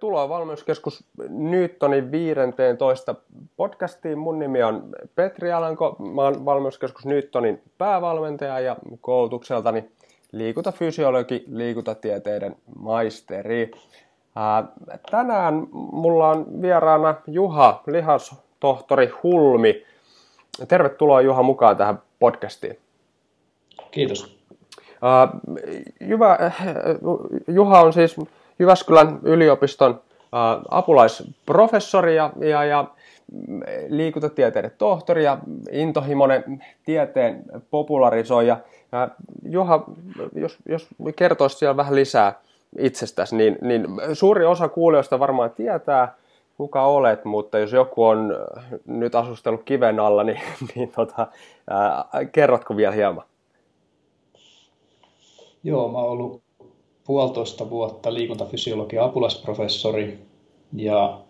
Tervetuloa Valmennuskeskus Newtonin 15 podcastiin. Mun nimi on Petri Alanko. Mä oon Valmennuskeskus Newtonin päävalmentaja ja koulutukseltani liikuntafysiologi, liikuntatieteiden maisteri. tänään mulla on vieraana Juha, lihastohtori Hulmi. Tervetuloa Juha mukaan tähän podcastiin. Kiitos. Juha on siis Jyväskylän yliopiston apulaisprofessori ja, ja, ja liikuntatieteiden tohtori ja intohimoinen tieteen popularisoija. Ja Juha, jos, jos kertoisit siellä vähän lisää itsestäsi, niin, niin suuri osa kuulijoista varmaan tietää, kuka olet, mutta jos joku on nyt asustellut kiven alla, niin, niin tota, ää, kerrotko vielä hieman? Joo, mä oon ollut puolitoista vuotta liikuntafysiologian apulaisprofessori ja,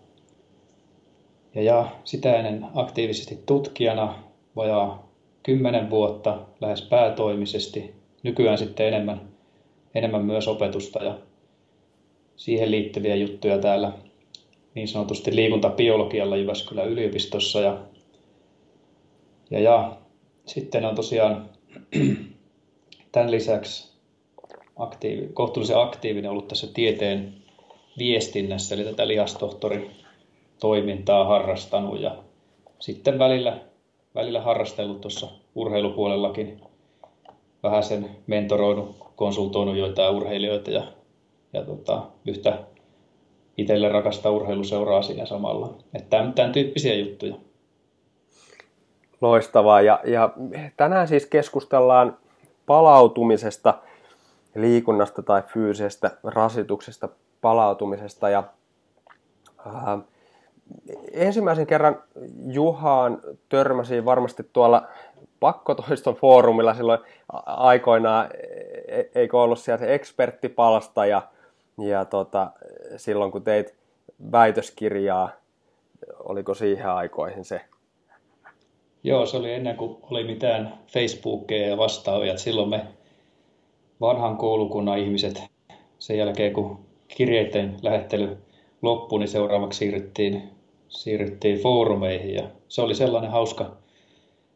ja, ja sitä ennen aktiivisesti tutkijana vajaa kymmenen vuotta lähes päätoimisesti. Nykyään sitten enemmän, enemmän myös opetusta ja siihen liittyviä juttuja täällä niin sanotusti liikuntabiologialla Jyväskylän yliopistossa. Ja, ja, ja sitten on tosiaan tämän lisäksi aktiivi, kohtuullisen aktiivinen ollut tässä tieteen viestinnässä, eli tätä lihastohtori toimintaa harrastanut ja sitten välillä, välillä harrastellut tuossa urheilupuolellakin vähän sen mentoroinut, konsultoinut joitain urheilijoita ja, ja tota, yhtä itselle rakasta urheiluseuraa siinä samalla. Että tämän, tämän tyyppisiä juttuja. Loistavaa. Ja, ja tänään siis keskustellaan palautumisesta – liikunnasta tai fyysisestä rasituksesta palautumisesta. Ja, ää, ensimmäisen kerran Juhaan törmäsi varmasti tuolla pakkotoiston foorumilla silloin aikoinaan, e, e, eikö ollut siellä se eksperttipalsta ja, ja tota, silloin kun teit väitöskirjaa, oliko siihen aikoihin se? Joo, se oli ennen kuin oli mitään Facebookia ja vastaavia. Silloin me vanhan koulukunnan ihmiset sen jälkeen, kun kirjeiden lähettely loppui, niin seuraavaksi siirryttiin, siirryttiin foorumeihin ja se oli sellainen hauska,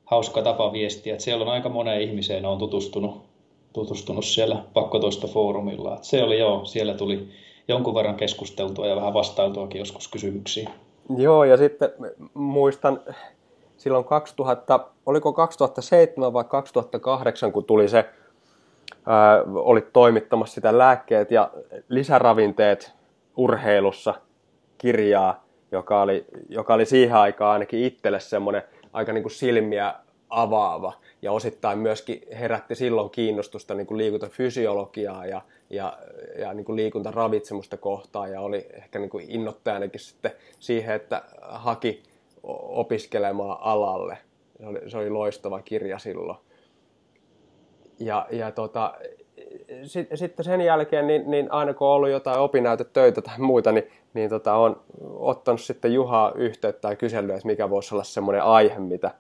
hauska tapa viestiä, että siellä on aika moneen ihmiseen on tutustunut, tutustunut siellä pakkotoista foorumilla. Että se oli joo, siellä tuli jonkun verran keskusteltua ja vähän vastailtuakin joskus kysymyksiin. Joo, ja sitten muistan silloin 2000, oliko 2007 vai 2008, kun tuli se ää, olit toimittamassa sitä lääkkeet ja lisäravinteet urheilussa kirjaa, joka oli, joka oli siihen aikaan ainakin itselle semmoinen aika niin kuin silmiä avaava ja osittain myöskin herätti silloin kiinnostusta niin kuin liikuntafysiologiaa ja, ja, ja niin kuin liikuntaravitsemusta kohtaan ja oli ehkä niin kuin innoittajanakin sitten siihen, että haki opiskelemaan alalle. Se oli, se oli loistava kirja silloin. Ja, ja tota, sitten sit sen jälkeen, niin, niin aina kun on ollut jotain opinnäytetöitä tai muita, niin, niin tota, on ottanut sitten Juhaa yhteyttä ja kysellyt, että mikä voisi olla semmoinen aihe, mitä,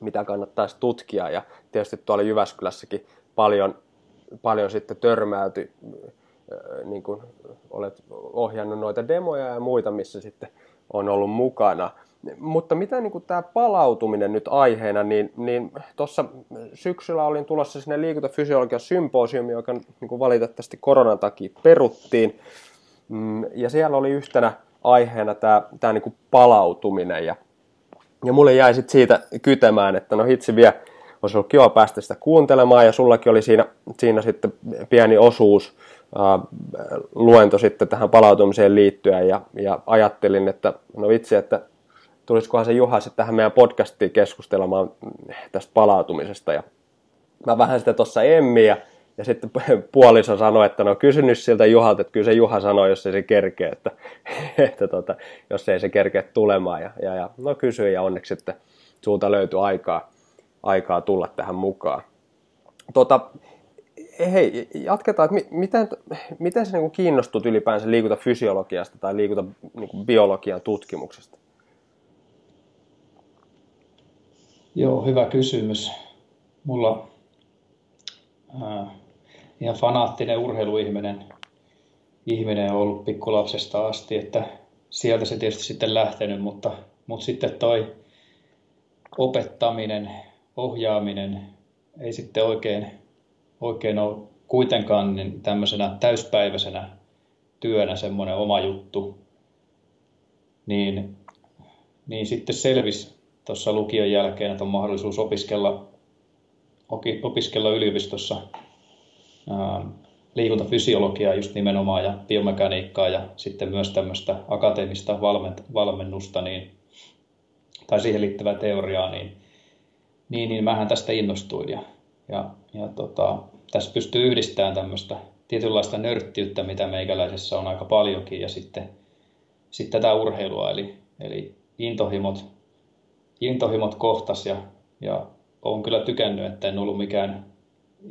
mitä kannattaisi tutkia. Ja tietysti tuolla Jyväskylässäkin paljon, paljon sitten törmäyty, niin kuin olet ohjannut noita demoja ja muita, missä sitten on ollut mukana. Mutta mitä niin kuin tämä palautuminen nyt aiheena, niin, niin tuossa syksyllä olin tulossa sinne liikuntafysiologian symposiumi, joka niin kuin valitettavasti koronan takia peruttiin. Mm, ja siellä oli yhtenä aiheena tämä, tämä niin kuin palautuminen. Ja, ja mulle jäi sitten siitä kytemään, että no hitsi vielä, olisi ollut kiva päästä sitä kuuntelemaan, ja sullakin oli siinä, siinä sitten pieni osuus, ää, luento sitten tähän palautumiseen liittyen, ja, ja ajattelin, että no vitsi, että tulisikohan se Juha sitten tähän meidän podcastiin keskustelemaan tästä palautumisesta. Ja mä vähän sitä tuossa emmi ja, ja sitten puoliso sanoi, että no kysy nyt siltä Juhalta, että kyllä se Juha sanoi, jos ei se kerkee, että, että tota, jos ei se kerkee tulemaan. Ja, ja, ja no kysyin ja onneksi sitten sulta löytyi aikaa, aikaa tulla tähän mukaan. Tota, hei, jatketaan, että miten, miten sä niin kiinnostut ylipäänsä liikuntafysiologiasta tai liikuntabiologian niin tutkimuksesta? Joo, hyvä kysymys. Mulla äh, ihan fanaattinen urheiluihminen ihminen on ollut pikkulapsesta asti, että sieltä se tietysti sitten lähtenyt, mutta, mutta sitten toi opettaminen, ohjaaminen ei sitten oikein, oikein ole kuitenkaan niin tämmöisenä täyspäiväisenä työnä semmoinen oma juttu, niin, niin sitten selvisi tuossa lukion jälkeen, että on mahdollisuus opiskella, opiskella yliopistossa liikuntafysiologiaa just nimenomaan ja biomekaniikkaa ja sitten myös tämmöistä akateemista valmennusta niin, tai siihen liittyvää teoriaa, niin, niin, niin mähän tästä innostuin ja, ja, ja tota, tässä pystyy yhdistämään tämmöistä tietynlaista nörttiyttä, mitä meikäläisessä on aika paljonkin ja sitten, sitten tätä urheilua, eli, eli intohimot, intohimot kohtas ja, ja olen kyllä tykännyt, että en ollut mikään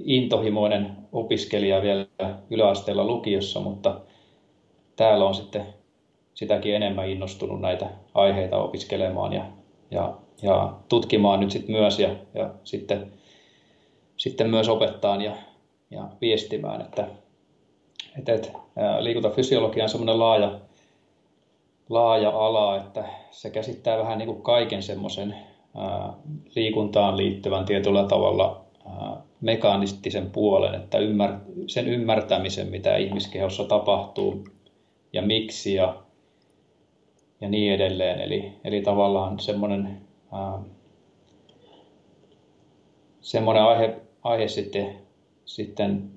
intohimoinen opiskelija vielä yläasteella lukiossa, mutta täällä on sitten sitäkin enemmän innostunut näitä aiheita opiskelemaan ja, ja, ja tutkimaan nyt sitten myös ja, ja sitten, sitten myös opettaa ja, ja viestimään, että, että, että liikuntafysiologia on semmoinen laaja, laaja ala, että se käsittää vähän niin kuin kaiken semmoisen liikuntaan liittyvän tietyllä tavalla mekaanistisen puolen, että ymmär, sen ymmärtämisen, mitä ihmiskehossa tapahtuu ja miksi ja, ja niin edelleen. Eli, eli tavallaan semmoinen, ää, semmoinen aihe, aihe sitten, sitten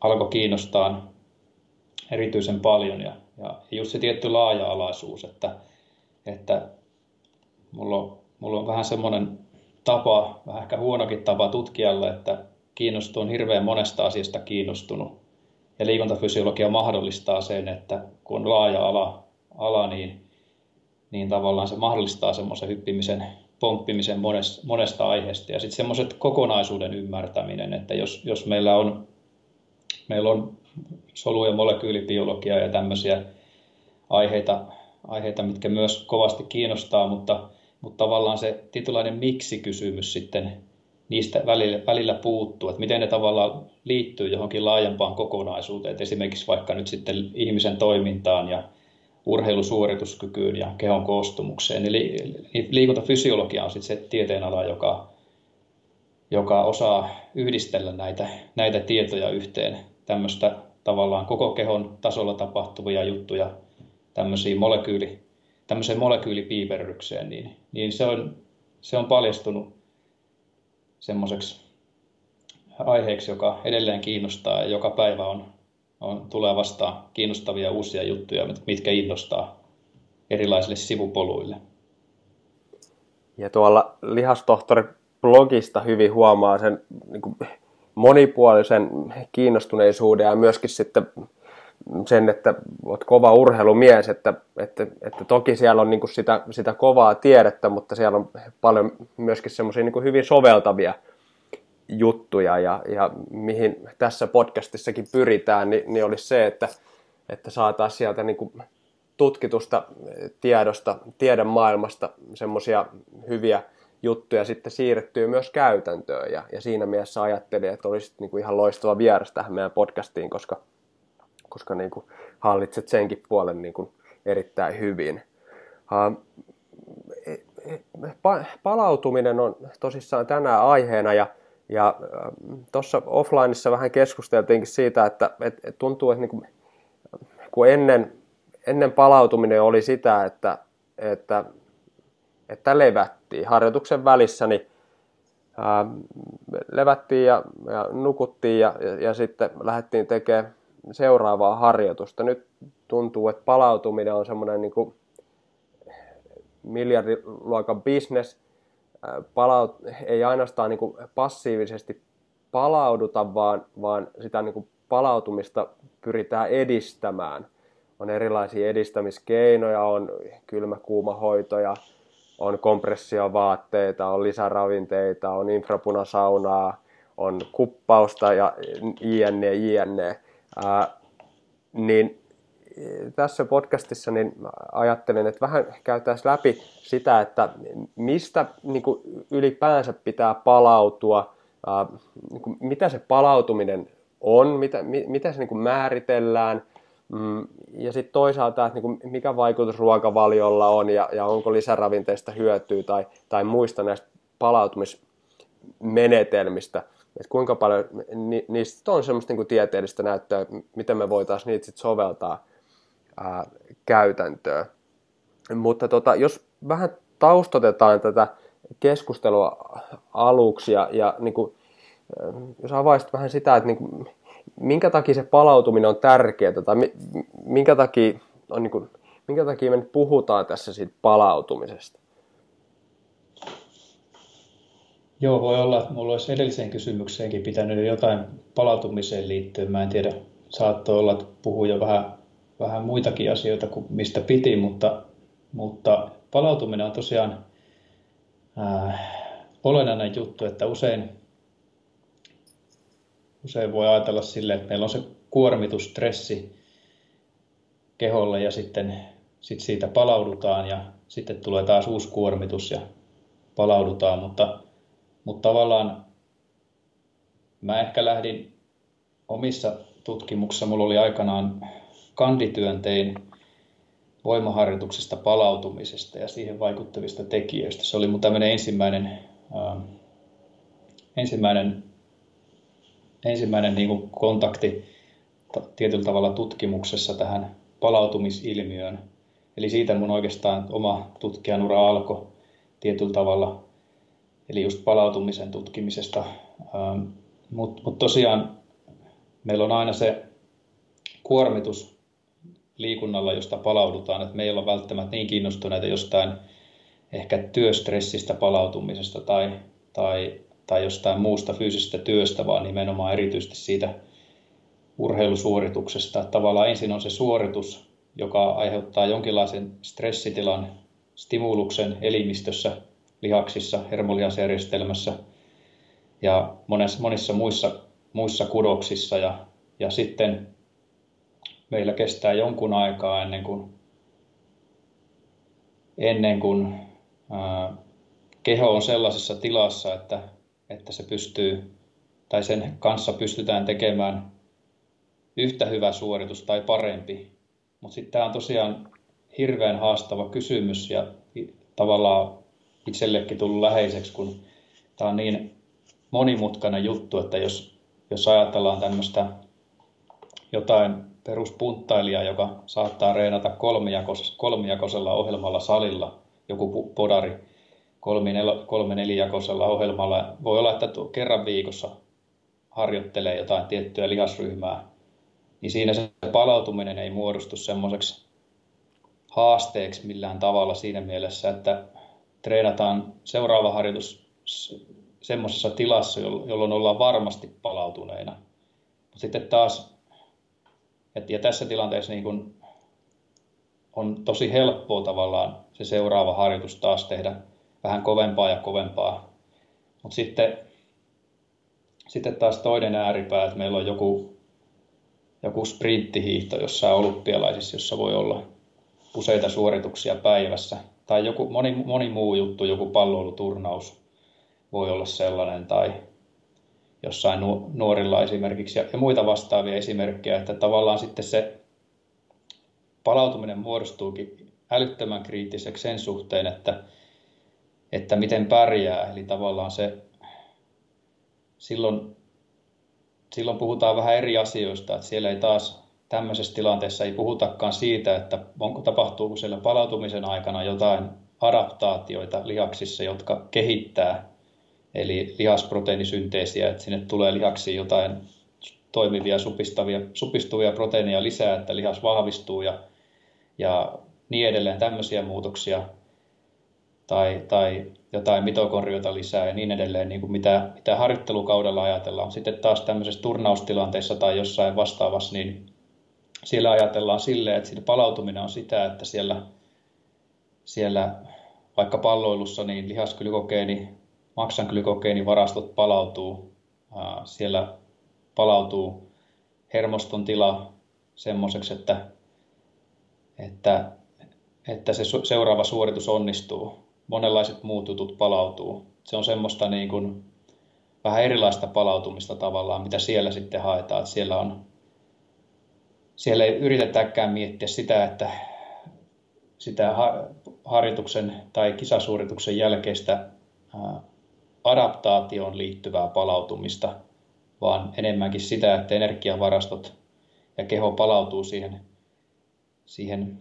alkoi kiinnostaa erityisen paljon ja, ja just se tietty laaja-alaisuus, että, että mulla on, mulla on vähän semmoinen tapa, vähän ehkä huonokin tapa tutkijalle, että kiinnostuu on hirveän monesta asiasta kiinnostunut. Ja liikuntafysiologia mahdollistaa sen, että kun on laaja ala, ala niin, niin tavallaan se mahdollistaa semmoisen hyppimisen, pomppimisen monesta, monesta aiheesta. Ja sitten semmoiset kokonaisuuden ymmärtäminen, että jos, jos meillä on, meillä on solu- ja molekyylibiologia ja tämmöisiä aiheita, aiheita, mitkä myös kovasti kiinnostaa, mutta mutta tavallaan se tietynlainen miksi-kysymys sitten niistä välillä, välillä puuttuu, että miten ne tavallaan liittyy johonkin laajempaan kokonaisuuteen, että esimerkiksi vaikka nyt sitten ihmisen toimintaan ja urheilusuorituskykyyn ja kehon koostumukseen. Eli liikuntafysiologia on sitten se tieteenala, joka, joka osaa yhdistellä näitä, näitä tietoja yhteen, tämmöistä tavallaan koko kehon tasolla tapahtuvia juttuja tämmöisiin molekyyli, tämmöiseen molekyylipiiperrykseen, niin, niin se, on, se on paljastunut semmoiseksi aiheeksi, joka edelleen kiinnostaa ja joka päivä on, on, tulee vastaan kiinnostavia uusia juttuja, mitkä innostaa erilaisille sivupoluille. Ja tuolla lihastohtori blogista hyvin huomaa sen niin kuin monipuolisen kiinnostuneisuuden ja myöskin sitten sen, että olet kova urheilumies, että, että, että toki siellä on niin sitä, sitä kovaa tiedettä, mutta siellä on paljon myöskin semmoisia niin hyvin soveltavia juttuja ja, ja mihin tässä podcastissakin pyritään, niin, niin olisi se, että, että saataisiin sieltä niin tutkitusta tiedosta, tiedon maailmasta semmoisia hyviä juttuja sitten siirrettyä myös käytäntöön ja, ja siinä mielessä ajattelin, että olisi niin kuin ihan loistava vieras tähän meidän podcastiin, koska – koska niin kuin hallitset senkin puolen niin kuin erittäin hyvin. E, palautuminen on tosissaan tänään aiheena ja, ja tuossa offlineissa vähän keskusteltiinkin siitä, että et, et tuntuu, että niin kuin, kun ennen, ennen palautuminen oli sitä, että, että, että levättiin harjoituksen välissä, niin ää, levättiin ja, ja nukuttiin ja, ja, ja sitten lähdettiin tekemään seuraavaa harjoitusta. Nyt tuntuu, että palautuminen on semmoinen niin miljardiluokan bisnes. Palaut, ei ainoastaan niin kuin passiivisesti palauduta, vaan, vaan sitä niin kuin palautumista pyritään edistämään. On erilaisia edistämiskeinoja, on kylmä-kuumahoitoja, on kompressiovaatteita, on lisäravinteita, on infrapunasaunaa, on kuppausta ja jne, jne. Ää, niin e, tässä podcastissa niin ajattelin, että vähän käytäisiin läpi sitä, että mistä niin kuin ylipäänsä pitää palautua, ää, niin kuin, mitä se palautuminen on, mitä, mitä se niin kuin määritellään, mm, ja sitten toisaalta, että niin kuin mikä vaikutus ruokavaliolla on ja, ja onko lisäravinteista hyötyä tai, tai muista näistä palautumismenetelmistä, että kuinka paljon ni, niistä on semmoista niin kuin tieteellistä näyttöä, miten me voitaisiin niitä sit soveltaa ää, käytäntöön. Mutta tota, jos vähän taustotetaan tätä keskustelua aluksi ja, ja niin kuin, jos avaisit vähän sitä, että niin minkä takia se palautuminen on tärkeää tai minkä takia, on niin kuin, minkä takia me nyt puhutaan tässä siitä palautumisesta? Joo, voi olla, että minulla olisi edelliseen kysymykseenkin pitänyt jotain palautumiseen liittyen. Mä en tiedä, saattoi olla, että puhuu jo vähän, vähän muitakin asioita kuin mistä piti, mutta, mutta palautuminen on tosiaan äh, olennainen juttu, että usein, usein voi ajatella sille, että meillä on se kuormitus, stressi keholle ja sitten sit siitä palaudutaan ja sitten tulee taas uusi kuormitus ja palaudutaan, mutta, mutta tavallaan mä ehkä lähdin omissa tutkimuksissa, mulla oli aikanaan kandityön tein voimaharjoituksesta palautumisesta ja siihen vaikuttavista tekijöistä. Se oli mun tämmöinen ensimmäinen, äh, ensimmäinen, ensimmäinen niin kuin kontakti tietyllä tavalla tutkimuksessa tähän palautumisilmiöön. Eli siitä mun oikeastaan oma tutkijanura alkoi tietyllä tavalla, eli just palautumisen tutkimisesta. Ähm, Mutta mut tosiaan meillä on aina se kuormitus liikunnalla, josta palaudutaan, että me ei olla välttämättä niin kiinnostuneita jostain ehkä työstressistä palautumisesta tai, tai, tai jostain muusta fyysisestä työstä, vaan nimenomaan erityisesti siitä urheilusuorituksesta. Tavallaan ensin on se suoritus, joka aiheuttaa jonkinlaisen stressitilan, stimuluksen elimistössä, lihaksissa, hermolihasjärjestelmässä ja monessa, monissa muissa, muissa kudoksissa. Ja, ja sitten meillä kestää jonkun aikaa ennen kuin, ennen kuin ää, keho on sellaisessa tilassa, että, että se pystyy tai sen kanssa pystytään tekemään yhtä hyvä suoritus tai parempi. Mutta sitten tämä on tosiaan hirveän haastava kysymys ja tavallaan itsellekin tullut läheiseksi, kun tämä on niin monimutkainen juttu, että jos, jos ajatellaan tämmöistä jotain peruspunttailija, joka saattaa reenata kolmijakos, kolmijakoisella ohjelmalla salilla, joku podari kolmi, nel, kolme nelijakoisella ohjelmalla. Voi olla, että kerran viikossa harjoittelee jotain tiettyä lihasryhmää, niin siinä se palautuminen ei muodostu semmoiseksi haasteeksi millään tavalla siinä mielessä, että treenataan seuraava harjoitus semmoisessa tilassa, jolloin ollaan varmasti palautuneina. Mutta sitten taas ja tässä tilanteessa niin kun on tosi helppoa tavallaan se seuraava harjoitus taas tehdä vähän kovempaa ja kovempaa. Mutta sitten, sitten taas toinen ääripää, että meillä on joku, joku sprinttihiihto jossain olympialaisissa, jossa voi olla useita suorituksia päivässä. Tai joku, moni, moni muu juttu, joku palloiluturnaus voi olla sellainen, tai jossain nuorilla esimerkiksi ja, muita vastaavia esimerkkejä, että tavallaan sitten se palautuminen muodostuukin älyttömän kriittiseksi sen suhteen, että, että miten pärjää. Eli tavallaan se silloin, silloin puhutaan vähän eri asioista, että siellä ei taas tämmöisessä tilanteessa ei puhutakaan siitä, että onko, tapahtuuko siellä palautumisen aikana jotain adaptaatioita lihaksissa, jotka kehittää eli lihasproteiinisynteesiä, että sinne tulee lihaksiin jotain toimivia supistavia, supistuvia proteiineja lisää, että lihas vahvistuu ja, ja niin edelleen tämmöisiä muutoksia tai, tai jotain mitokondrioita lisää ja niin edelleen, niin kuin mitä, mitä harjoittelukaudella ajatellaan. Sitten taas tämmöisessä turnaustilanteessa tai jossain vastaavassa, niin siellä ajatellaan silleen, että siinä palautuminen on sitä, että siellä, siellä vaikka palloilussa niin lihasglykogeeni glykogeenivarastot palautuu, siellä palautuu hermoston tila semmoiseksi, että, että, että se seuraava suoritus onnistuu. Monenlaiset muut jutut palautuu. Se on semmoista niin kuin vähän erilaista palautumista tavallaan, mitä siellä sitten haetaan. Että siellä, on, siellä ei yritetäkään miettiä sitä, että sitä harjoituksen tai kisasuorituksen jälkeistä adaptaatioon liittyvää palautumista, vaan enemmänkin sitä, että energiavarastot ja keho palautuu siihen, siihen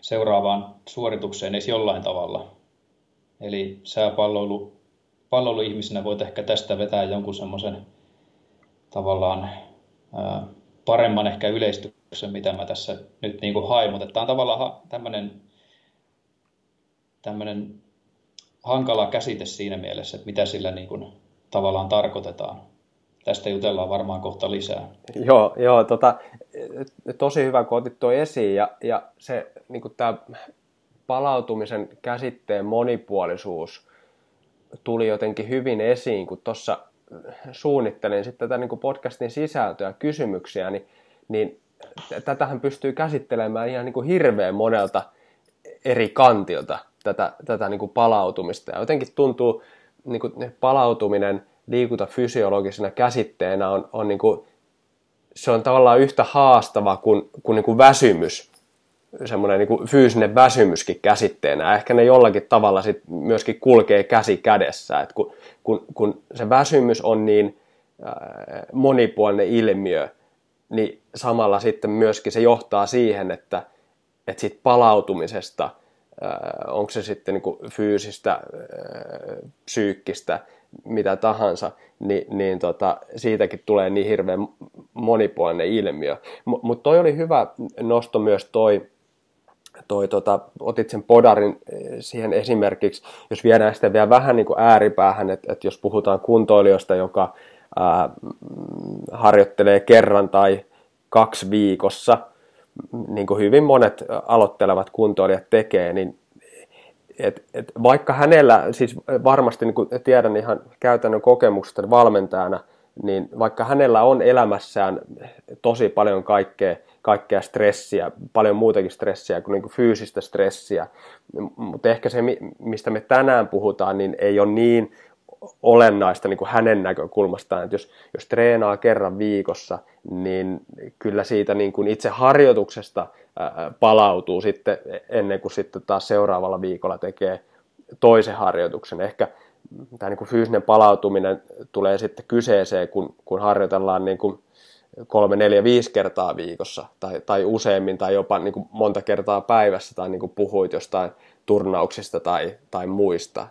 seuraavaan suoritukseen edes jollain tavalla. Eli sääpalloilu palloiluihmisenä voit ehkä tästä vetää jonkun semmoisen tavallaan ää, paremman ehkä yleistyksen, mitä mä tässä nyt niin kuin hain, mutta tämä on tavallaan tämmöinen, tämmöinen hankala käsite siinä mielessä, että mitä sillä niin kuin tavallaan tarkoitetaan. Tästä jutellaan varmaan kohta lisää. Joo, joo tota, tosi hyvä, kun otit tuo esiin. Ja, ja se, niin tämä palautumisen käsitteen monipuolisuus tuli jotenkin hyvin esiin, kun tuossa suunnittelin sitten tätä niin podcastin sisältöä, kysymyksiä, niin, niin tätähän pystyy käsittelemään ihan niin hirveän monelta eri kantilta tätä, tätä niin palautumista. Ja jotenkin tuntuu, niin kuin palautuminen liikuntafysiologisena käsitteenä on, on niin kuin, se on tavallaan yhtä haastava kuin, kuin, niin kuin väsymys, semmoinen niin fyysinen väsymyskin käsitteenä. Ehkä ne jollakin tavalla sit myöskin kulkee käsi kädessä, että kun, kun, kun se väsymys on niin monipuolinen ilmiö, niin samalla sitten myöskin se johtaa siihen, että, että sit palautumisesta, onko se sitten niin fyysistä, psyykkistä, mitä tahansa, niin, niin tota, siitäkin tulee niin hirveän monipuolinen ilmiö. Mutta mut toi oli hyvä nosto myös toi, toi tota, otit sen podarin eh, siihen esimerkiksi, jos viedään sitä vielä vähän niin kuin ääripäähän, että, että jos puhutaan kuntoilijoista, joka ää, harjoittelee kerran tai kaksi viikossa, niin kuin hyvin monet aloittelevat kuntoilijat tekee, niin et, et vaikka hänellä, siis varmasti niin kuin tiedän ihan käytännön kokemuksesta valmentajana, niin vaikka hänellä on elämässään tosi paljon kaikkea, kaikkea stressiä, paljon muutakin stressiä kuin, niin kuin fyysistä stressiä, mutta ehkä se, mistä me tänään puhutaan, niin ei ole niin olennaista niin kuin hänen näkökulmastaan, että jos, jos treenaa kerran viikossa, niin kyllä siitä niin kuin itse harjoituksesta palautuu sitten ennen kuin sitten taas seuraavalla viikolla tekee toisen harjoituksen. Ehkä tämä niin kuin fyysinen palautuminen tulee sitten kyseeseen, kun, kun harjoitellaan niin kuin kolme, neljä, viisi kertaa viikossa tai, tai useammin tai jopa niin kuin monta kertaa päivässä tai niin kuin puhuit jostain turnauksista tai, tai muista.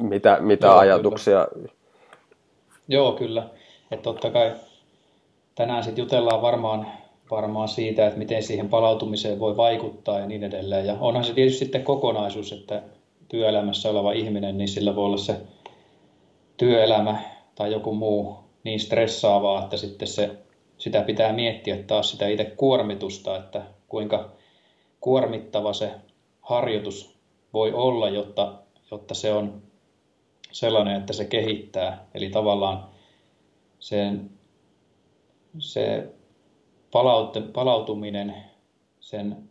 Mitä, mitä Joo, ajatuksia? Kyllä. Joo, kyllä. Että totta kai tänään sitten jutellaan varmaan, varmaan siitä, että miten siihen palautumiseen voi vaikuttaa ja niin edelleen. Ja onhan se tietysti sitten kokonaisuus, että työelämässä oleva ihminen, niin sillä voi olla se työelämä tai joku muu niin stressaavaa, että sitten se, sitä pitää miettiä taas sitä itse kuormitusta, että kuinka kuormittava se harjoitus voi olla, jotta, jotta se on sellainen, että se kehittää. Eli tavallaan sen, se palaut, palautuminen sen,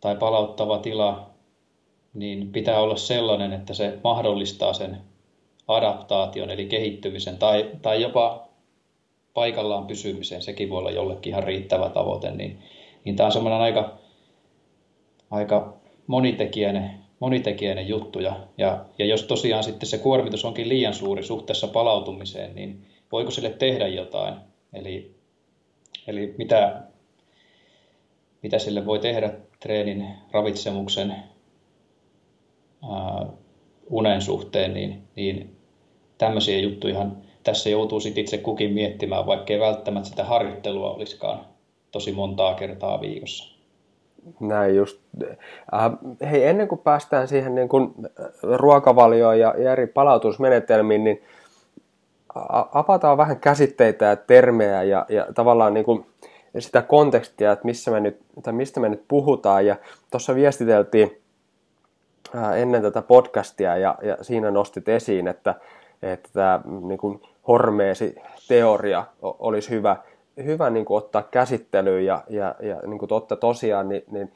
tai palauttava tila niin pitää olla sellainen, että se mahdollistaa sen adaptaation eli kehittymisen tai, tai jopa paikallaan pysymisen, sekin voi olla jollekin ihan riittävä tavoite, niin, niin tämä on semmoinen aika, aika monitekijäinen, monitekijäinen juttu. Ja, ja, ja jos tosiaan sitten se kuormitus onkin liian suuri suhteessa palautumiseen, niin voiko sille tehdä jotain? Eli, eli mitä, mitä sille voi tehdä treenin, ravitsemuksen, ää, unen suhteen, niin, niin tämmöisiä juttuja tässä joutuu sitten itse kukin miettimään, vaikkei välttämättä sitä harjoittelua olisikaan tosi montaa kertaa viikossa. Näin just. Äh, hei, ennen kuin päästään siihen niin kuin ruokavalioon ja, ja eri palautusmenetelmiin, niin avataan vähän käsitteitä ja termejä ja, ja tavallaan niin kuin sitä kontekstia, että missä me nyt, tai mistä me nyt puhutaan. Ja tuossa viestiteltiin ennen tätä podcastia ja, ja siinä nostit esiin, että, että tämä niin kuin hormeesi-teoria olisi hyvä, hyvä niin kuin ottaa käsittelyyn ja, ja, ja niin kuin totta tosiaan, niin, niin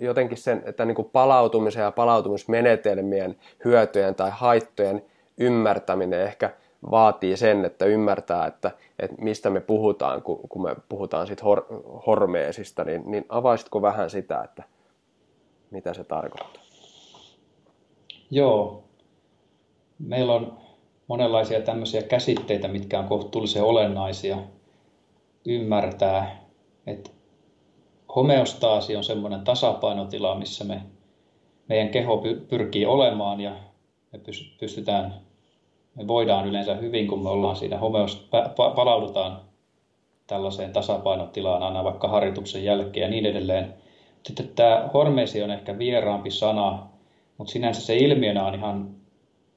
jotenkin sen, että niin kuin palautumisen ja palautumismenetelmien hyötyjen tai haittojen ymmärtäminen ehkä vaatii sen, että ymmärtää, että, että mistä me puhutaan, kun, kun me puhutaan sit hor, hormeesista, niin, niin avaisitko vähän sitä, että mitä se tarkoittaa? Joo. Meillä on monenlaisia tämmöisiä käsitteitä, mitkä on kohtuullisen olennaisia ymmärtää, että homeostaasi on semmoinen tasapainotila, missä me, meidän keho pyrkii olemaan ja me pystytään, me voidaan yleensä hyvin, kun me ollaan siinä homeosta, palaudutaan tällaiseen tasapainotilaan aina vaikka harjoituksen jälkeen ja niin edelleen. Sitten tämä hormeesi on ehkä vieraampi sana, mutta sinänsä se ilmiönä on ihan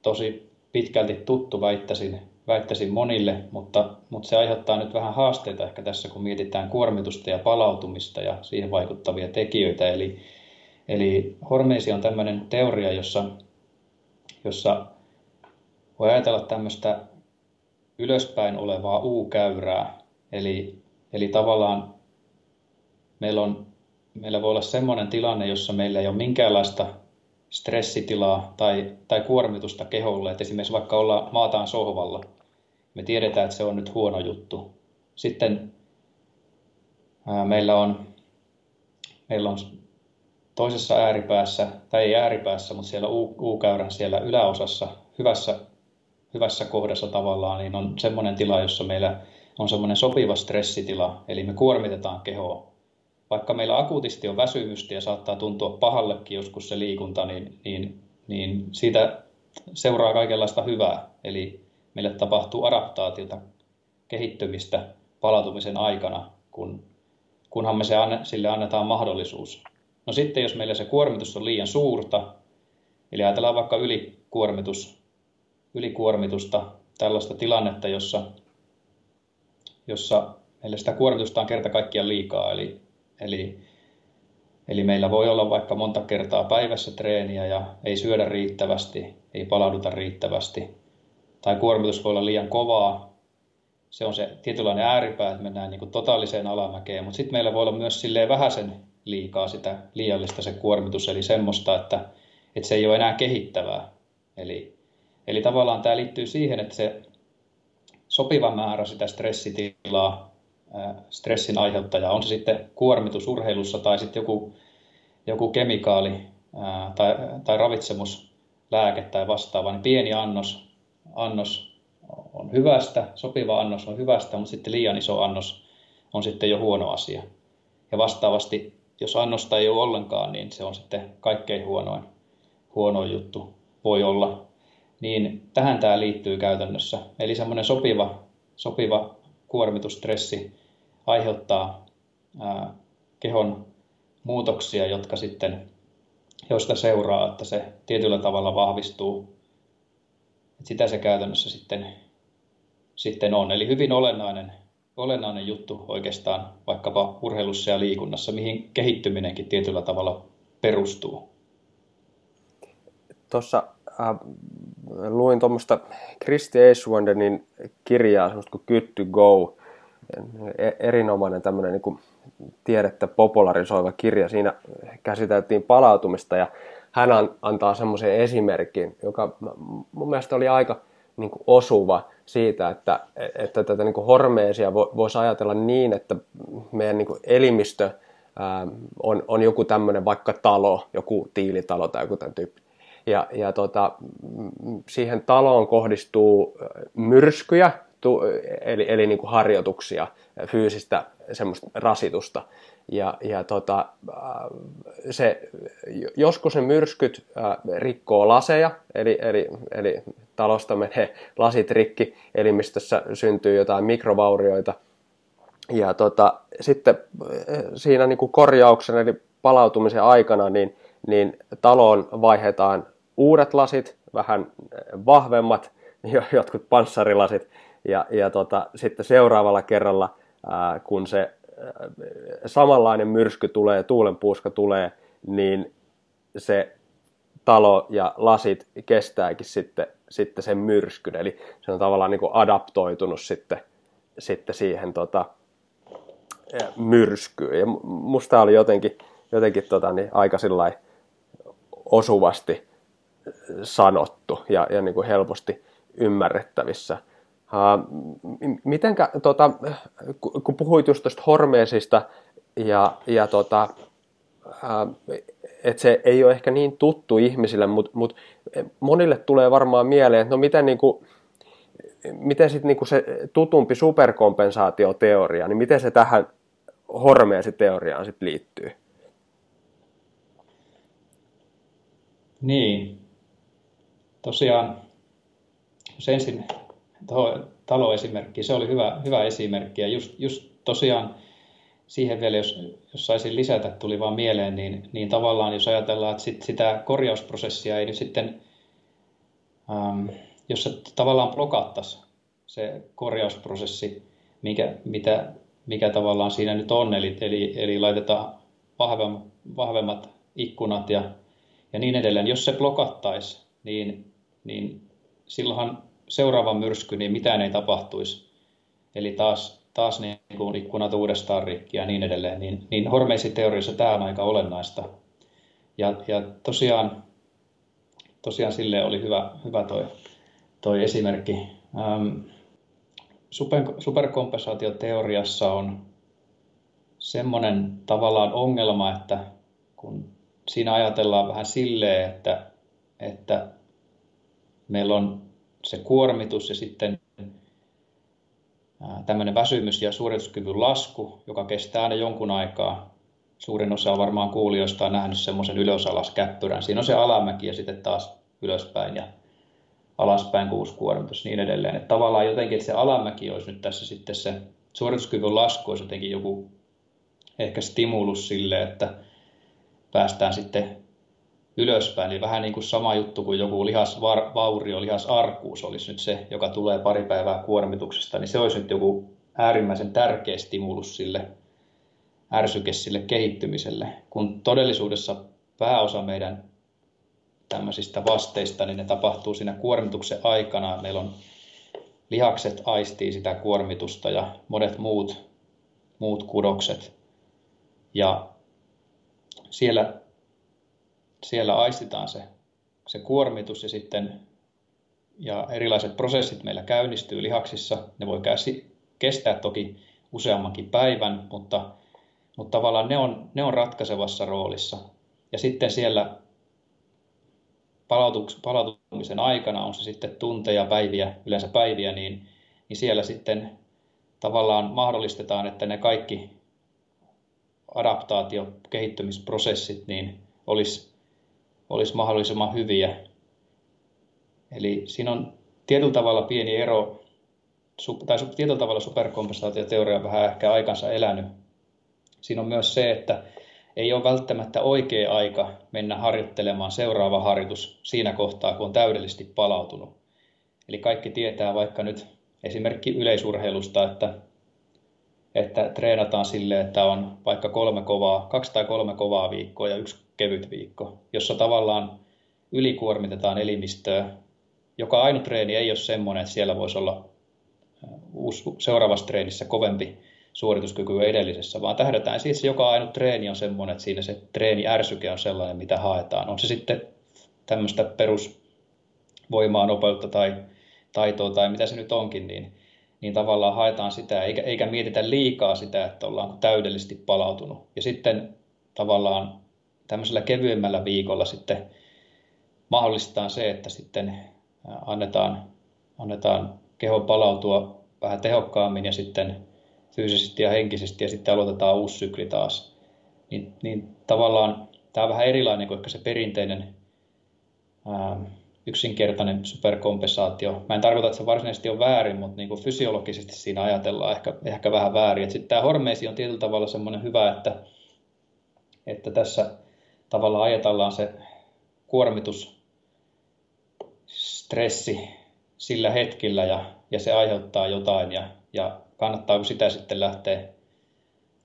tosi pitkälti tuttu, väittäisin, väittäisin monille, mutta, mutta se aiheuttaa nyt vähän haasteita ehkä tässä, kun mietitään kuormitusta ja palautumista ja siihen vaikuttavia tekijöitä. Eli, eli hormeesi on tämmöinen teoria, jossa, jossa voi ajatella tämmöistä ylöspäin olevaa U-käyrää. Eli, eli tavallaan meillä, on, meillä voi olla semmoinen tilanne, jossa meillä ei ole minkäänlaista stressitilaa tai, tai kuormitusta keholle. Että esimerkiksi vaikka olla maataan sohvalla, me tiedetään, että se on nyt huono juttu. Sitten ää, meillä, on, meillä on toisessa ääripäässä, tai ei ääripäässä, mutta siellä U-käyrän siellä yläosassa, hyvässä, hyvässä kohdassa tavallaan, niin on semmoinen tila, jossa meillä on semmoinen sopiva stressitila, eli me kuormitetaan kehoa vaikka meillä akuutisti on väsymystä ja saattaa tuntua pahallekin joskus se liikunta, niin, niin, niin siitä seuraa kaikenlaista hyvää. Eli meille tapahtuu adaptaatiota, kehittymistä palautumisen aikana, kun, kunhan me se sille annetaan mahdollisuus. No sitten jos meillä se kuormitus on liian suurta, eli ajatellaan vaikka ylikuormitus, ylikuormitusta, tällaista tilannetta, jossa, jossa meillä sitä kuormitusta on kerta kaikkiaan liikaa, eli Eli, eli meillä voi olla vaikka monta kertaa päivässä treeniä ja ei syödä riittävästi, ei palauduta riittävästi. Tai kuormitus voi olla liian kovaa. Se on se tietynlainen ääripää, että mennään niin kuin totaaliseen alamäkeen. Mutta sitten meillä voi olla myös silleen vähäisen liikaa sitä liiallista se kuormitus, eli semmoista, että, että se ei ole enää kehittävää. Eli, eli tavallaan tämä liittyy siihen, että se sopiva määrä sitä stressitilaa stressin aiheuttaja, on se sitten kuormitus urheilussa tai sitten joku, joku kemikaali tai, tai ravitsemuslääke tai vastaava, niin pieni annos, annos on hyvästä, sopiva annos on hyvästä, mutta sitten liian iso annos on sitten jo huono asia. Ja vastaavasti, jos annosta ei ole ollenkaan, niin se on sitten kaikkein huonoin, huonoin juttu voi olla. Niin tähän tämä liittyy käytännössä. Eli semmoinen sopiva, sopiva kuormitustressi aiheuttaa kehon muutoksia, jotka sitten, joista seuraa, että se tietyllä tavalla vahvistuu. Sitä se käytännössä sitten, sitten on. Eli hyvin olennainen, olennainen juttu oikeastaan vaikkapa urheilussa ja liikunnassa, mihin kehittyminenkin tietyllä tavalla perustuu. Tuossa äh, luin tuommoista Kristi Eiswandenin kirjaa, semmoista kuin Good to Go, erinomainen tämmöinen niin kuin tiedettä popularisoiva kirja. Siinä käsiteltiin palautumista ja hän antaa semmoisen esimerkin, joka mun mielestä oli aika niin kuin osuva siitä, että, että tätä niin kuin hormeesia voisi ajatella niin, että meidän niin kuin elimistö on, on joku tämmöinen vaikka talo, joku tiilitalo tai joku tämän tyyppi. Ja, ja tota, siihen taloon kohdistuu myrskyjä, eli, eli niin kuin harjoituksia, fyysistä semmoista rasitusta. Ja, ja tota, se, joskus ne myrskyt rikkoo laseja, eli, eli, eli talosta menee lasit rikki, elimistössä syntyy jotain mikrovaurioita. Ja tota, sitten siinä niin kuin korjauksen eli palautumisen aikana niin, niin taloon vaihdetaan uudet lasit, vähän vahvemmat, jotkut panssarilasit, ja, ja tota, sitten seuraavalla kerralla, ää, kun se ää, samanlainen myrsky tulee, tuulenpuuska tulee, niin se talo ja lasit kestääkin sitten, sitten sen myrskyn. Eli se on tavallaan niin kuin adaptoitunut sitten, sitten siihen tota, myrskyyn. Ja musta oli jotenkin, jotenkin tota, niin aika osuvasti sanottu ja, ja niin kuin helposti ymmärrettävissä. Mitenkä, tota, kun puhuit just tuosta Hormeesista ja, ja tota, että se ei ole ehkä niin tuttu ihmisille, mutta mut monille tulee varmaan mieleen, että no miten, niin kuin, miten sit niin kuin se tutumpi superkompensaatioteoria, niin miten se tähän Hormeesi-teoriaan sit liittyy? Niin, tosiaan, jos ensin taloesimerkki, se oli hyvä, hyvä esimerkki ja just, just tosiaan siihen vielä, jos, jos saisin lisätä, tuli vaan mieleen, niin, niin tavallaan jos ajatellaan, että sit sitä korjausprosessia ei nyt sitten, ähm, jos se tavallaan blokattaisi se korjausprosessi, mikä, mitä, mikä tavallaan siinä nyt on, eli, eli, eli laitetaan vahvemmat, vahvemmat ikkunat ja, ja niin edelleen. Jos se blokattaisi, niin, niin silloinhan seuraava myrsky, niin mitään ei tapahtuisi. Eli taas taas niin kuin ikkunat uudestaan rikki ja niin edelleen, niin, niin hormeisiteoriassa tämä on aika olennaista. Ja, ja tosiaan, tosiaan sille oli hyvä, hyvä toi, toi esimerkki. Ähm, super, superkompensaatioteoriassa on semmoinen tavallaan ongelma, että kun siinä ajatellaan vähän silleen, että, että meillä on se kuormitus ja sitten tämmöinen väsymys ja suorituskyvyn lasku, joka kestää aina jonkun aikaa. Suurin osa varmaan kuulijoista on nähnyt semmoisen ylösalas käppyrän. Siinä on se alamäki ja sitten taas ylöspäin ja alaspäin kuuskuormitus niin edelleen. Että tavallaan jotenkin, että se alamäki olisi nyt tässä sitten se suorituskyvyn lasku olisi jotenkin joku ehkä stimulus sille, että päästään sitten ylöspäin, niin vähän niin kuin sama juttu kuin joku lihasvaurio, lihasarkuus olisi nyt se, joka tulee pari päivää kuormituksesta, niin se olisi nyt joku äärimmäisen tärkeä stimulus sille ärsyke sille kehittymiselle, kun todellisuudessa pääosa meidän tämmöisistä vasteista, niin ne tapahtuu siinä kuormituksen aikana. Meillä on lihakset aistii sitä kuormitusta ja monet muut, muut kudokset. Ja siellä siellä aistitaan se, se kuormitus ja sitten ja erilaiset prosessit meillä käynnistyy lihaksissa. Ne voi kestää toki useammankin päivän, mutta, mutta tavallaan ne on, ne on ratkaisevassa roolissa. Ja sitten siellä palautumisen aikana, on se sitten tunteja, päiviä, yleensä päiviä, niin, niin siellä sitten tavallaan mahdollistetaan, että ne kaikki adaptaatio, kehittymisprosessit niin olisi olisi mahdollisimman hyviä. Eli siinä on tietyllä tavalla pieni ero, tai tietyllä tavalla superkompensaatioteoria on vähän ehkä aikansa elänyt. Siinä on myös se, että ei ole välttämättä oikea aika mennä harjoittelemaan seuraava harjoitus siinä kohtaa, kun on täydellisesti palautunut. Eli kaikki tietää vaikka nyt esimerkki yleisurheilusta, että, että treenataan sille, että on vaikka kolme kovaa, kaksi tai kolme kovaa viikkoa ja yksi kevyt viikko, jossa tavallaan ylikuormitetaan elimistöä. Joka ainut treeni ei ole semmoinen, että siellä voisi olla seuraavassa treenissä kovempi suorituskyky kuin edellisessä, vaan tähdätään siis, että joka ainut treeni on semmoinen, että siinä se treeni ärsyke on sellainen, mitä haetaan. On se sitten tämmöistä perusvoimaa, nopeutta tai taitoa tai mitä se nyt onkin, niin, niin tavallaan haetaan sitä, eikä, eikä mietitä liikaa sitä, että ollaan täydellisesti palautunut. Ja sitten tavallaan tämmöisellä kevyemmällä viikolla sitten mahdollistetaan se, että sitten annetaan, annetaan kehon palautua vähän tehokkaammin ja sitten fyysisesti ja henkisesti ja sitten aloitetaan uusi sykli taas. Niin, niin tavallaan tämä on vähän erilainen kuin ehkä se perinteinen ää, yksinkertainen superkompensaatio. Mä en tarkoita, että se varsinaisesti on väärin, mutta niin kuin fysiologisesti siinä ajatellaan ehkä, ehkä vähän väärin. Sitten tämä hormeesi on tietyllä tavalla semmoinen hyvä, että, että tässä tavallaan ajatellaan se kuormitus, stressi sillä hetkellä ja, ja se aiheuttaa jotain ja, ja kannattaako sitä sitten lähteä,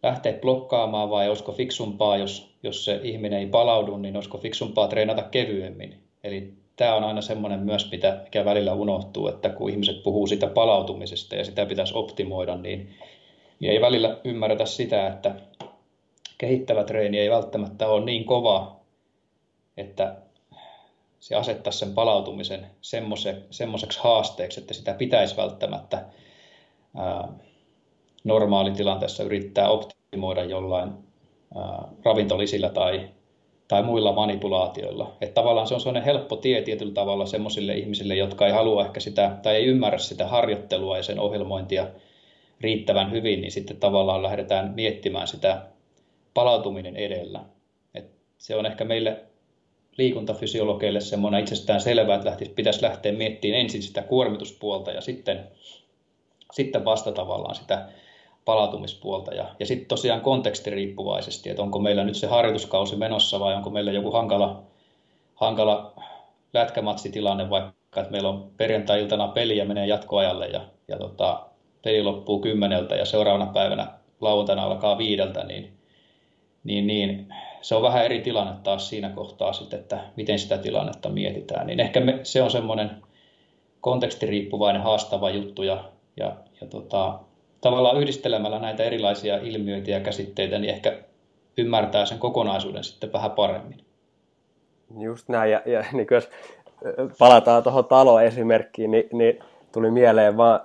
lähteä blokkaamaan vai olisiko fiksumpaa, jos, jos se ihminen ei palaudu, niin olisiko fiksumpaa treenata kevyemmin. Eli tämä on aina semmoinen myös, mitä, mikä välillä unohtuu, että kun ihmiset puhuu sitä palautumisesta ja sitä pitäisi optimoida, niin, niin ei välillä ymmärretä sitä, että kehittävä treeni ei välttämättä ole niin kova, että se asettaisi sen palautumisen semmoiseksi haasteeksi, että sitä pitäisi välttämättä ää, normaalitilanteessa yrittää optimoida jollain ää, ravintolisillä tai, tai muilla manipulaatioilla. Että tavallaan se on sellainen helppo tie tietyllä tavalla semmoisille ihmisille, jotka ei halua ehkä sitä tai ei ymmärrä sitä harjoittelua ja sen ohjelmointia riittävän hyvin, niin sitten tavallaan lähdetään miettimään sitä palautuminen edellä. Et se on ehkä meille liikuntafysiologeille semmoinen itsestään selvää, että lähtisi, pitäisi lähteä miettimään ensin sitä kuormituspuolta ja sitten, sitten vasta tavallaan sitä palautumispuolta. Ja, ja sitten tosiaan kontekstiriippuvaisesti, että onko meillä nyt se harjoituskausi menossa vai onko meillä joku hankala, hankala lätkämatsitilanne, vaikka että meillä on perjantai-iltana peli ja menee jatkoajalle ja, ja tota, peli loppuu kymmeneltä ja seuraavana päivänä lauantaina alkaa viideltä, niin, niin, niin se on vähän eri tilanne taas siinä kohtaa sitten, että miten sitä tilannetta mietitään. Niin ehkä me, se on semmoinen kontekstiriippuvainen haastava juttu ja, ja, ja tota, tavallaan yhdistelemällä näitä erilaisia ilmiöitä ja käsitteitä, niin ehkä ymmärtää sen kokonaisuuden sitten vähän paremmin. Just näin, ja, ja niin jos palataan tuohon taloesimerkkiin, niin, niin tuli mieleen vaan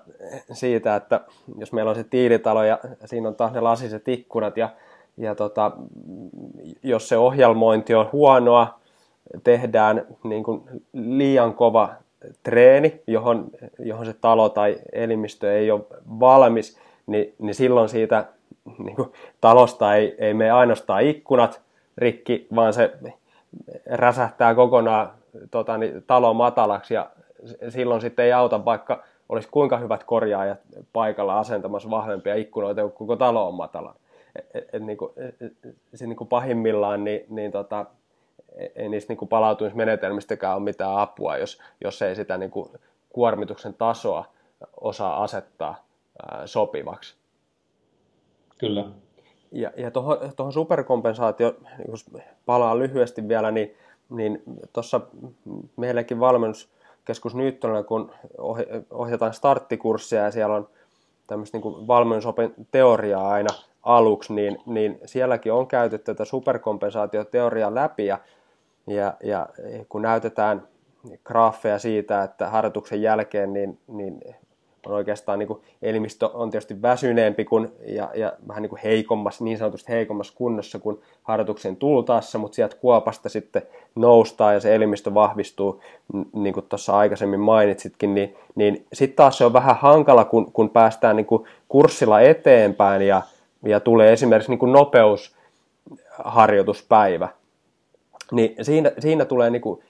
siitä, että jos meillä on se tiilitalo ja siinä on taas ne lasiset ikkunat ja, ja tota, jos se ohjelmointi on huonoa, tehdään niin kuin liian kova treeni, johon, johon se talo tai elimistö ei ole valmis, niin, niin silloin siitä niin kuin, talosta ei, ei mene ainoastaan ikkunat rikki, vaan se räsähtää kokonaan tota, niin, talo matalaksi ja silloin sitten ei auta, vaikka olisi kuinka hyvät korjaajat paikalla asentamassa vahvempia ikkunoita, kun koko talo on matala. Et, et, niin kuin, se niin kuin pahimmillaan niin, niin tota, ei niistä niin kuin palautumismenetelmistäkään ole mitään apua, jos, jos ei sitä niin kuin kuormituksen tasoa osaa asettaa ää, sopivaksi. Kyllä. Ja, ja tuohon, tuohon superkompensaatio, jos palaan lyhyesti vielä, niin, niin tuossa meillekin valmennuskeskus Nyyttönellä, kun ohjataan starttikurssia ja siellä on tämmöistä niin valmennusopin teoriaa aina aluksi, niin, niin sielläkin on käytetty tätä superkompensaatioteoriaa läpi ja, ja, ja kun näytetään graafeja siitä, että harjoituksen jälkeen niin, niin on oikeastaan niin kuin, elimistö on tietysti väsyneempi kuin, ja, ja vähän niin kuin heikommassa, niin sanotusti heikommassa kunnossa kuin harjoituksen tultaessa, mutta sieltä kuopasta sitten noustaan ja se elimistö vahvistuu, niin kuin tuossa aikaisemmin mainitsitkin, niin, niin sitten taas se on vähän hankala, kun, kun päästään niin kuin kurssilla eteenpäin ja, ja tulee esimerkiksi niin kuin nopeusharjoituspäivä, niin siinä, siinä tulee niin kuin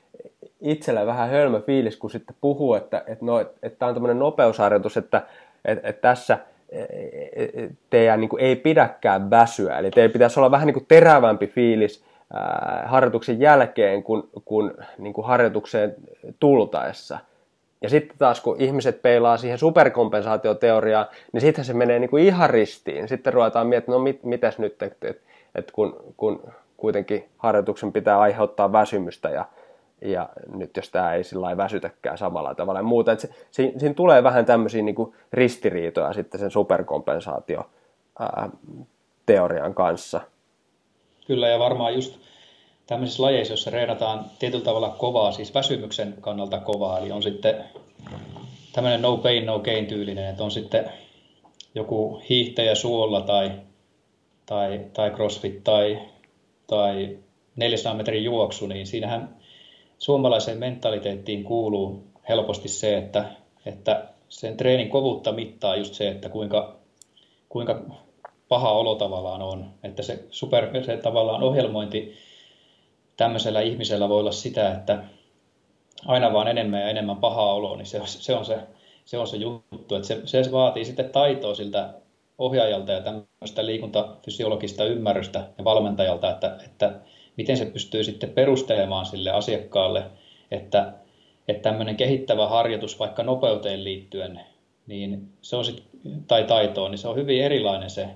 itsellä vähän hölmö fiilis, kun sitten puhuu, että, että, no, että, tämä on tämmöinen nopeusharjoitus, että, että, että tässä e, e, e, teidän niin kuin, ei pidäkään väsyä. Eli teidän pitäisi olla vähän niin kuin terävämpi fiilis ää, harjoituksen jälkeen kuin, kuin, niin kuin harjoitukseen tultaessa. Ja sitten taas kun ihmiset peilaa siihen superkompensaatioteoriaan, niin sitten se menee niin kuin ihan ristiin. Sitten ruvetaan miettimään, no mit, mitäs nyt, että, että, että kun, kun kuitenkin harjoituksen pitää aiheuttaa väsymystä ja, ja nyt jos tämä ei sillä väsytäkään samalla tavalla ja muuta. Että se, siinä, siinä tulee vähän tämmöisiä niin kuin ristiriitoja sitten sen superkompensaatio teorian kanssa. Kyllä ja varmaan just tämmöisissä lajeissa, joissa reenataan tietyllä tavalla kovaa, siis väsymyksen kannalta kovaa, eli on sitten tämmöinen no pain, no gain tyylinen, että on sitten joku hiihtäjä suolla tai, tai, tai crossfit tai, tai 400 metrin juoksu, niin siinähän suomalaiseen mentaliteettiin kuuluu helposti se, että, että sen treenin kovuutta mittaa just se, että kuinka, kuinka paha olo tavallaan on. Että se, super, se tavallaan ohjelmointi tämmöisellä ihmisellä voi olla sitä, että aina vaan enemmän ja enemmän pahaa oloa, niin se, se, on, se, se on se juttu. Että se, se vaatii sitten taitoa siltä ohjaajalta ja tämmöistä liikuntafysiologista ymmärrystä ja valmentajalta, että, että miten se pystyy sitten perustelemaan sille asiakkaalle, että, että tämmöinen kehittävä harjoitus vaikka nopeuteen liittyen, niin se on sit, tai taitoon, niin se on hyvin erilainen se,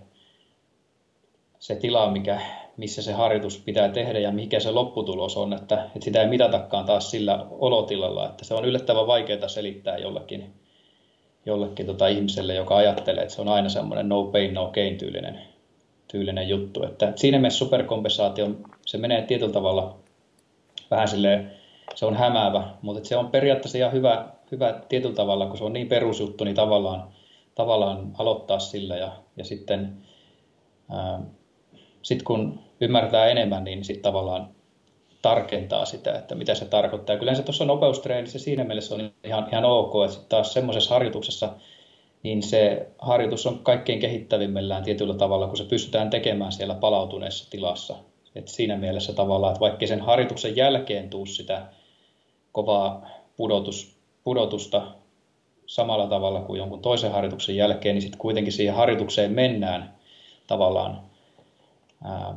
se tila, mikä, missä se harjoitus pitää tehdä ja mikä se lopputulos on, että, että sitä ei mitatakaan taas sillä olotilalla, että se on yllättävän vaikeaa selittää jollekin, jollekin tota ihmiselle, joka ajattelee, että se on aina semmoinen no pain, no gain tyylinen tyylinen juttu. Että siinä mielessä superkompensaatio, se menee tietyllä tavalla vähän silleen, se on hämäävä, mutta se on periaatteessa ihan hyvä, hyvä tietyllä tavalla, kun se on niin perusjuttu, niin tavallaan, tavallaan aloittaa sillä ja, ja sitten ää, sit kun ymmärtää enemmän, niin sitten tavallaan tarkentaa sitä, että mitä se tarkoittaa. Kyllä se tuossa nopeustreenissä siinä mielessä on ihan, ihan ok, että taas semmoisessa harjoituksessa, niin se harjoitus on kaikkein kehittävimmillään tietyllä tavalla, kun se pystytään tekemään siellä palautuneessa tilassa. Et siinä mielessä tavallaan, että vaikka sen harjoituksen jälkeen tuu sitä kovaa pudotus, pudotusta samalla tavalla kuin jonkun toisen harjoituksen jälkeen, niin sitten kuitenkin siihen harjoitukseen mennään tavallaan ää,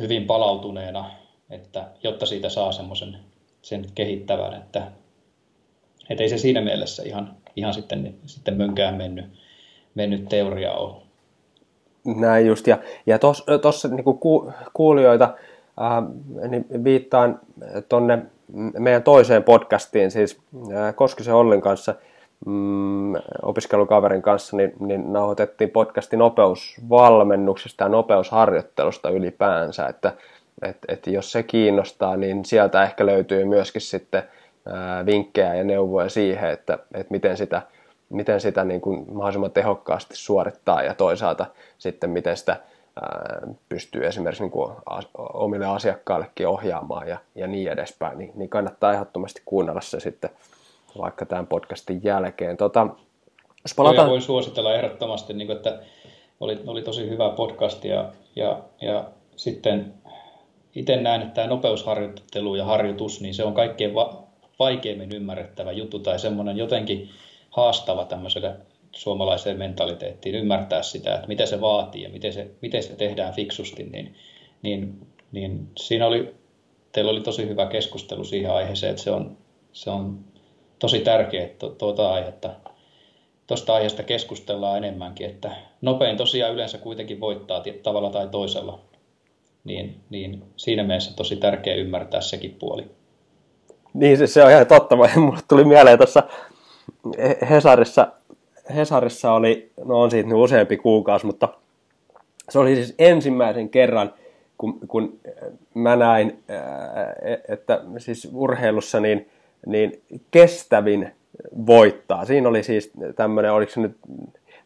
hyvin palautuneena, että, jotta siitä saa semmoisen sen kehittävän, että et ei se siinä mielessä ihan, ihan sitten, sitten mönkään mennyt, mennyt teoria ole. Näin just, ja, ja tuossa niin ku, kuulijoita ää, niin viittaan tuonne meidän toiseen podcastiin, siis ää, Koskisen Ollin kanssa, mm, opiskelukaverin kanssa, niin, niin nauhoitettiin podcasti nopeusvalmennuksesta ja nopeusharjoittelusta ylipäänsä, että et, et jos se kiinnostaa, niin sieltä ehkä löytyy myöskin sitten vinkkejä ja neuvoja siihen, että, että miten sitä, miten sitä niin kuin mahdollisimman tehokkaasti suorittaa ja toisaalta sitten miten sitä pystyy esimerkiksi niin kuin omille asiakkaillekin ohjaamaan ja, ja niin edespäin, niin, niin kannattaa ehdottomasti kuunnella se sitten vaikka tämän podcastin jälkeen. Tota, jos palataan... Voi suositella ehdottomasti, niin kuin, että oli, oli tosi hyvä podcast ja, ja, ja sitten itse näen, että tämä nopeusharjoittelu ja harjoitus, niin se on kaikkein va- vaikeimmin ymmärrettävä juttu tai semmoinen jotenkin haastava tämmöiselle suomalaiseen mentaliteettiin ymmärtää sitä, että mitä se vaatii ja miten se, miten se tehdään fiksusti, niin, niin, niin siinä oli, teillä oli tosi hyvä keskustelu siihen aiheeseen, että se on, se on tosi tärkeää, että tuota aihetta, tuosta aiheesta keskustellaan enemmänkin, että nopein tosiaan yleensä kuitenkin voittaa tavalla tai toisella, niin, niin siinä mielessä tosi tärkeää ymmärtää sekin puoli. Niin, se, se on ihan totta. Mulle tuli mieleen tuossa Hesarissa, Hesarissa oli, no on siitä nyt useampi kuukausi, mutta se oli siis ensimmäisen kerran, kun, kun mä näin, että siis urheilussa niin, niin kestävin voittaa. Siinä oli siis tämmöinen, oliko se nyt,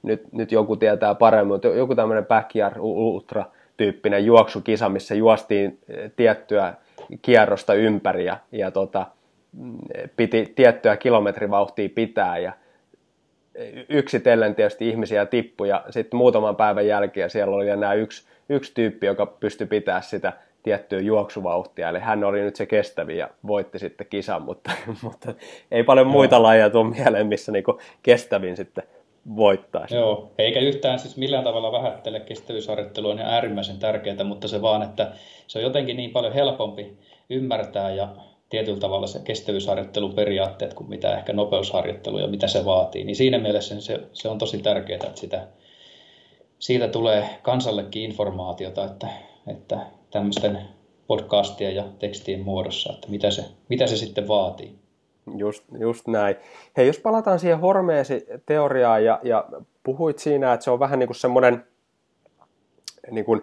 nyt, nyt joku tietää paremmin, mutta joku tämmöinen backyard ultra tyyppinen juoksukisa, missä juostiin tiettyä kierrosta ympäri ja, ja tota, piti tiettyä kilometrivauhtia pitää ja yksitellen tietysti ihmisiä tippui ja sitten muutaman päivän jälkeen siellä oli enää yksi, yksi tyyppi, joka pystyi pitää sitä tiettyä juoksuvauhtia, eli hän oli nyt se kestävi ja voitti sitten kisan, mutta, mutta ei paljon muita lajeja tule mieleen, missä niinku kestävin sitten voittaisi. Joo, eikä yhtään siis millään tavalla vähättele kestävyysharjoittelua, on äärimmäisen tärkeää, mutta se vaan, että se on jotenkin niin paljon helpompi ymmärtää ja tietyllä tavalla se kestävyysharjoitteluperiaatteet kuin mitä ehkä nopeusharjoittelu ja mitä se vaatii. Niin siinä mielessä se, se on tosi tärkeää, että sitä, siitä tulee kansallekin informaatiota, että, että tämmöisten podcastien ja tekstien muodossa, että mitä se, mitä se sitten vaatii. Just, just näin. Hei, jos palataan siihen Hormeesi-teoriaan ja, ja puhuit siinä, että se on vähän niin kuin semmoinen niin kuin,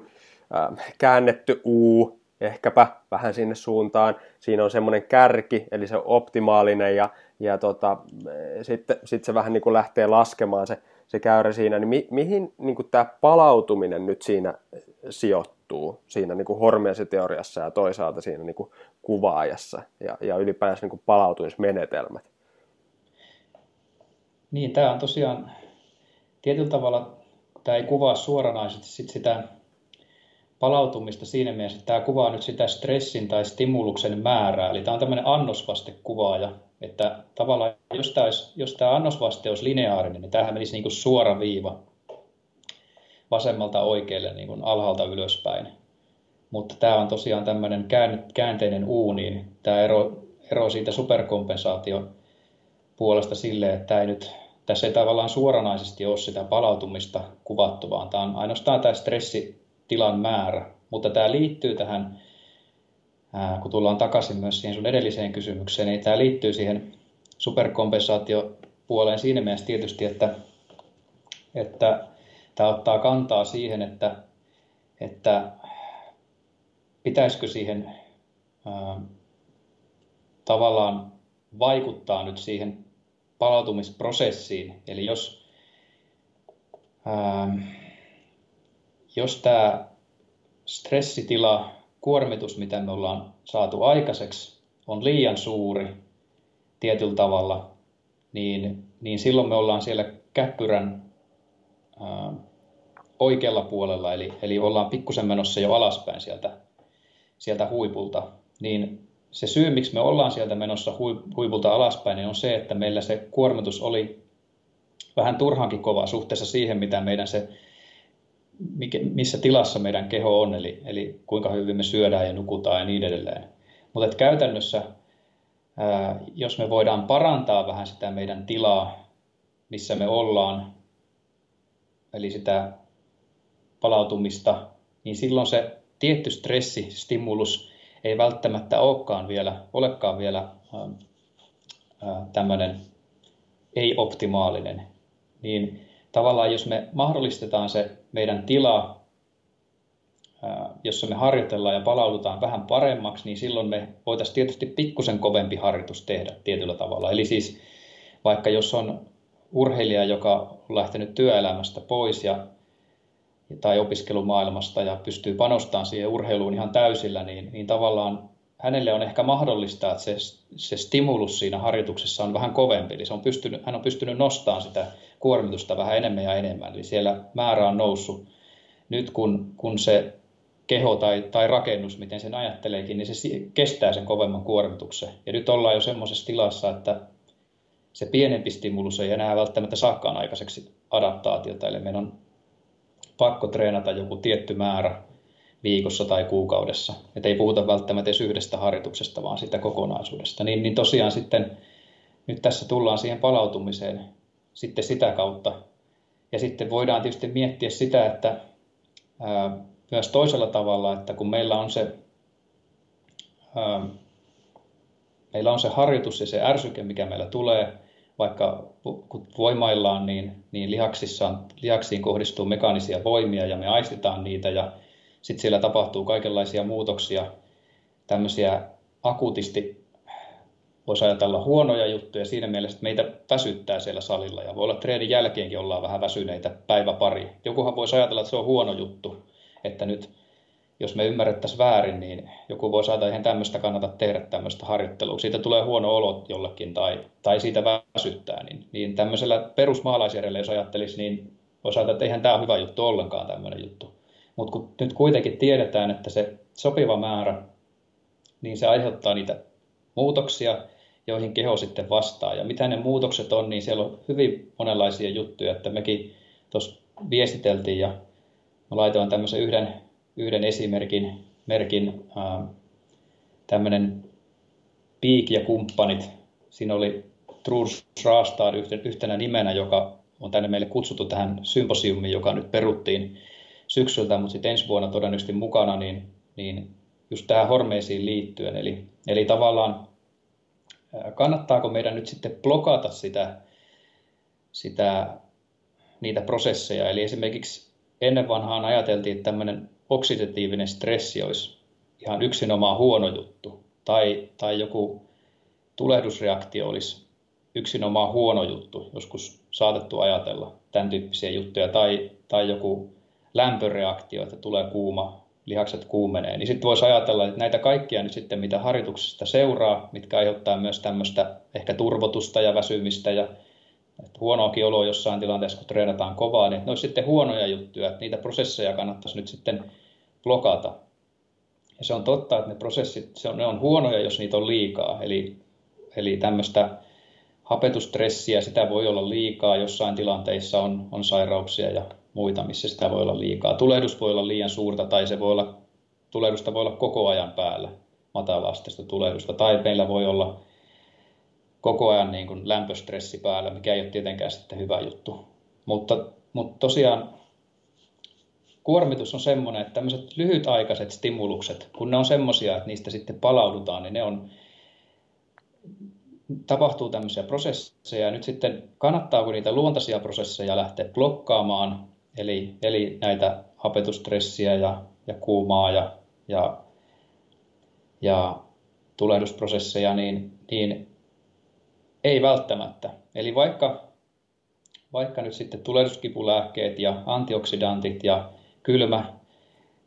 äh, käännetty U, ehkäpä vähän sinne suuntaan. Siinä on semmoinen kärki, eli se optimaalinen, ja, ja tota, sitten sit se vähän niin kuin lähtee laskemaan se, se käyrä siinä. Niin mi, mihin niin kuin tämä palautuminen nyt siinä sijoittuu, siinä niin kuin Hormeesi-teoriassa ja toisaalta siinä niin kuin kuvaajassa ja, ja ylipäänsä niin kuin palautumismenetelmät? Niin, tämä on tosiaan tietyllä tavalla, tämä ei kuvaa suoranaisesti sit sitä palautumista siinä mielessä, että tämä kuvaa nyt sitä stressin tai stimuluksen määrää. Eli tämä on tämmöinen annosvastekuvaaja, että tavallaan jos tämä, olisi, jos tämä annosvaste olisi lineaarinen, niin tämähän menisi niin kuin suora viiva vasemmalta oikealle niin kuin alhaalta ylöspäin. Mutta tämä on tosiaan tämmöinen käänteinen U, niin tämä ero, ero siitä superkompensaatio puolesta sille, että ei nyt, tässä ei tavallaan suoranaisesti ole sitä palautumista kuvattu, vaan tämä on ainoastaan tämä stressitilan määrä. Mutta tämä liittyy tähän, kun tullaan takaisin myös siihen sun edelliseen kysymykseen, niin tämä liittyy siihen superkompensaatiopuoleen siinä mielessä tietysti, että, että tämä ottaa kantaa siihen, että että pitäisikö siihen ää, tavallaan vaikuttaa nyt siihen palautumisprosessiin. Eli jos, ää, jos tämä stressitila, kuormitus, mitä me ollaan saatu aikaiseksi, on liian suuri tietyllä tavalla, niin, niin silloin me ollaan siellä käppyrän oikealla puolella, eli, eli ollaan pikkusen menossa jo alaspäin sieltä, sieltä huipulta, niin se syy, miksi me ollaan sieltä menossa huipulta alaspäin, niin on se, että meillä se kuormitus oli vähän turhankin kova suhteessa siihen, mitä meidän se, missä tilassa meidän keho on, eli, eli kuinka hyvin me syödään ja nukutaan ja niin edelleen. Mutta käytännössä, jos me voidaan parantaa vähän sitä meidän tilaa, missä me ollaan, eli sitä palautumista, niin silloin se tietty stressi, stimulus ei välttämättä olekaan vielä, olekaan vielä tämmöinen ei-optimaalinen. Niin tavallaan jos me mahdollistetaan se meidän tila, jossa me harjoitellaan ja palaudutaan vähän paremmaksi, niin silloin me voitaisiin tietysti pikkusen kovempi harjoitus tehdä tietyllä tavalla. Eli siis vaikka jos on urheilija, joka on lähtenyt työelämästä pois ja tai opiskelumaailmasta ja pystyy panostamaan siihen urheiluun ihan täysillä, niin, niin tavallaan hänelle on ehkä mahdollista, että se, se stimulus siinä harjoituksessa on vähän kovempi. Eli se on pystynyt, hän on pystynyt nostamaan sitä kuormitusta vähän enemmän ja enemmän. Eli siellä määrä on noussut. Nyt kun, kun se keho tai, tai rakennus, miten sen ajatteleekin, niin se kestää sen kovemman kuormituksen. Ja nyt ollaan jo semmoisessa tilassa, että se pienempi stimulus ei enää välttämättä saakaan aikaiseksi adaptaatiota. Eli meidän on pakko treenata joku tietty määrä viikossa tai kuukaudessa. Että ei puhuta välttämättä edes yhdestä harjoituksesta, vaan sitä kokonaisuudesta. Niin, niin tosiaan sitten nyt tässä tullaan siihen palautumiseen sitten sitä kautta. Ja sitten voidaan tietysti miettiä sitä, että ää, myös toisella tavalla, että kun meillä on se ää, meillä on se harjoitus ja se ärsyke, mikä meillä tulee, vaikka kun voimaillaan, niin, niin lihaksissa, lihaksiin kohdistuu mekaanisia voimia ja me aistitaan niitä ja sitten siellä tapahtuu kaikenlaisia muutoksia, tämmöisiä akuutisti voisi ajatella huonoja juttuja siinä mielessä, että meitä väsyttää siellä salilla ja voi olla treenin jälkeenkin ollaan vähän väsyneitä päivä pari. Jokuhan voisi ajatella, että se on huono juttu, että nyt jos me ymmärrettäisiin väärin, niin joku voi saada ihan tämmöistä kannata tehdä tämmöistä harjoittelua. Siitä tulee huono olo jollekin tai, tai siitä väsyttää. Niin, niin tämmöisellä perusmaalaisjärjellä, jos ajattelisi, niin voisi ajatella, että eihän tämä hyvä juttu ollenkaan tämmöinen juttu. Mutta kun nyt kuitenkin tiedetään, että se sopiva määrä, niin se aiheuttaa niitä muutoksia, joihin keho sitten vastaa. Ja mitä ne muutokset on, niin siellä on hyvin monenlaisia juttuja, että mekin tuossa viestiteltiin ja mä laitoin tämmöisen yhden yhden esimerkin, merkin tämmöinen Peak ja kumppanit. Siinä oli Truls Raastad yhtenä nimenä, joka on tänne meille kutsuttu tähän symposiumiin, joka nyt peruttiin syksyltä, mutta sitten ensi vuonna todennäköisesti mukana, niin, niin just tähän hormeisiin liittyen. Eli, eli tavallaan kannattaako meidän nyt sitten blokata sitä, sitä, niitä prosesseja. Eli esimerkiksi ennen vanhaan ajateltiin, että tämmöinen oksidatiivinen stressi olisi ihan yksinomaan huono juttu, tai, tai joku tulehdusreaktio olisi yksinomaan huono juttu, joskus saatettu ajatella tämän tyyppisiä juttuja, tai, tai joku lämpöreaktio, että tulee kuuma, lihakset kuumenee, niin sitten voisi ajatella, että näitä kaikkia nyt sitten, mitä harjoituksesta seuraa, mitkä aiheuttaa myös tämmöistä ehkä turvotusta ja väsymistä ja että huonoakin oloa jossain tilanteessa, kun treenataan kovaa, niin ne olisi sitten huonoja juttuja, että niitä prosesseja kannattaisi nyt sitten blokata. Ja se on totta, että ne prosessit, se on, ne on huonoja, jos niitä on liikaa. Eli, eli tämmöistä hapetustressiä, sitä voi olla liikaa, jossain tilanteissa on, on sairauksia ja muita, missä sitä voi olla liikaa. Tulehdus voi olla liian suurta tai se voi olla, tulehdusta voi olla koko ajan päällä, matalasteista tulehdusta. Tai meillä voi olla koko ajan niin kuin lämpöstressi päällä, mikä ei ole tietenkään sitten hyvä juttu. Mutta, mutta tosiaan kuormitus on semmoinen, että tämmöiset lyhytaikaiset stimulukset, kun ne on semmoisia, että niistä sitten palaudutaan, niin ne on, tapahtuu tämmöisiä prosesseja. Nyt sitten kannattaako niitä luontaisia prosesseja lähteä blokkaamaan, eli, eli näitä hapetustressiä ja ja kuumaa ja, ja, ja tulehdusprosesseja, niin, niin ei välttämättä. Eli vaikka, vaikka nyt sitten tulehduskipulääkkeet ja antioksidantit ja kylmä,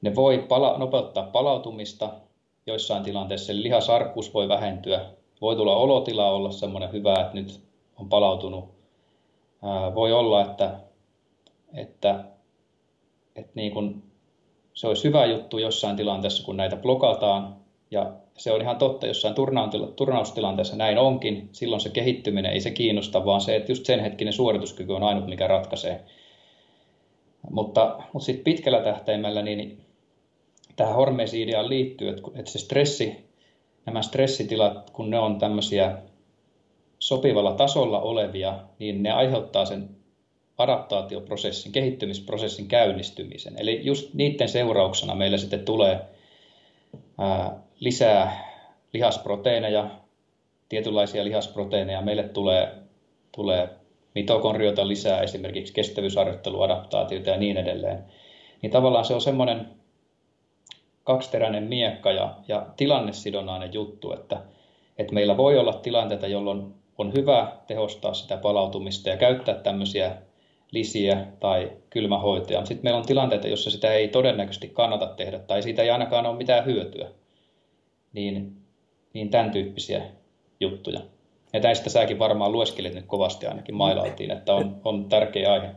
ne voi pala- nopeuttaa palautumista, joissain tilanteissa lihasarkkuus voi vähentyä, voi tulla olotila olla semmoinen hyvä, että nyt on palautunut. Ää, voi olla, että, että, että niin kun se olisi hyvä juttu jossain tilanteessa, kun näitä blokataan, ja se on ihan totta, jossain turnaustilanteessa näin onkin, silloin se kehittyminen ei se kiinnosta, vaan se, että just sen hetkinen suorituskyky on ainut, mikä ratkaisee. Mutta, mutta sitten pitkällä tähtäimellä niin tähän hormeesi-ideaan liittyy, että, että se stressi, nämä stressitilat, kun ne on tämmöisiä sopivalla tasolla olevia, niin ne aiheuttaa sen adaptaatioprosessin, kehittymisprosessin käynnistymisen. Eli just niiden seurauksena meillä sitten tulee ää, lisää lihasproteiineja, tietynlaisia lihasproteiineja. Meille tulee, tulee mitokondriota lisää, esimerkiksi kestävyysharjoittelu, adaptaatiota ja niin edelleen. Niin tavallaan se on semmoinen kaksiteräinen miekka ja, ja tilannesidonnainen juttu, että, että meillä voi olla tilanteita, jolloin on hyvä tehostaa sitä palautumista ja käyttää tämmöisiä lisiä tai kylmähoitoja. Sitten meillä on tilanteita, jossa sitä ei todennäköisesti kannata tehdä tai siitä ei ainakaan ole mitään hyötyä. Niin, niin tämän tyyppisiä juttuja. Ja tästä säkin varmaan lueskelit nyt kovasti ainakin mailautiin, että on, on tärkeä aihe.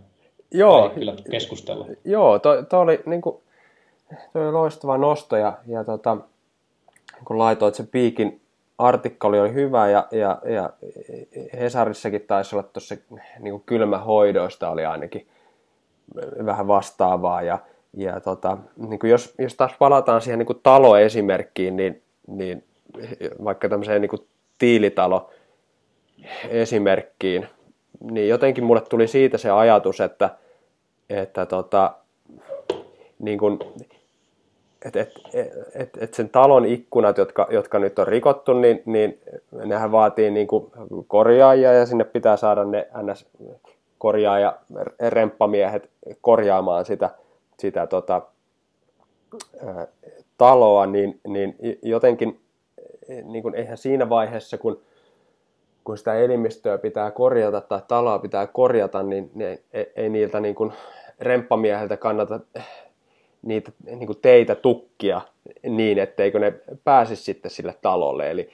Joo, aihe kyllä keskustella. Joo, toi, toi oli niin kuin, toi oli loistava nosto ja, ja tota, kun laitoit sen piikin artikkeli oli hyvä ja, ja, ja Hesarissakin taisi olla tuossa niin kylmähoidoista oli ainakin vähän vastaavaa ja, ja tota, niin kuin jos, jos taas palataan siihen niin taloesimerkkiin, niin, niin vaikka tämmöiseen niin tiilitalo esimerkkiin, niin jotenkin mulle tuli siitä se ajatus, että, että tota, niin kuin, et, et, et, et sen talon ikkunat, jotka, jotka nyt on rikottu, niin, niin nehän vaatii niin kuin korjaajia ja sinne pitää saada ne ns. korjaaja remppamiehet korjaamaan sitä, sitä tota, ää, taloa, niin, niin jotenkin niin kuin eihän siinä vaiheessa, kun, kun sitä elimistöä pitää korjata tai taloa pitää korjata, niin, niin ei, ei niiltä niin kuin remppamieheltä kannata niitä niin kuin teitä tukkia niin, etteikö ne pääsisi sitten sille talolle. Eli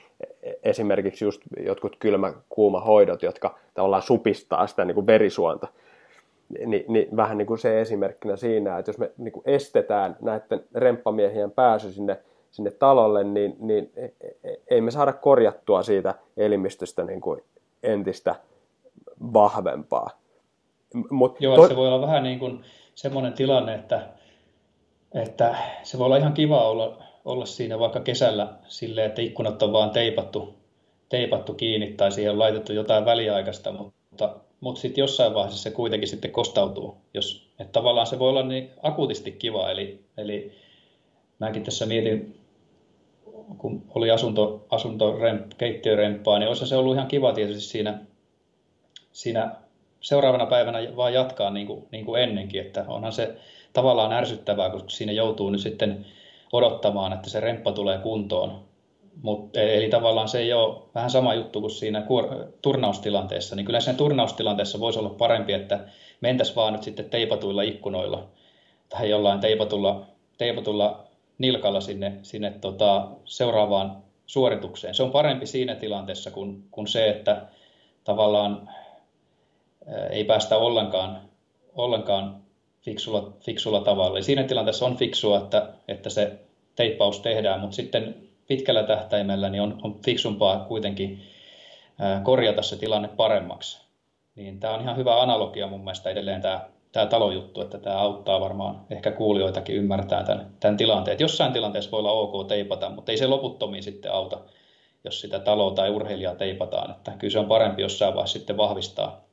esimerkiksi just jotkut kylmä, kuuma hoidot, jotka tavallaan supistaa sitä niin kuin verisuonta. Ni, niin vähän niin kuin se esimerkkinä siinä, että jos me niin kuin estetään näiden remppamiehien pääsy sinne, sinne talolle, niin, niin e, e, ei me saada korjattua siitä elimistöstä niin kuin entistä vahvempaa. Mut Joo, to... se voi olla vähän niin kuin semmoinen tilanne, että että se voi olla ihan kiva olla, olla siinä vaikka kesällä silleen, että ikkunat on vaan teipattu, teipattu kiinni tai siihen on laitettu jotain väliaikaista, mutta, mutta sitten jossain vaiheessa se kuitenkin sitten kostautuu. Jos, että tavallaan se voi olla niin akuutisti kiva, eli, eli mäkin tässä mietin, kun oli asunto, asunto keittiöremppaa, niin olisi se ollut ihan kiva tietysti siinä, siinä seuraavana päivänä vaan jatkaa niin kuin, niin kuin ennenkin, että onhan se tavallaan ärsyttävää, koska siinä joutuu nyt sitten odottamaan, että se remppa tulee kuntoon. Mut, e, eli tavallaan se ei ole vähän sama juttu kuin siinä turnaustilanteessa. Niin kyllä sen turnaustilanteessa voisi olla parempi, että mentäs vaan nyt sitten teipatuilla ikkunoilla tai jollain teipatulla, teipatulla nilkalla sinne, sinne tota seuraavaan suoritukseen. Se on parempi siinä tilanteessa kuin, kuin se, että tavallaan ei päästä ollenkaan, ollenkaan fiksulla, fiksulla tavalla. Eli siinä tilanteessa on fiksua, että, että se teippaus tehdään, mutta sitten pitkällä tähtäimellä niin on, on fiksumpaa kuitenkin korjata se tilanne paremmaksi. Niin tämä on ihan hyvä analogia mun mielestä edelleen tämä, tämä talojuttu, että tämä auttaa varmaan ehkä kuulijoitakin ymmärtää tämän, tämän tilanteen. Että jossain tilanteessa voi olla ok teipata, mutta ei se loputtomiin sitten auta, jos sitä taloa tai urheilijaa teipataan. Että kyllä se on parempi jossain vaiheessa sitten vahvistaa,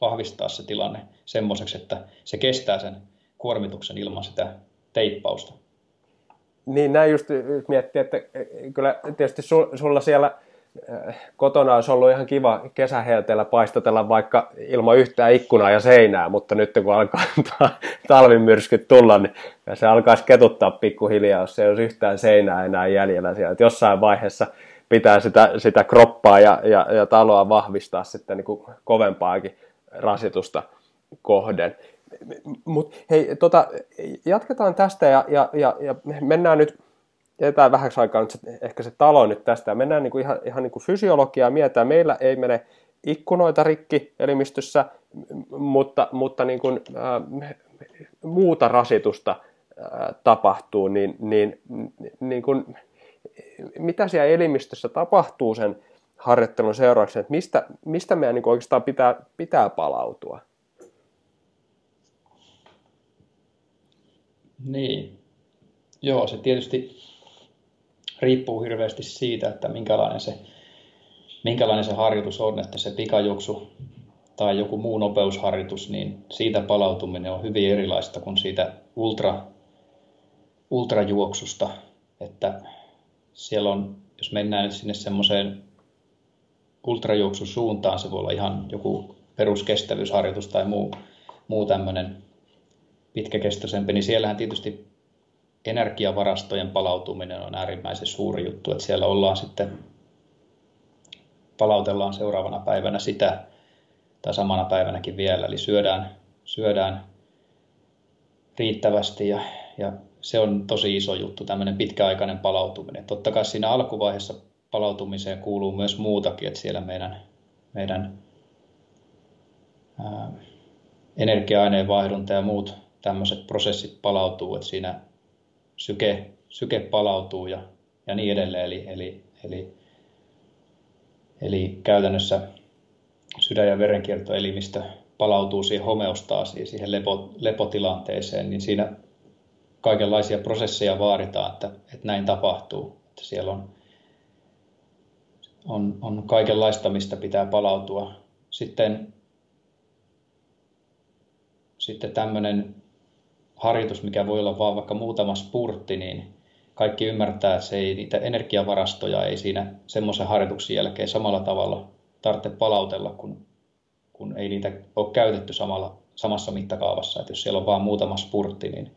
vahvistaa se tilanne semmoiseksi, että se kestää sen kuormituksen ilman sitä teippausta. Niin, näin just miettii, että kyllä tietysti sulla siellä kotona olisi ollut ihan kiva kesähelteellä paistatella vaikka ilman yhtään ikkunaa ja seinää, mutta nyt kun alkaa talvimyrskyt tulla, niin se alkaisi ketuttaa pikkuhiljaa, jos ei olisi yhtään seinää enää jäljellä siellä. Että jossain vaiheessa pitää sitä, sitä kroppaa ja, ja, ja taloa vahvistaa sitten niin kuin kovempaakin rasitusta kohden. Mutta hei, tota, jatketaan tästä ja, ja, ja, ja mennään nyt jätetään vähäksi aikaa nyt se, ehkä se talo nyt tästä mennään niin kuin ihan, ihan niin kuin fysiologiaa mietitään. Meillä ei mene ikkunoita rikki elimistössä, mutta, mutta niin kuin, äh, muuta rasitusta äh, tapahtuu, niin, niin, niin kuin, mitä siellä elimistössä tapahtuu sen harjoittelun seurauksena, että mistä, mistä meidän niin oikeastaan pitää, pitää palautua? Niin, joo, se tietysti riippuu hirveästi siitä, että minkälainen se, minkälainen se harjoitus on, että se pikajuoksu tai joku muu nopeusharjoitus, niin siitä palautuminen on hyvin erilaista kuin siitä ultra, ultrajuoksusta, että siellä on, jos mennään sinne semmoiseen ultrajuoksusuuntaan, se voi olla ihan joku peruskestävyysharjoitus tai muu, muu tämmöinen pitkäkestoisempi, niin siellähän tietysti energiavarastojen palautuminen on äärimmäisen suuri juttu, että siellä ollaan sitten, palautellaan seuraavana päivänä sitä, tai samana päivänäkin vielä, eli syödään, syödään riittävästi ja, ja se on tosi iso juttu, tämmöinen pitkäaikainen palautuminen. Totta kai siinä alkuvaiheessa palautumiseen kuuluu myös muutakin, että siellä meidän, meidän ää, energia-aineen vaihdunta ja muut tämmöiset prosessit palautuu, että siinä syke, syke palautuu ja, ja niin edelleen. Eli, eli, eli, eli käytännössä sydän- ja verenkiertoelimistö palautuu siihen homeostaasiin, siihen lepo, lepotilanteeseen, niin siinä kaikenlaisia prosesseja vaaditaan, että, että näin tapahtuu. Että siellä on, on, on kaikenlaista, mistä pitää palautua. Sitten, sitten tämmöinen harjoitus, mikä voi olla vaan vaikka muutama spurtti, niin kaikki ymmärtää, että se ei, niitä energiavarastoja ei siinä semmoisen harjoituksen jälkeen samalla tavalla tarvitse palautella, kun, kun ei niitä ole käytetty samalla, samassa mittakaavassa. Että jos siellä on vain muutama spurtti, niin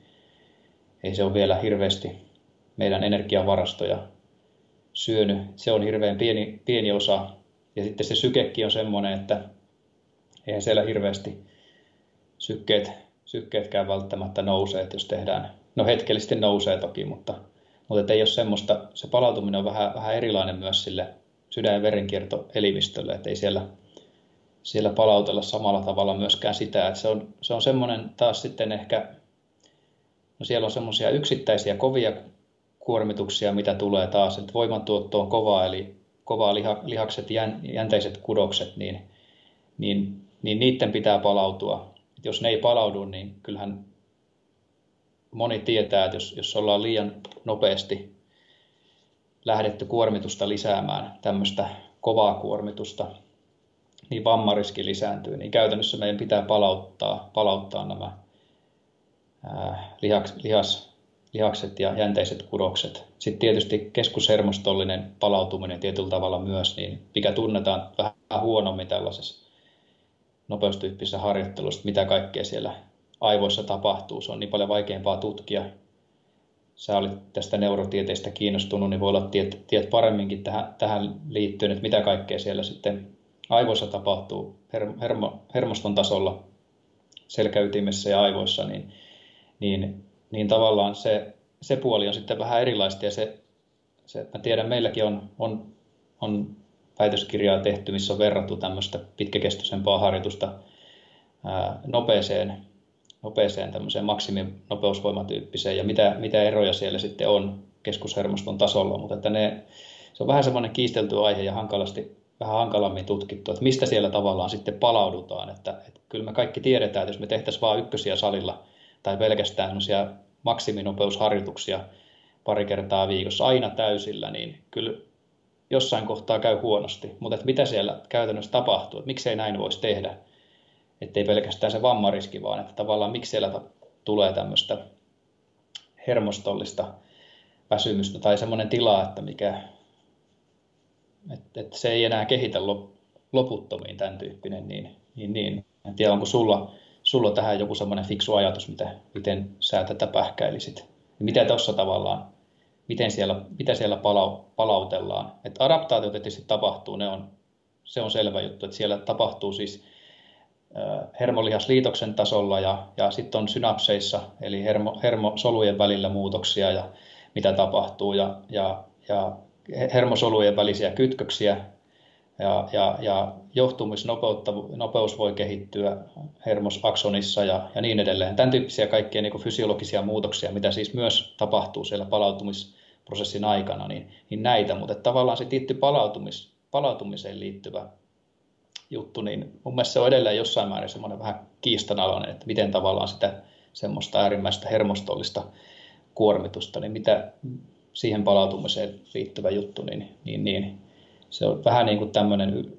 ei se ole vielä hirveästi meidän energiavarastoja syönyt. Se on hirveän pieni, pieni osa. Ja sitten se sykekin on semmoinen, että eihän siellä hirveästi sykkeet sykkeetkään välttämättä nousee, että jos tehdään, no hetkellisesti nousee toki, mutta, mutta ei ole semmoista, se palautuminen on vähän, vähän erilainen myös sille sydän- ja verenkiertoelimistölle, että ei siellä, siellä palautella samalla tavalla myöskään sitä, että se on, se on semmoinen taas sitten ehkä, no siellä on semmoisia yksittäisiä kovia kuormituksia, mitä tulee taas, että voimantuotto on kova, eli kovaa liha, lihakset, jänteiset kudokset, niin, niin, niin niiden pitää palautua jos ne ei palaudu, niin kyllähän moni tietää, että jos, jos ollaan liian nopeasti lähdetty kuormitusta lisäämään, tämmöistä kovaa kuormitusta, niin vammariski lisääntyy, niin käytännössä meidän pitää palauttaa, palauttaa nämä ää, lihaks, lihas, lihakset ja jänteiset kudokset. Sitten tietysti keskushermostollinen palautuminen tietyllä tavalla myös, niin mikä tunnetaan vähän huonommin tällaisessa nopeustyyppisessä harjoittelussa, mitä kaikkea siellä aivoissa tapahtuu. Se on niin paljon vaikeampaa tutkia. Sä olit tästä neurotieteestä kiinnostunut, niin voi olla tiet, tiet paremminkin tähän, tähän liittyen, että mitä kaikkea siellä sitten aivoissa tapahtuu hermo, hermoston tasolla, selkäytimessä ja aivoissa, niin, niin, niin tavallaan se, se puoli on sitten vähän erilaista ja se, se mä tiedän, meilläkin on, on, on väitöskirjaa tehty, missä on verrattu tämmöistä pitkäkestoisempaa harjoitusta nopeeseen, nopeeseen tämmöiseen maksiminopeusvoimatyyppiseen. Ja mitä, mitä eroja siellä sitten on keskushermoston tasolla, mutta että ne, se on vähän semmoinen kiistelty aihe ja hankalasti, vähän hankalammin tutkittu, että mistä siellä tavallaan sitten palaudutaan, että, että kyllä me kaikki tiedetään, että jos me tehtäisiin vain ykkösiä salilla tai pelkästään maksiminopeusharjoituksia pari kertaa viikossa aina täysillä, niin kyllä jossain kohtaa käy huonosti, mutta että mitä siellä käytännössä tapahtuu, että miksei näin voisi tehdä, ettei pelkästään se vammariski, vaan että tavallaan miksi siellä tulee tämmöistä hermostollista väsymystä tai semmoinen tila, että mikä, että, että se ei enää kehitä loputtomiin tämän tyyppinen, niin, niin, niin. en tiedä onko sulla, sulla tähän joku semmoinen fiksu ajatus, mitä, miten sä tätä pähkäilisit. Mitä tuossa tavallaan, miten siellä, mitä siellä palau, palautellaan. Että adaptaatio tietysti tapahtuu, ne on, se on selvä juttu, että siellä tapahtuu siis hermolihasliitoksen tasolla ja, ja sitten on synapseissa, eli hermo, hermosolujen välillä muutoksia ja mitä tapahtuu ja, ja, ja hermosolujen välisiä kytköksiä ja, ja, ja johtumisnopeus voi kehittyä hermosaksonissa ja, ja niin edelleen. Tämän tyyppisiä kaikkia niin fysiologisia muutoksia, mitä siis myös tapahtuu siellä palautumisprosessin aikana, niin, niin näitä, mutta tavallaan se tietty palautumis, palautumiseen liittyvä juttu, niin mun mielestä se on edelleen jossain määrin semmoinen vähän kiistanalainen, että miten tavallaan sitä semmoista äärimmäistä hermostollista kuormitusta, niin mitä siihen palautumiseen liittyvä juttu, niin, niin, niin se on vähän niin kuin tämmöinen,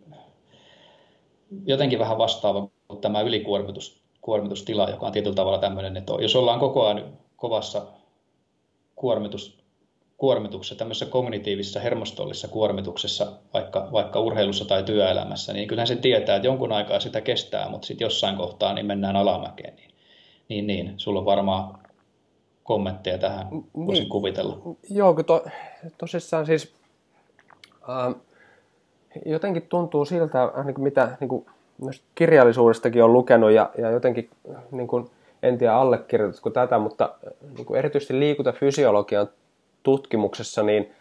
jotenkin vähän vastaava kuin tämä ylikuormitus, kuormitustila, joka on tietyllä tavalla tämmöinen, että jos ollaan koko ajan kovassa kuormitus, kuormituksessa, tämmöisessä kognitiivisessa hermostollisessa kuormituksessa, vaikka, vaikka urheilussa tai työelämässä, niin kyllähän se tietää, että jonkun aikaa sitä kestää, mutta sitten jossain kohtaa niin mennään alamäkeen. Niin, niin, niin. sulla on varmaan kommentteja tähän, voisin niin, kuvitella. Joo, kun to, tosissaan siis äh, jotenkin tuntuu siltä, niin kuin mitä niin kuin, myös kirjallisuudestakin on lukenut ja, ja jotenkin niin kuin, en tiedä allekirjoitatko tätä, mutta niin kuin erityisesti liikuntafysiologian tutkimuksessa, niin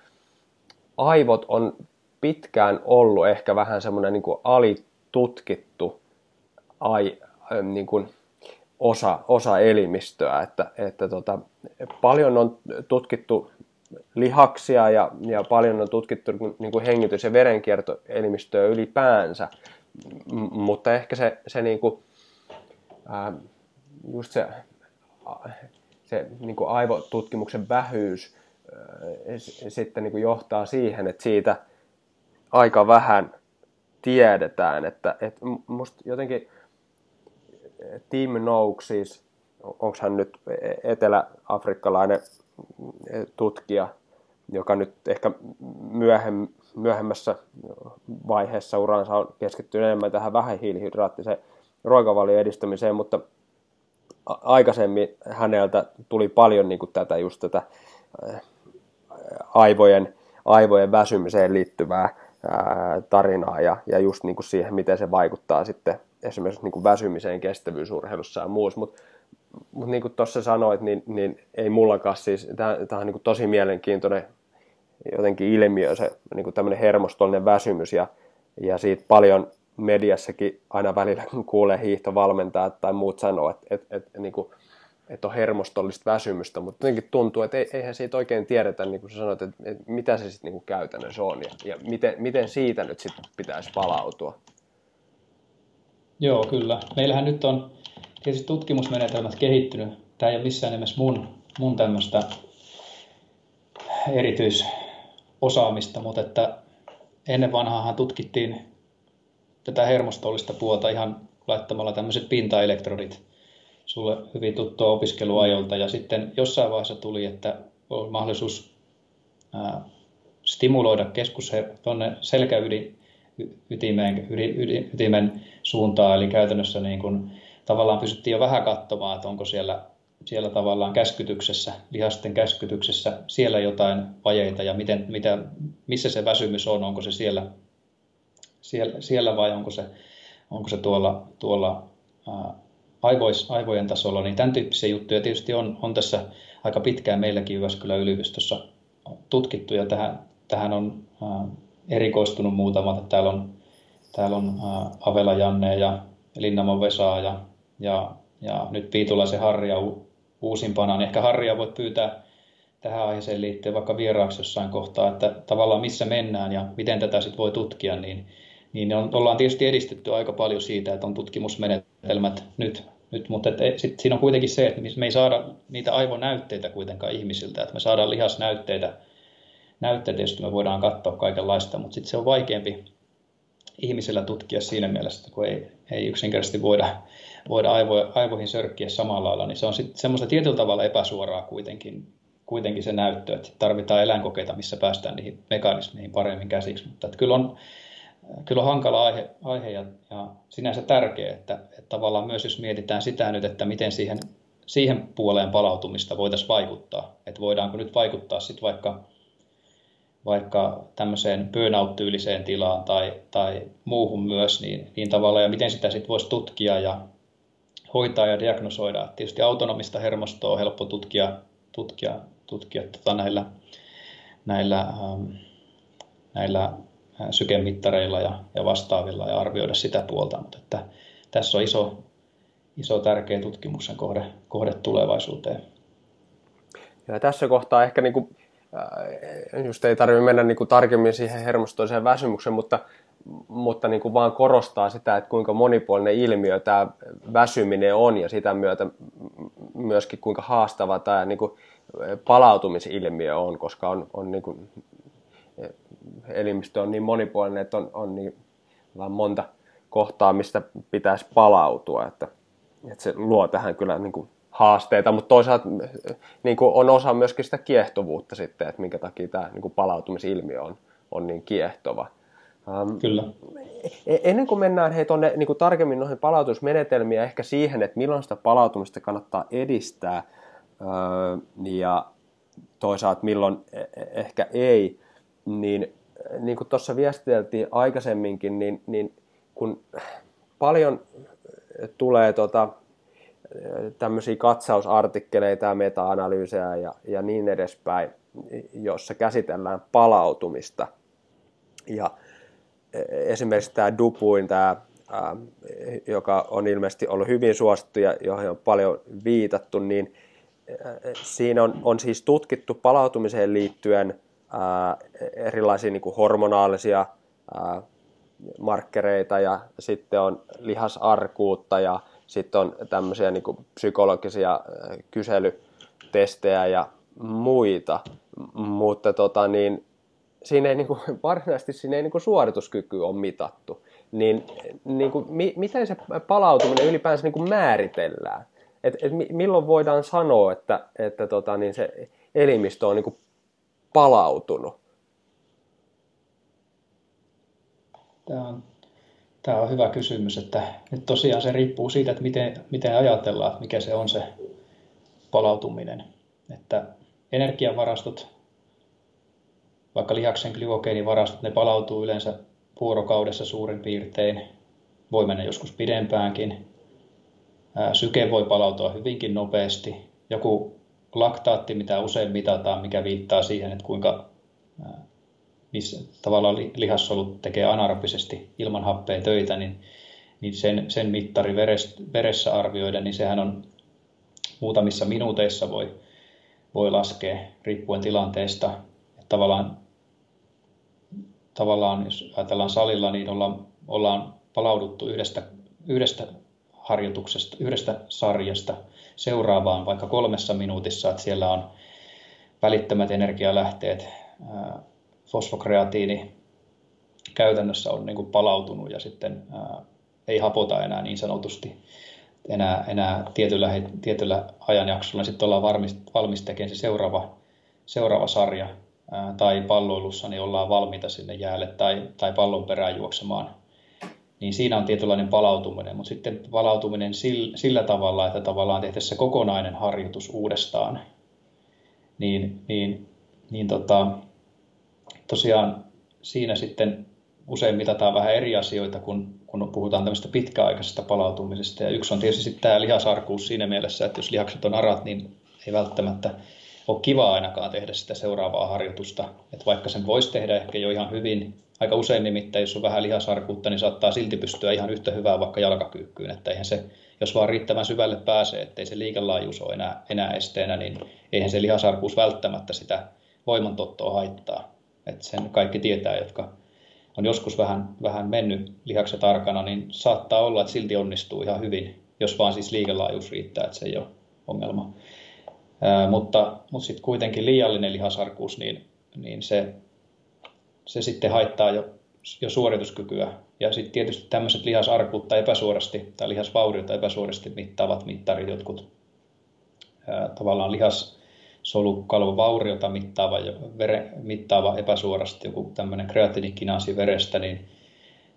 aivot on pitkään ollut ehkä vähän semmoinen niin alitutkittu ai, niin kuin osa, osa elimistöä, että, että tota, paljon on tutkittu lihaksia ja, ja paljon on tutkittu niin kuin hengitys- ja verenkiertoelimistöä ylipäänsä, M- mutta ehkä se, se, niin kuin, ää, just se, se niin kuin aivotutkimuksen vähyys sitten niin kuin johtaa siihen, että siitä aika vähän tiedetään. Että, että musta jotenkin Tim Noakes, siis, onko hän nyt etelä-afrikkalainen tutkija, joka nyt ehkä myöhem, myöhemmässä vaiheessa uransa on keskittynyt enemmän tähän vähähiilihydraattiseen ruokavalion edistämiseen, mutta aikaisemmin häneltä tuli paljon niin kuin tätä just tätä aivojen, aivojen väsymiseen liittyvää ää, tarinaa ja, ja just niin kuin siihen, miten se vaikuttaa sitten esimerkiksi niin kuin väsymiseen kestävyysurheilussa ja muussa, mutta mut niin kuin tuossa sanoit, niin, niin ei mullakaan siis, tämä on niin kuin tosi mielenkiintoinen jotenkin ilmiö, se niin kuin tämmöinen hermostollinen väsymys ja, ja siitä paljon mediassakin aina välillä kuulee hiihtovalmentajat tai muut sanoo, että, että, että, niin kuin, että on hermostollista väsymystä, mutta jotenkin tuntuu, että eihän siitä oikein tiedetä, niin kuin sanoit, että, että mitä se sitten niin käytännössä on ja, ja miten, miten siitä nyt sitten pitäisi palautua. Joo, kyllä. Meillähän nyt on tietysti tutkimusmenetelmät kehittynyt. Tämä ei ole missään nimessä mun, mun tämmöistä erityisosaamista, mutta että ennen vanhaahan tutkittiin tätä hermostollista puolta ihan laittamalla tämmöiset pintaelektrodit sulle hyvin tuttua opiskeluajolta ja sitten jossain vaiheessa tuli, että on mahdollisuus ää, stimuloida keskus tuonne selkäydin ytimeen, ytimen suuntaan, eli käytännössä niin kuin, tavallaan pysyttiin jo vähän katsomaan, että onko siellä, siellä tavallaan käskytyksessä, lihasten käskytyksessä siellä jotain vajeita ja miten, mitä, missä se väsymys on, onko se siellä, siellä, siellä vai onko se, onko se tuolla, tuolla ää, aivois, aivojen tasolla, niin tämän tyyppisiä juttuja tietysti on, on tässä aika pitkään meilläkin Jyväskylän yliopistossa tutkittu ja tähän, tähän on ää, erikoistunut muutamat. Täällä on, täällä on ää, Avela Janne ja Linnamon Vesaa ja, ja, ja nyt Piitulaisen Harja u, uusimpana. Niin ehkä Harja voit pyytää tähän aiheeseen liittyen vaikka vieraaksi jossain kohtaa, että tavallaan missä mennään ja miten tätä sitten voi tutkia, niin, niin on, ollaan tietysti edistetty aika paljon siitä, että on tutkimusmenetelmät nyt, nyt mutta et, sit siinä on kuitenkin se, että me ei saada niitä aivonäytteitä kuitenkaan ihmisiltä, että me saadaan lihasnäytteitä näytteitä, joista me voidaan katsoa kaikenlaista, mutta sitten se on vaikeampi ihmisellä tutkia siinä mielessä, kun ei, ei yksinkertaisesti voida, voida aivo, aivoihin sörkkiä samalla lailla, niin se on sitten semmoista tietyllä tavalla epäsuoraa kuitenkin, kuitenkin se näyttö, että tarvitaan eläinkokeita, missä päästään niihin mekanismeihin paremmin käsiksi. Mutta että kyllä, on, kyllä on hankala aihe, aihe ja, ja sinänsä tärkeä, että, että tavallaan myös jos mietitään sitä nyt, että miten siihen, siihen puoleen palautumista voitaisiin vaikuttaa, että voidaanko nyt vaikuttaa sitten vaikka vaikka tämmöiseen burnout-tyyliseen tilaan tai, tai muuhun myös, niin, niin tavallaan, ja miten sitä sitten voisi tutkia ja hoitaa ja diagnosoida. Tietysti autonomista hermostoa on helppo tutkia, tutkia, tutkia tota näillä, näillä, ähm, näillä sykemittareilla ja, ja vastaavilla ja arvioida sitä puolta, mutta että tässä on iso, iso tärkeä tutkimuksen kohde, kohde tulevaisuuteen. Ja tässä kohtaa ehkä niin kuin just ei tarvitse mennä niin kuin tarkemmin siihen hermostoiseen väsymykseen, mutta, mutta niin kuin vaan korostaa sitä, että kuinka monipuolinen ilmiö tämä väsyminen on ja sitä myötä myöskin kuinka haastava tämä niin kuin palautumisilmiö on, koska on, on niin kuin, elimistö on niin monipuolinen, että on, on niin vaan monta kohtaa, mistä pitäisi palautua, että, että se luo tähän kyllä niin kuin haasteita, mutta toisaalta niin kuin on osa myöskin sitä kiehtovuutta sitten, että minkä takia tämä niin kuin palautumisilmiö on, on niin kiehtova. Um, Kyllä. E-, ennen kuin mennään hei, tonne, niin kuin tarkemmin noihin palautusmenetelmiin ehkä siihen, että milloin sitä palautumista kannattaa edistää öö, ja toisaalta milloin e-, e-, ehkä ei, niin niin kuin tuossa viestiteltiin aikaisemminkin, niin, niin kun paljon tulee tota, tämmöisiä katsausartikkeleita ja meta-analyysejä ja, ja niin edespäin, jossa käsitellään palautumista. Ja e, esimerkiksi tämä Dupuin, tämä, ää, joka on ilmeisesti ollut hyvin suosittu ja johon on paljon viitattu, niin siinä on, on siis tutkittu palautumiseen liittyen ää, erilaisia niin kuin hormonaalisia ää, markkereita ja sitten on lihasarkuutta ja sitten on tämmöisiä niin psykologisia äh, kyselytestejä ja muita, mutta tota, niin, siinä ei niin kuin, varsinaisesti siinä ei niin kuin suorituskyky ole mitattu. Niin, niin kuin, mi, miten se palautuminen ylipäänsä niin kuin määritellään? Et, et milloin voidaan sanoa, että, että tota, niin se elimistö on niin kuin palautunut? Tämä on Tämä on hyvä kysymys, että nyt tosiaan se riippuu siitä, että miten, miten ajatellaan, mikä se on se palautuminen. Että energiavarastot, vaikka lihaksen glykogeenivarastot, ne palautuu yleensä vuorokaudessa suurin piirtein. Voi mennä joskus pidempäänkin. Syke voi palautua hyvinkin nopeasti. Joku laktaatti, mitä usein mitataan, mikä viittaa siihen, että kuinka missä tavallaan lihassolut tekee anaerobisesti ilman happea töitä, niin, niin sen, sen mittari veressä arvioida, niin sehän on muutamissa minuuteissa voi, voi laskea riippuen tilanteesta. Että tavallaan, tavallaan, jos ajatellaan salilla, niin ollaan, ollaan palauduttu yhdestä, yhdestä harjoituksesta, yhdestä sarjasta seuraavaan vaikka kolmessa minuutissa, että siellä on välittömät energialähteet, fosfokreatiini käytännössä on niin kuin palautunut ja sitten ei hapota enää niin sanotusti enää, enää tietyllä, tietyllä ajanjaksolla. Sitten ollaan valmis, valmis tekemään se seuraava, seuraava sarja tai palloilussa niin ollaan valmiita sinne jäälle tai, tai pallon perään juoksemaan. Niin siinä on tietynlainen palautuminen, mutta sitten palautuminen sillä, sillä tavalla, että tavallaan tehtäisiin se kokonainen harjoitus uudestaan, niin, niin, niin tota, tosiaan siinä sitten usein mitataan vähän eri asioita, kun, kun puhutaan tämmöistä pitkäaikaisesta palautumisesta. Ja yksi on tietysti tämä lihasarkuus siinä mielessä, että jos lihakset on arat, niin ei välttämättä ole kiva ainakaan tehdä sitä seuraavaa harjoitusta. Että vaikka sen voisi tehdä ehkä jo ihan hyvin, aika usein nimittäin, jos on vähän lihasarkuutta, niin saattaa silti pystyä ihan yhtä hyvää vaikka jalkakyykkyyn. Että eihän se, jos vaan riittävän syvälle pääsee, ettei se liikelaajuus ole enää, enää esteenä, niin eihän se lihasarkuus välttämättä sitä voimantottoa haittaa että sen kaikki tietää, jotka on joskus vähän, vähän mennyt lihakset arkana, niin saattaa olla, että silti onnistuu ihan hyvin, jos vaan siis liikelaajuus riittää, että se ei ole ongelma. Ää, mutta mutta sitten kuitenkin liiallinen lihasarkuus, niin, niin se, se sitten haittaa jo, jo suorituskykyä. Ja sitten tietysti tämmöiset lihasarkuutta epäsuorasti tai lihasvauriota epäsuorasti mittaavat mittarit, jotkut ää, tavallaan lihas, solukalvovauriota mittaava, vere, mittaava epäsuorasti joku tämmöinen kreatinikinaasi verestä, niin,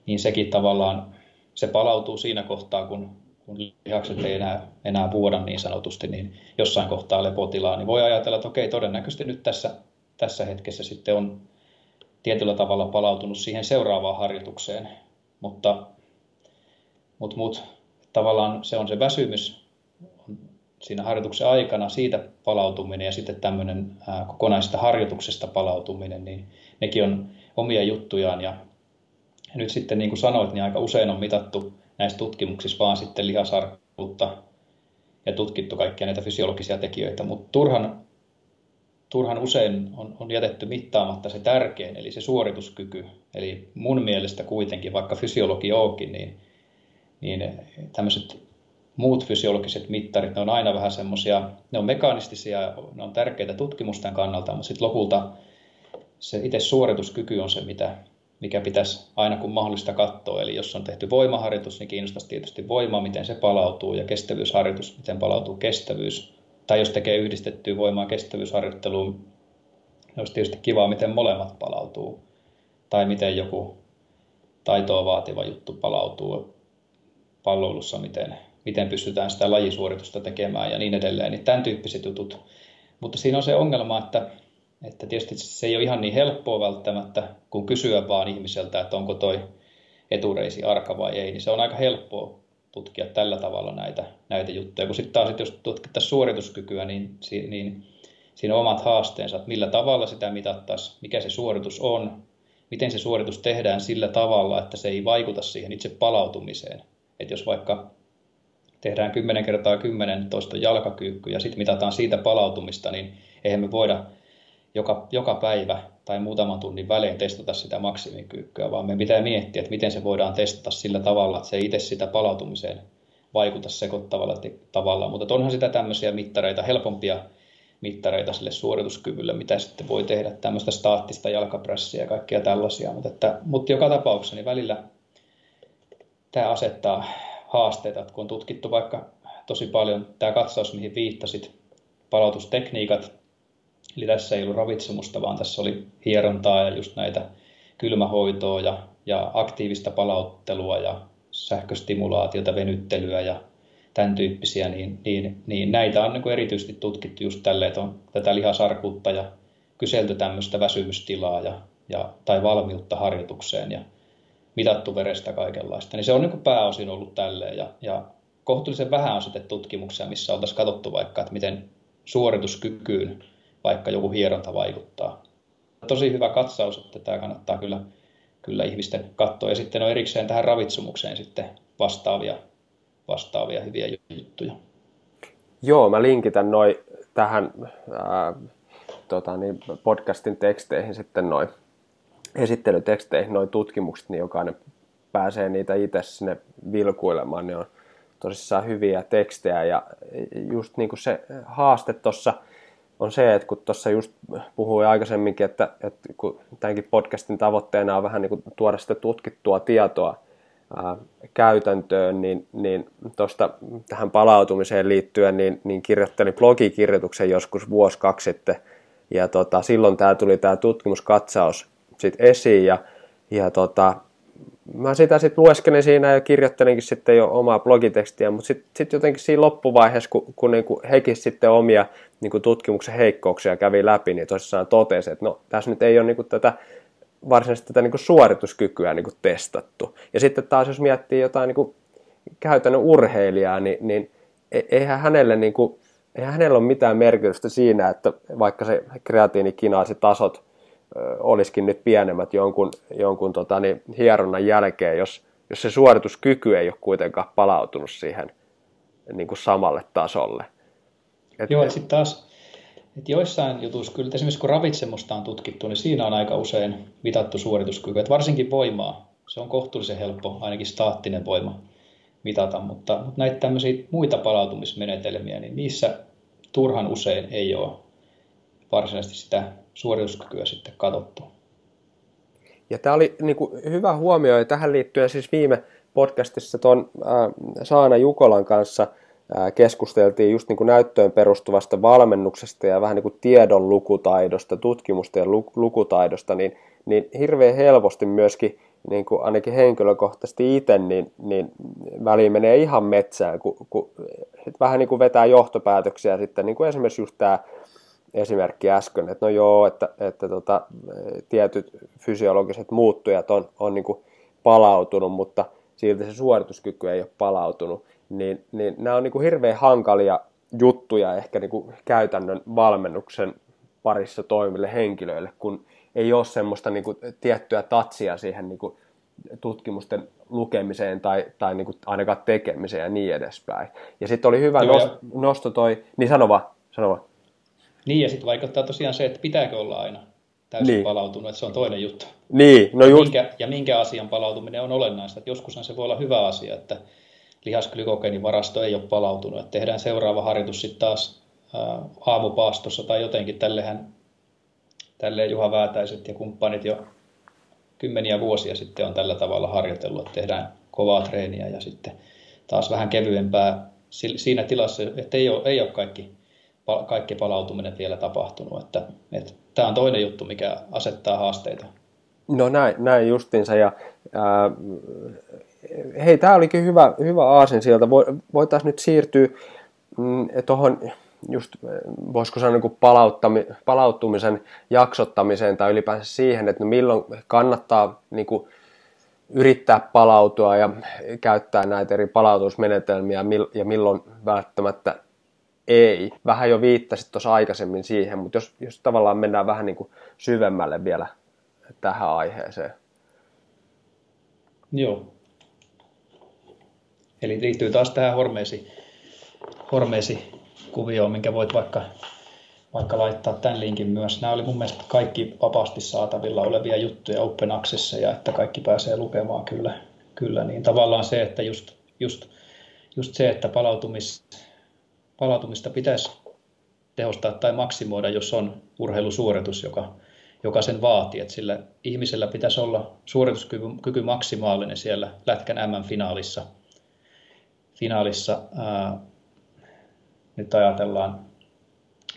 niin sekin tavallaan se palautuu siinä kohtaa, kun, kun lihakset ei enää, enää vuoda niin sanotusti, niin jossain kohtaa lepotilaa, niin voi ajatella, että okei, todennäköisesti nyt tässä, tässä hetkessä sitten on tietyllä tavalla palautunut siihen seuraavaan harjoitukseen, mutta, mutta, mutta tavallaan se on se väsymys siinä harjoituksen aikana, siitä palautuminen ja sitten tämmöinen kokonaisesta harjoituksesta palautuminen, niin nekin on omia juttujaan. Ja nyt sitten niin kuin sanoit, niin aika usein on mitattu näissä tutkimuksissa vaan sitten lihasarkuutta ja tutkittu kaikkia näitä fysiologisia tekijöitä, mutta turhan, turhan usein on, on jätetty mittaamatta se tärkein, eli se suorituskyky. Eli mun mielestä kuitenkin, vaikka fysiologi onkin, niin, niin tämmöiset muut fysiologiset mittarit, ne on aina vähän semmoisia, ne on mekaanistisia, ne on tärkeitä tutkimusten kannalta, mutta sitten lopulta se itse suorituskyky on se, mitä, mikä pitäisi aina kun mahdollista katsoa. Eli jos on tehty voimaharjoitus, niin kiinnostaisi tietysti voima, miten se palautuu, ja kestävyysharjoitus, miten palautuu kestävyys. Tai jos tekee yhdistettyä voimaa kestävyysharjoitteluun, niin olisi tietysti kiva, miten molemmat palautuu. Tai miten joku taitoa vaativa juttu palautuu palloilussa, miten, miten pystytään sitä lajisuoritusta tekemään ja niin edelleen. Niin tämän tyyppiset jutut. Mutta siinä on se ongelma, että että tietysti se ei ole ihan niin helppoa välttämättä, kun kysyä vaan ihmiseltä, että onko toi etureisi arka vai ei, niin se on aika helppoa tutkia tällä tavalla näitä, näitä juttuja. Kun sitten taas, jos tutkittaisiin suorituskykyä, niin, niin siinä on omat haasteensa, että millä tavalla sitä mitattaisiin, mikä se suoritus on, miten se suoritus tehdään sillä tavalla, että se ei vaikuta siihen itse palautumiseen. Että jos vaikka tehdään 10 kertaa 10 toista jalkakyykky ja sitten mitataan siitä palautumista, niin eihän me voida joka, joka päivä tai muutaman tunnin välein testata sitä maksimikyykkyä, vaan me pitää miettiä, että miten se voidaan testata sillä tavalla, että se itse sitä palautumiseen vaikuta sekoittavalla tavalla. Mutta onhan sitä tämmöisiä mittareita, helpompia mittareita sille suorituskyvylle, mitä sitten voi tehdä, tämmöistä staattista jalkapressiä ja kaikkia tällaisia. Mutta, että, mutta joka tapauksessa niin välillä tämä asettaa haasteita, että kun on tutkittu vaikka tosi paljon tämä katsaus, mihin viittasit, palautustekniikat, Eli tässä ei ollut ravitsemusta, vaan tässä oli hierontaa ja just näitä kylmähoitoa ja, ja aktiivista palauttelua ja sähköstimulaatiota, venyttelyä ja tämän tyyppisiä, niin, niin, niin näitä on niin kuin erityisesti tutkittu just tälle, että on tätä lihasarkuutta ja kyselty tämmöistä väsymystilaa ja, ja, tai valmiutta harjoitukseen ja mitattu verestä kaikenlaista. Niin se on niin kuin pääosin ollut tälleen ja, ja kohtuullisen vähän on sitten tutkimuksia, missä oltaisiin katsottu vaikka, että miten suorituskykyyn vaikka joku hieronta vaikuttaa. Tosi hyvä katsaus, että tämä kannattaa kyllä, kyllä ihmisten katsoa. Ja sitten on erikseen tähän ravitsemukseen sitten vastaavia, vastaavia hyviä juttuja. Joo, mä linkitän noin tähän ää, tota niin, podcastin teksteihin sitten noin esittelyteksteihin noin tutkimukset, niin jokainen pääsee niitä itse sinne vilkuilemaan, niin on tosissaan hyviä tekstejä ja just niin kuin se haaste tuossa on se, että kun tuossa just puhuin aikaisemminkin, että, että kun tämänkin podcastin tavoitteena on vähän niin kuin tuoda sitä tutkittua tietoa ää, käytäntöön, niin, niin tuosta tähän palautumiseen liittyen, niin, niin kirjoittelin blogikirjoituksen joskus vuosi kaksi sitten, ja tota, silloin tämä tuli tämä tutkimuskatsaus sit esiin, ja, ja tota, mä sitä sitten lueskelin siinä ja kirjoittelinkin sitten jo omaa blogitekstiä, mutta sitten sit jotenkin siinä loppuvaiheessa, kun, kun niinku hekin sitten omia niinku tutkimuksen heikkouksia kävi läpi, niin tosissaan totesi, että no tässä nyt ei ole niinku tätä varsinaisesti tätä niinku suorituskykyä niinku testattu. Ja sitten taas jos miettii jotain niinku käytännön urheilijaa, niin, niin e, eihän hänelle niinku, eihän hänellä ole mitään merkitystä siinä, että vaikka se kreatiinikinaasitasot olisikin nyt pienemmät jonkun, jonkun tota, niin, hieronnan jälkeen, jos, jos se suorituskyky ei ole kuitenkaan palautunut siihen niin kuin samalle tasolle. Et, Joo, sitten taas, että joissain jutuissa, kyllä esimerkiksi kun ravitsemusta on tutkittu, niin siinä on aika usein mitattu suorituskyky, että varsinkin voimaa, se on kohtuullisen helppo, ainakin staattinen voima mitata, mutta, mutta näitä tämmöisiä muita palautumismenetelmiä, niin niissä turhan usein ei ole varsinaisesti sitä suorituskykyä sitten katsottu. Ja tämä oli niin kuin, hyvä huomio, ja tähän liittyen siis viime podcastissa tuon äh, Saana Jukolan kanssa keskusteltiin just niin kuin näyttöön perustuvasta valmennuksesta ja vähän niin kuin tiedon lukutaidosta, tutkimusten lukutaidosta, niin, niin hirveän helposti myöskin niin kuin ainakin henkilökohtaisesti itse, niin, niin väliin menee ihan metsään, kun, kun vähän niin kuin vetää johtopäätöksiä sitten, niin kuin esimerkiksi just tämä esimerkki äsken, että no joo, että, että tota, tietyt fysiologiset muuttujat on, on niin palautunut, mutta silti se suorituskyky ei ole palautunut, niin, niin nämä on niin kuin hirveän hankalia juttuja ehkä niin kuin käytännön valmennuksen parissa toimille henkilöille, kun ei ole semmoista niin kuin tiettyä tatsia siihen niin kuin tutkimusten lukemiseen tai, tai niin kuin ainakaan tekemiseen ja niin edespäin. Ja sitten oli hyvä Joo, nosto, nosto toi, niin sano vaan, sano vaan. Niin, ja sitten vaikuttaa tosiaan se, että pitääkö olla aina täysin niin. palautunut, että se on toinen juttu. Niin, no just... ja, minkä, ja minkä asian palautuminen on olennaista. Että joskushan se voi olla hyvä asia, että lihaskglykogeenivarasto ei ole palautunut, että tehdään seuraava harjoitus sitten taas aamupaastossa tai jotenkin tällehän tälleen Juha Väätäiset ja kumppanit jo kymmeniä vuosia sitten on tällä tavalla harjoitellut, että tehdään kovaa treeniä ja sitten taas vähän kevyempää siinä tilassa, että ei ole, ei ole kaikki, kaikki palautuminen vielä tapahtunut. Että, että tämä on toinen juttu, mikä asettaa haasteita. No näin, näin justinsa ja ää, hei, tämä olikin hyvä, hyvä aasin sieltä. Voitaisiin nyt siirtyä mm, tuohon just, voisiko sanoa niin palauttami, palauttumisen jaksottamiseen tai ylipäänsä siihen, että no milloin kannattaa niin kuin, yrittää palautua ja käyttää näitä eri palautusmenetelmiä ja milloin välttämättä ei. Vähän jo viittasit tuossa aikaisemmin siihen, mutta jos, jos tavallaan mennään vähän niin kuin syvemmälle vielä tähän aiheeseen. Joo. Eli liittyy taas tähän hormeesi, hormeesi kuvioon, minkä voit vaikka, vaikka laittaa tämän linkin myös. Nämä oli mun mielestä kaikki vapaasti saatavilla olevia juttuja Open ja että kaikki pääsee lukemaan kyllä. kyllä. Niin tavallaan se, että just, just, just se, että palautumis, palautumista pitäisi tehostaa tai maksimoida, jos on urheilusuoritus, joka, joka sen vaatii. Että sillä ihmisellä pitäisi olla suorituskyky maksimaalinen siellä Lätkän M-finaalissa. Finaalissa, nyt ajatellaan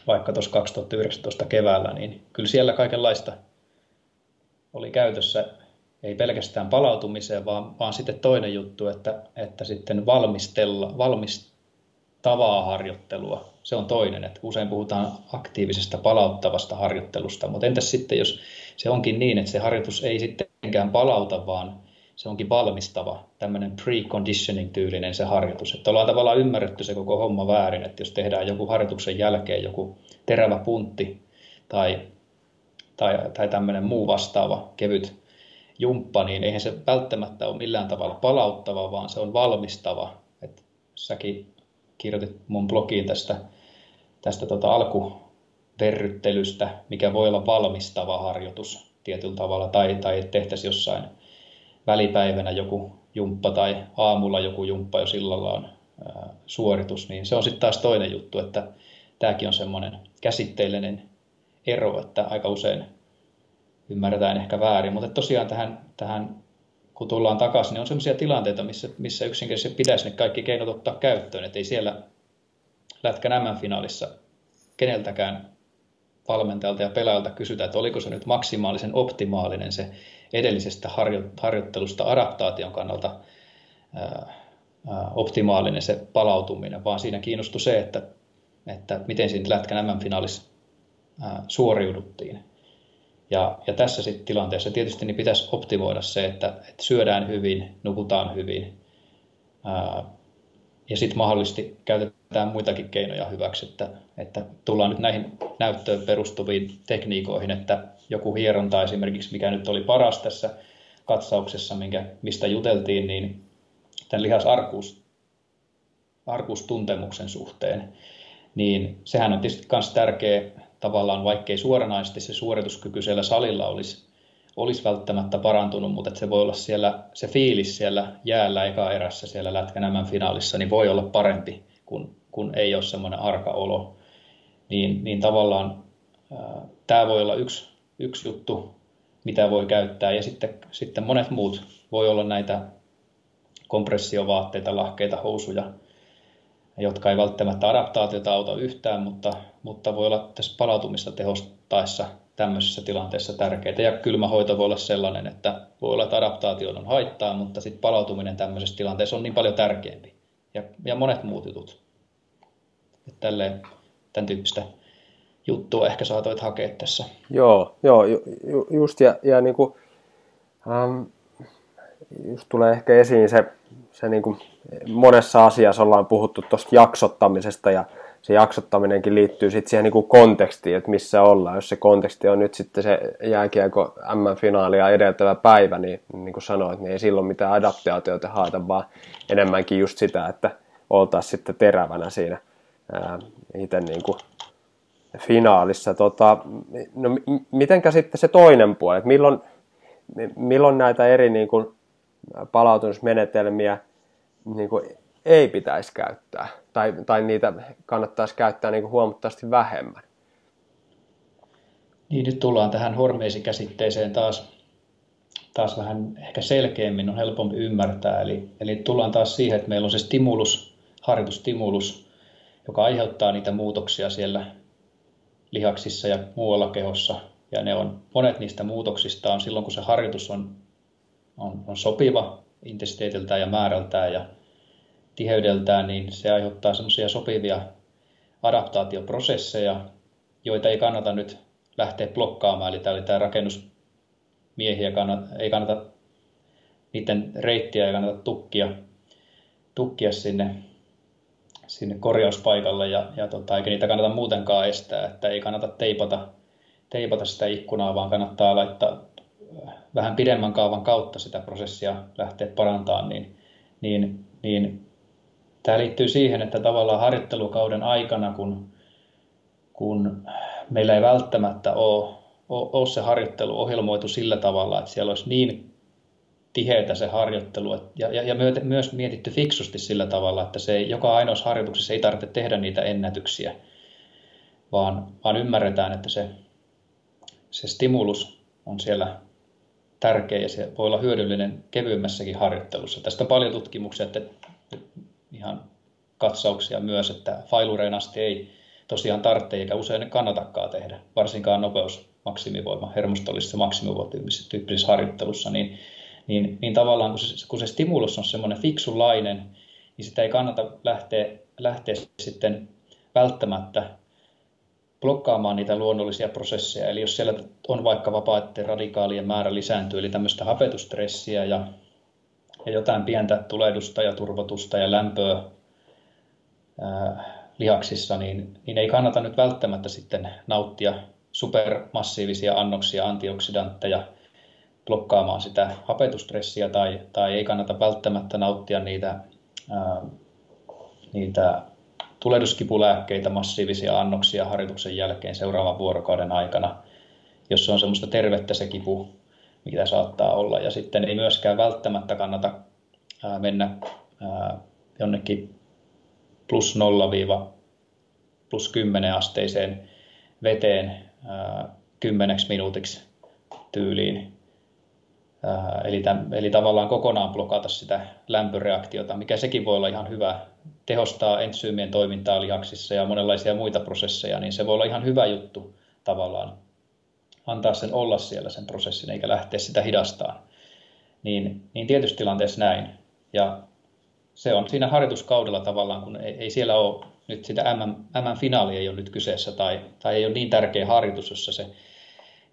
vaikka tuossa 2019 keväällä, niin kyllä siellä kaikenlaista oli käytössä, ei pelkästään palautumiseen, vaan, vaan sitten toinen juttu, että, että sitten valmistella, valmistavaa harjoittelua, se on toinen, että usein puhutaan aktiivisesta palauttavasta harjoittelusta, mutta entäs sitten, jos se onkin niin, että se harjoitus ei sittenkään palauta, vaan se onkin valmistava, tämmöinen pre-conditioning-tyylinen se harjoitus. Että ollaan tavallaan ymmärretty se koko homma väärin, että jos tehdään joku harjoituksen jälkeen joku terävä puntti tai, tai, tai tämmöinen muu vastaava kevyt jumppa, niin eihän se välttämättä ole millään tavalla palauttava, vaan se on valmistava. Et säkin kirjoitit mun blogiin tästä, tästä tota alkuverryttelystä, mikä voi olla valmistava harjoitus tietyllä tavalla, tai, tai tehtäisiin jossain välipäivänä joku jumppa tai aamulla joku jumppa, jos illalla on suoritus, niin se on sitten taas toinen juttu, että tämäkin on semmoinen käsitteellinen ero, että aika usein ymmärretään ehkä väärin, mutta tosiaan tähän, tähän kun tullaan takaisin, niin on sellaisia tilanteita, missä, missä yksinkertaisesti pitäisi ne kaikki keinot ottaa käyttöön, että ei siellä Lätkän M-finaalissa keneltäkään valmentajalta ja pelaajalta kysytä, että oliko se nyt maksimaalisen optimaalinen se edellisestä harjoittelusta adaptaation kannalta optimaalinen se palautuminen, vaan siinä kiinnostui se, että, että miten siinä Lätkän MM-finaalissa suoriuduttiin. Ja, ja tässä sitten tilanteessa tietysti niin pitäisi optimoida se, että, että syödään hyvin, nukutaan hyvin ää, ja sitten mahdollisesti käytetään muitakin keinoja hyväksi, että, että tullaan nyt näihin näyttöön perustuviin tekniikoihin, että joku hieronta esimerkiksi, mikä nyt oli paras tässä katsauksessa, minkä, mistä juteltiin, niin tämän lihasarkuus, arkuustuntemuksen suhteen, niin sehän on tietysti myös tärkeä tavallaan, vaikkei suoranaisesti se suorituskyky siellä salilla olisi, olisi välttämättä parantunut, mutta että se voi olla siellä, se fiilis siellä jäällä eka erässä siellä Lätkän finaalissa, niin voi olla parempi, kun, kun ei ole semmoinen arka olo. Niin, niin tavallaan ää, tämä voi olla yksi yksi juttu, mitä voi käyttää. Ja sitten, sitten monet muut voi olla näitä kompressiovaatteita, lahkeita, housuja, jotka ei välttämättä adaptaatiota auta yhtään, mutta, mutta voi olla tässä palautumista tehostaessa tämmöisessä tilanteessa tärkeää. Ja kylmähoito voi olla sellainen, että voi olla, että adaptaatio on haittaa, mutta sitten palautuminen tämmöisessä tilanteessa on niin paljon tärkeämpi. Ja, ja monet muut jutut. Että tälleen, tämän tyyppistä juttua ehkä saatoit hakea tässä. Joo, joo ju, ju, just ja, ja niin kuin, ähm, just tulee ehkä esiin se, se niin kuin monessa asiassa ollaan puhuttu tuosta jaksottamisesta ja se jaksottaminenkin liittyy sitten siihen niin kontekstiin, että missä ollaan. Jos se konteksti on nyt sitten se jääkiekko M-finaalia edeltävä päivä, niin niin kuin sanoit, niin ei silloin mitään adaptaatioita haeta, vaan enemmänkin just sitä, että oltaisiin sitten terävänä siinä itse niin kuin finaalissa. Tota, no, mitenkä sitten se toinen puoli, että milloin, milloin näitä eri niin kuin, palautumismenetelmiä niin kuin, ei pitäisi käyttää, tai, tai niitä kannattaisi käyttää niin kuin huomattavasti vähemmän. Niin, nyt tullaan tähän hormeisikäsitteeseen taas, taas vähän ehkä selkeämmin, on helpompi ymmärtää. Eli, eli tullaan taas siihen, että meillä on se stimulus, harjoitustimulus, joka aiheuttaa niitä muutoksia siellä lihaksissa ja muualla kehossa. Ja ne on, monet niistä muutoksista on silloin, kun se harjoitus on, on, on sopiva intensiteetiltään ja määrältään ja tiheydeltään, niin se aiheuttaa semmoisia sopivia adaptaatioprosesseja, joita ei kannata nyt lähteä blokkaamaan. Eli tämä, tämä rakennusmiehiä kannata, ei kannata, niiden reittiä ei kannata tukkia, tukkia sinne, sinne korjauspaikalle ja, ja tota, eikä niitä kannata muutenkaan estää, että ei kannata teipata, teipata sitä ikkunaa, vaan kannattaa laittaa vähän pidemmän kaavan kautta sitä prosessia lähteä parantamaan, niin, niin, niin Tämä liittyy siihen, että tavallaan harjoittelukauden aikana, kun, kun meillä ei välttämättä ole, ole, ole se harjoittelu ohjelmoitu sillä tavalla, että siellä olisi niin tiheitä se harjoittelu ja, ja, ja myös mietitty fiksusti sillä tavalla, että se joka ainoassa harjoituksessa ei tarvitse tehdä niitä ennätyksiä, vaan, vaan ymmärretään, että se, se stimulus on siellä tärkeä ja se voi olla hyödyllinen kevyemmässäkin harjoittelussa. Tästä on paljon tutkimuksia, että ihan katsauksia myös, että failureen asti ei tosiaan tarvitse eikä usein kannatakaan tehdä, varsinkaan nopeus maksimivoima hermostollisessa maksimivoima tyyppisessä harjoittelussa, niin, niin, niin tavallaan kun se, kun se stimulus on semmoinen fiksunlainen, niin sitä ei kannata lähteä, lähteä sitten välttämättä blokkaamaan niitä luonnollisia prosesseja. Eli jos siellä on vaikka vapaiden radikaalien määrä lisääntyy, eli tämmöistä hapetustressiä ja ja jotain pientä tulehdusta ja turvotusta ja lämpöä ää, lihaksissa, niin, niin ei kannata nyt välttämättä sitten nauttia supermassiivisia annoksia antioksidantteja blokkaamaan sitä hapetustressiä tai, tai ei kannata välttämättä nauttia niitä, ää, niitä tulehduskipulääkkeitä, massiivisia annoksia harjoituksen jälkeen seuraavan vuorokauden aikana, jos se on semmoista tervettä se kipu, mitä saattaa olla. Ja sitten ei myöskään välttämättä kannata mennä jonnekin plus 0 plus 10 asteiseen veteen kymmeneksi minuutiksi tyyliin. Eli, tämän, eli tavallaan kokonaan blokata sitä lämpöreaktiota, mikä sekin voi olla ihan hyvä, tehostaa entsyymien toimintaa lihaksissa ja monenlaisia muita prosesseja, niin se voi olla ihan hyvä juttu tavallaan antaa sen olla siellä sen prosessin eikä lähteä sitä hidastaan. Niin, niin tietysti tilanteessa näin. Ja se on siinä harjoituskaudella tavallaan, kun ei, ei siellä ole nyt sitä MM, MM-finaalia ei ole nyt kyseessä tai, tai ei ole niin tärkeä harjoitus, jossa, se,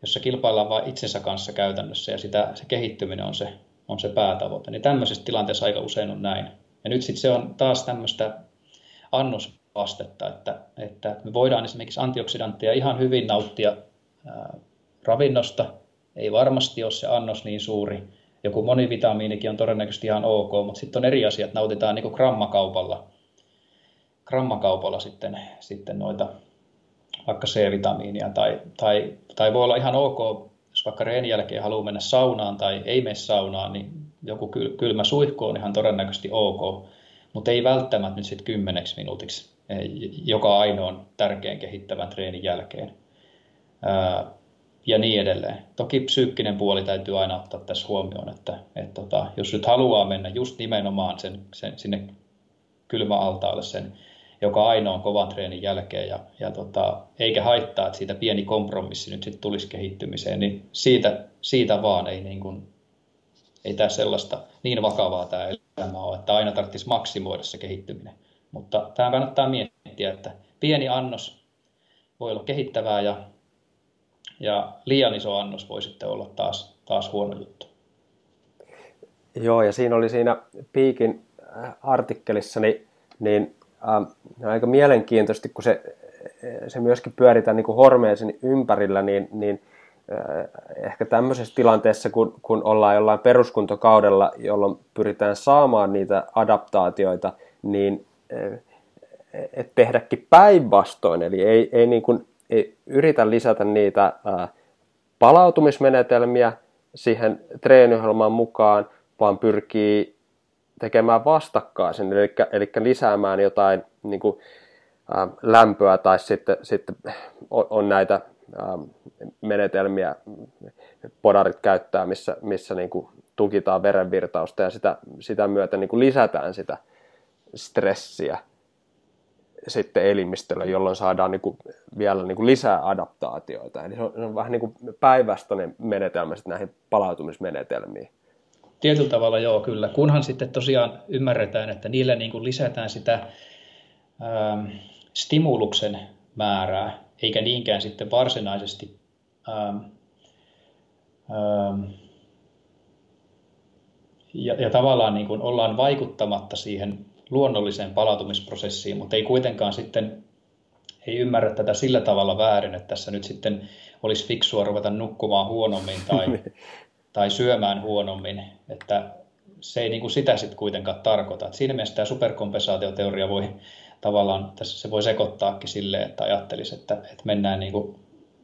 jossa kilpaillaan vain itsensä kanssa käytännössä ja sitä, se kehittyminen on se, on se päätavoite. Niin tämmöisessä tilanteessa aika usein on näin. Ja nyt sitten se on taas tämmöistä annosvastetta, että, että me voidaan esimerkiksi antioksidantteja ihan hyvin nauttia ravinnosta. Ei varmasti ole se annos niin suuri. Joku monivitamiinikin on todennäköisesti ihan ok, mutta sitten on eri asiat, nautitaan niin grammakaupalla, grammakaupalla sitten, sitten noita vaikka C-vitamiinia tai, tai, tai voi olla ihan ok, jos vaikka reenin jälkeen haluaa mennä saunaan tai ei mene saunaan, niin joku kylmä suihku on ihan todennäköisesti ok, mutta ei välttämättä nyt sitten kymmeneksi minuutiksi joka ainoan tärkeän kehittävän treenin jälkeen ja niin edelleen. Toki psyykkinen puoli täytyy aina ottaa tässä huomioon, että, että tota, jos nyt haluaa mennä just nimenomaan sen, sen, sinne kylmäaltaalle sen joka ainoan kovan treenin jälkeen ja, ja tota, eikä haittaa, että siitä pieni kompromissi nyt sitten tulisi kehittymiseen, niin siitä, siitä vaan ei, niin kuin, ei tämä sellaista niin vakavaa tämä elämä ole, että aina tarvitsisi maksimoida se kehittyminen. Mutta tämä kannattaa miettiä, että pieni annos voi olla kehittävää ja, ja liian iso annos voi sitten olla taas, taas huono juttu. Joo, ja siinä oli siinä Piikin äh, artikkelissa, niin, niin ähm, aika mielenkiintoisesti, kun se, se myöskin pyöritään niin hormeesin ympärillä, niin, niin äh, ehkä tämmöisessä tilanteessa, kun, kun ollaan jollain peruskuntokaudella, jolloin pyritään saamaan niitä adaptaatioita, niin äh, tehdäkin päinvastoin, eli ei, ei, niin kuin, yritä lisätä niitä palautumismenetelmiä siihen treeniohjelmaan mukaan, vaan pyrkii tekemään vastakkaisen, eli, eli lisäämään jotain niin kuin, ä, lämpöä tai sitten, sitten on, on näitä ä, menetelmiä, podarit käyttää, missä, missä niin kuin tukitaan verenvirtausta ja sitä, sitä myötä niin kuin lisätään sitä stressiä sitten elimistöllä, jolloin saadaan niin kuin vielä niin kuin lisää adaptaatioita. Eli se on, se on vähän niin kuin päinvastainen menetelmä näihin palautumismenetelmiin. Tietyllä tavalla joo, kyllä. Kunhan sitten tosiaan ymmärretään, että niillä niin kuin lisätään sitä ähm, stimuluksen määrää, eikä niinkään sitten varsinaisesti ähm, ähm, ja, ja tavallaan niin kuin ollaan vaikuttamatta siihen luonnolliseen palautumisprosessiin, mutta ei kuitenkaan sitten ei ymmärrä tätä sillä tavalla väärin, että tässä nyt sitten olisi fiksua ruveta nukkumaan huonommin tai, tai syömään huonommin, että se ei niin kuin sitä sitten kuitenkaan tarkoita. Et siinä mielessä tämä superkompensaatioteoria voi tavallaan, tässä se voi sekoittaakin silleen, että ajattelisi, että, että mennään, niin kuin,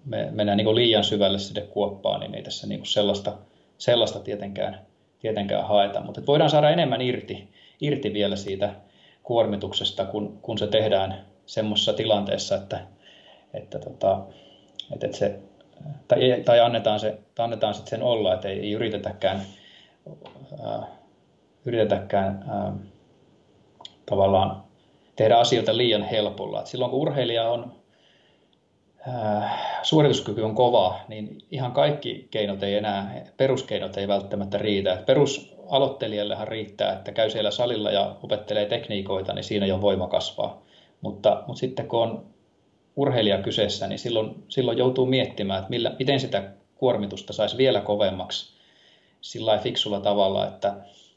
me, mennään niin kuin liian syvälle sinne kuoppaan, niin ei tässä niin kuin sellaista, sellaista tietenkään, tietenkään haeta. Mutta voidaan saada enemmän irti, irti vielä siitä kuormituksesta, kun, kun se tehdään semmoisessa tilanteessa, että, että, tota, että, että se tai, tai annetaan, se, annetaan sit sen olla, että ei, ei yritetäkään, äh, yritetäkään äh, tavallaan tehdä asioita liian helpolla. Et silloin kun urheilija on, suorituskyky on kova, niin ihan kaikki keinot ei enää, peruskeinot ei välttämättä riitä. Perusaloittelijallehan riittää, että käy siellä salilla ja opettelee tekniikoita, niin siinä jo voima kasvaa. Mutta, mutta sitten kun on urheilija kyseessä, niin silloin, silloin joutuu miettimään, että millä, miten sitä kuormitusta saisi vielä kovemmaksi sillä fiksulla tavalla, että,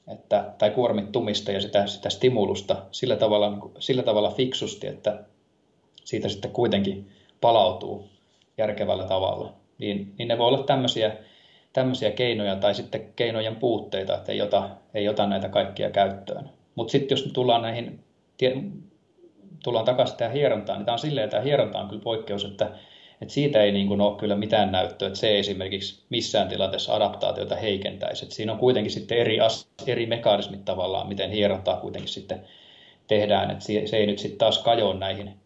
että, tai kuormittumista ja sitä, sitä stimulusta sillä tavalla, niin sillä tavalla fiksusti, että siitä sitten kuitenkin palautuu järkevällä tavalla. Niin, niin ne voi olla tämmöisiä, tämmöisiä keinoja tai sitten keinojen puutteita, että ei ota, ei ota näitä kaikkia käyttöön. Mutta sitten jos tullaan näihin tullaan takaisin tähän hierontaan, niin tämä on silleen, tämä hieronta on kyllä poikkeus, että, että siitä ei niin kuin ole kyllä mitään näyttöä, että se ei esimerkiksi missään tilanteessa adaptaatiota heikentäisi. Että siinä on kuitenkin sitten eri, eri mekanismit tavallaan, miten hierontaa kuitenkin sitten tehdään, että se ei nyt sitten taas kajoa näihin,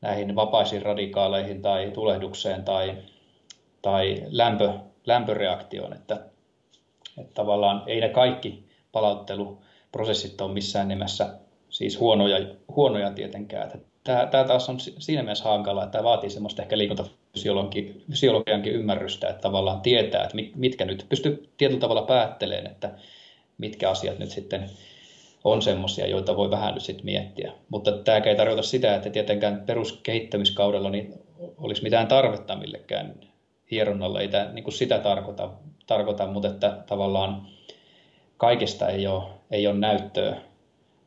näihin vapaisiin radikaaleihin tai tulehdukseen tai, tai lämpö, lämpöreaktioon, että, että tavallaan ei ne kaikki palautteluprosessit ole missään nimessä siis huonoja, huonoja tietenkään. Tämä, tämä taas on siinä mielessä hankala, että tämä vaatii semmoista ehkä liikuntafysiologiankin ymmärrystä, että tavallaan tietää, että mitkä nyt, pystyy tietyllä tavalla päättelemään, että mitkä asiat nyt sitten on semmoisia, joita voi vähän nyt sitten miettiä. Mutta tämä ei tarkoita sitä, että tietenkään peruskehittämiskaudella niin olisi mitään tarvetta millekään hieronnalle. Ei tämä niin kuin sitä tarkoita, tarkoita, mutta että tavallaan kaikesta ei ole, ei ole näyttöä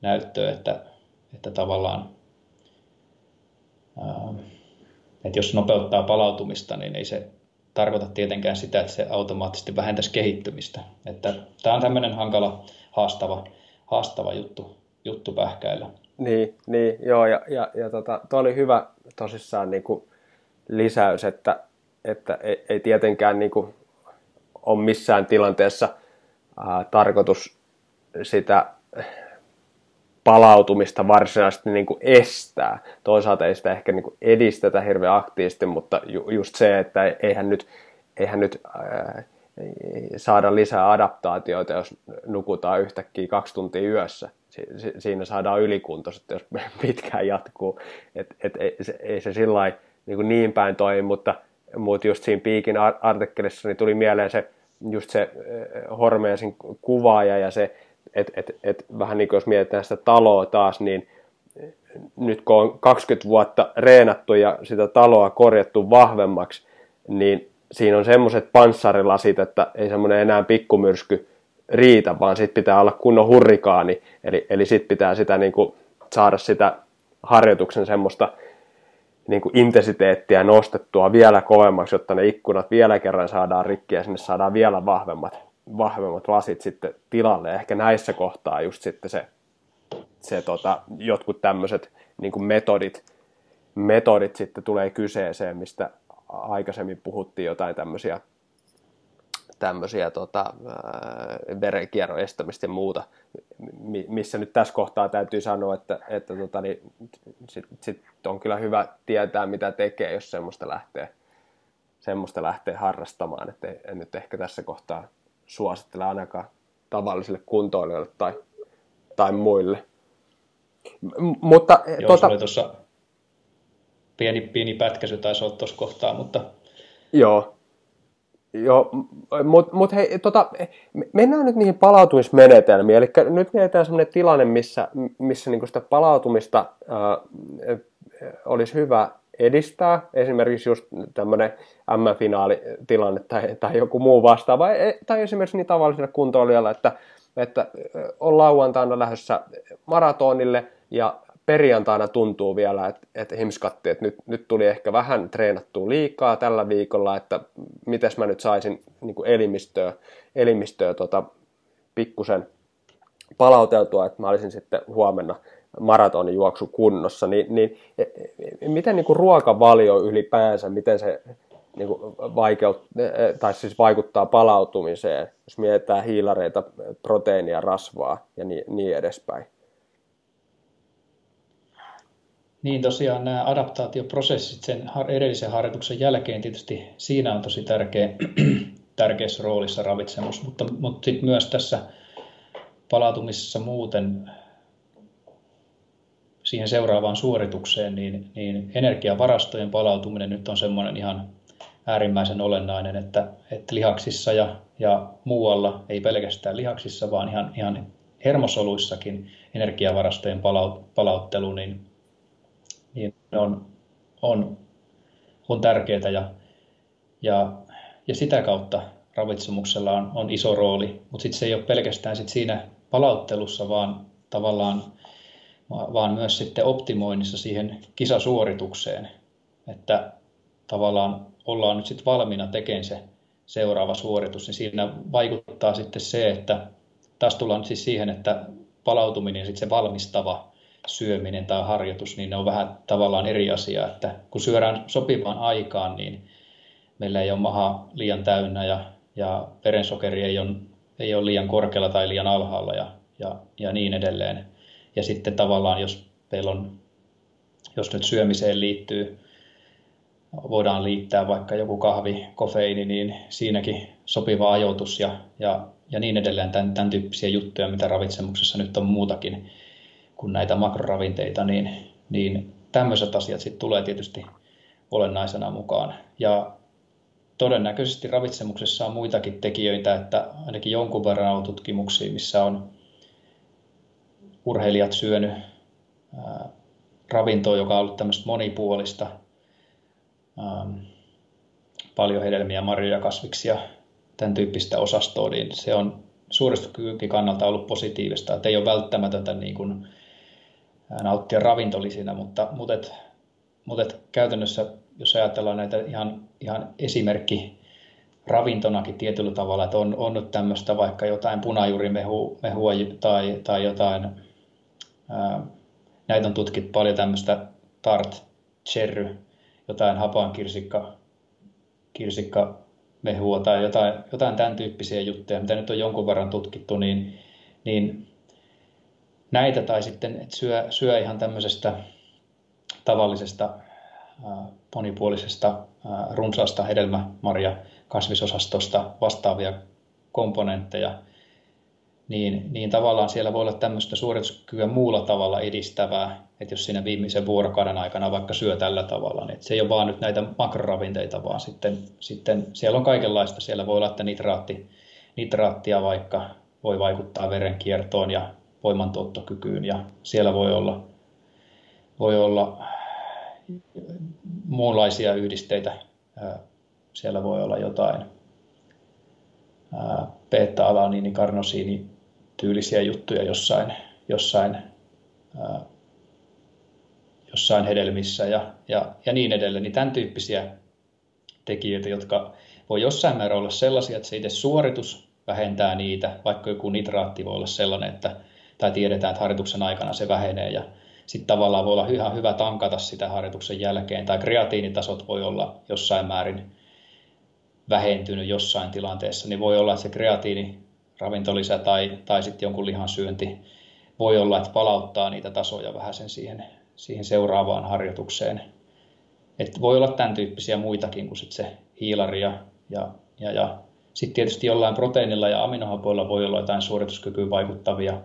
näyttöä, että, että tavallaan että jos nopeuttaa palautumista, niin ei se tarkoita tietenkään sitä, että se automaattisesti vähentäisi kehittymistä. Että tämä on tämmöinen hankala, haastava, haastava juttu, juttu pähkäillä. Niin, niin joo, ja, ja, ja tota, tuo oli hyvä tosissaan niin kuin lisäys, että, että ei, ei tietenkään niin kuin ole missään tilanteessa ää, tarkoitus sitä palautumista varsinaisesti niin kuin estää. Toisaalta ei sitä ehkä niin kuin edistetä hirveän aktiivisesti, mutta ju, just se, että eihän nyt, eihän nyt ää, saada lisää adaptaatioita, jos nukutaan yhtäkkiä kaksi tuntia yössä. Siinä saadaan ylikuntoiset, jos pitkään jatkuu. Et, et, ei, se, ei se sillä niin, niin päin toimi, mutta, mutta just siinä Piikin artikkelissa niin tuli mieleen se, just se Hormeesin kuvaaja ja se, että et, et, vähän niin kuin jos mietitään sitä taloa taas, niin nyt kun on 20 vuotta reenattu ja sitä taloa korjattu vahvemmaksi, niin siinä on semmoiset panssarilasit, että ei semmoinen enää pikkumyrsky riitä, vaan sitten pitää olla kunnon hurrikaani, eli, eli sitten pitää sitä niin kuin, saada sitä harjoituksen semmoista niin kuin intensiteettiä nostettua vielä kovemmaksi, jotta ne ikkunat vielä kerran saadaan rikki ja sinne saadaan vielä vahvemmat, vahvemmat lasit sitten tilalle. Ehkä näissä kohtaa just sitten se, se tota, jotkut tämmöiset niin metodit, metodit sitten tulee kyseeseen, mistä aikaisemmin puhuttiin jotain tämmöisiä, tämmöisiä tota, verenkierron estämistä ja muuta, missä nyt tässä kohtaa täytyy sanoa, että, että tota, niin, sit, sit on kyllä hyvä tietää, mitä tekee, jos semmoista lähtee, semmoista lähtee harrastamaan, että en nyt ehkä tässä kohtaa suosittele ainakaan tavallisille kuntoilijoille tai, tai muille. M- mutta, Joo, tuota... tuossa pieni, pieni pätkäsy taisi olla tuossa kohtaa, mutta... Joo, Joo, mutta mut hei, tota, mennään nyt niihin palautumismenetelmiin. Eli nyt mietitään sellainen tilanne, missä, missä niinku sitä palautumista ää, olisi hyvä edistää. Esimerkiksi just tämmöinen M-finaalitilanne tai, tai joku muu vastaava. E, tai esimerkiksi niin tavallisella kuntoilijalla, että, että on lauantaina lähdössä maratonille ja perjantaina tuntuu vielä, että, että himskatti, että nyt, nyt tuli ehkä vähän treenattua liikaa tällä viikolla, että miten mä nyt saisin niin kuin elimistöä, elimistöä tota, pikkusen palauteltua, että mä olisin sitten huomenna maratonin juoksu kunnossa, niin, niin miten niin kuin ruokavalio ylipäänsä, miten se niin kuin vaikeut, e, tai siis vaikuttaa palautumiseen, jos mietitään hiilareita, proteiinia, rasvaa ja niin, niin edespäin? Niin tosiaan nämä adaptaatioprosessit sen edellisen harjoituksen jälkeen tietysti siinä on tosi tärkeä, tärkeässä roolissa ravitsemus, mutta, mutta sitten myös tässä palautumisessa muuten siihen seuraavaan suoritukseen, niin, niin energiavarastojen palautuminen nyt on semmoinen ihan äärimmäisen olennainen, että, että lihaksissa ja, ja muualla, ei pelkästään lihaksissa, vaan ihan, ihan hermosoluissakin energiavarastojen palauttelu, niin niin on, on, on tärkeää ja, ja, ja sitä kautta ravitsemuksella on, on iso rooli, mutta sitten se ei ole pelkästään sit siinä palauttelussa, vaan tavallaan vaan myös sitten optimoinnissa siihen kisasuoritukseen, että tavallaan ollaan nyt sitten valmiina tekemään se seuraava suoritus, niin siinä vaikuttaa sitten se, että taas tullaan siis siihen, että palautuminen sitten se valmistava syöminen tai harjoitus, niin ne on vähän tavallaan eri asia, että kun syödään sopivaan aikaan, niin meillä ei ole maha liian täynnä ja, ja verensokeri ei ole, ei ole liian korkealla tai liian alhaalla ja, ja, ja niin edelleen. Ja sitten tavallaan, jos meillä on, jos nyt syömiseen liittyy, voidaan liittää vaikka joku kahvi, kofeiini, niin siinäkin sopiva ajoitus ja, ja, ja niin edelleen, tämän, tämän tyyppisiä juttuja, mitä ravitsemuksessa nyt on muutakin kuin näitä makroravinteita, niin, niin tämmöiset asiat sitten tulee tietysti olennaisena mukaan. Ja todennäköisesti ravitsemuksessa on muitakin tekijöitä, että ainakin jonkun verran on tutkimuksia, missä on urheilijat syönyt ravintoa, joka on ollut tämmöistä monipuolista, paljon hedelmiä, marjoja, kasviksia, tämän tyyppistä osastoa, niin se on suorituskykykin kannalta ollut positiivista, että ei ole välttämätöntä niin kuin nauttia ravintolisina, mutta, mutta, et, mutta et käytännössä, jos ajatellaan näitä ihan, ihan esimerkki ravintonakin tietyllä tavalla, että on, on nyt tämmöistä vaikka jotain punajuurimehua tai, tai jotain, ää, näitä on tutkittu paljon tämmöistä tart, cherry, jotain hapankirsikka, kirsikka mehua tai jotain, jotain tämän tyyppisiä juttuja, mitä nyt on jonkun verran tutkittu, niin, niin näitä tai sitten että syö, syö ihan tämmöisestä tavallisesta monipuolisesta runsaasta hedelmämarja kasvisosastosta vastaavia komponentteja, niin, niin tavallaan siellä voi olla tämmöistä suorituskykyä muulla tavalla edistävää, että jos siinä viimeisen vuorokauden aikana vaikka syö tällä tavalla, niin se ei ole vaan nyt näitä makroravinteita, vaan sitten, sitten siellä on kaikenlaista. Siellä voi olla, että nitraatti, nitraattia vaikka voi vaikuttaa verenkiertoon ja voimantuottokykyyn ja siellä voi olla, voi olla muunlaisia yhdisteitä. Siellä voi olla jotain beta-alaniini, karnosiini tyylisiä juttuja jossain, jossain, jossain hedelmissä ja, ja, ja niin edelleen. Niin tämän tyyppisiä tekijöitä, jotka voi jossain määrin olla sellaisia, että se itse suoritus vähentää niitä, vaikka joku nitraatti voi olla sellainen, että tai tiedetään, että harjoituksen aikana se vähenee ja sitten tavallaan voi olla ihan hyvä tankata sitä harjoituksen jälkeen, tai kreatiinitasot voi olla jossain määrin vähentynyt jossain tilanteessa, niin voi olla, että se kreatiini ravintolisä tai, tai sitten jonkun lihan syönti voi olla, että palauttaa niitä tasoja vähän sen siihen, siihen seuraavaan harjoitukseen. Et voi olla tämän tyyppisiä muitakin kuin sit se hiilari ja, ja, ja, ja sitten tietysti jollain proteiinilla ja aminohapoilla voi olla jotain suorituskykyyn vaikuttavia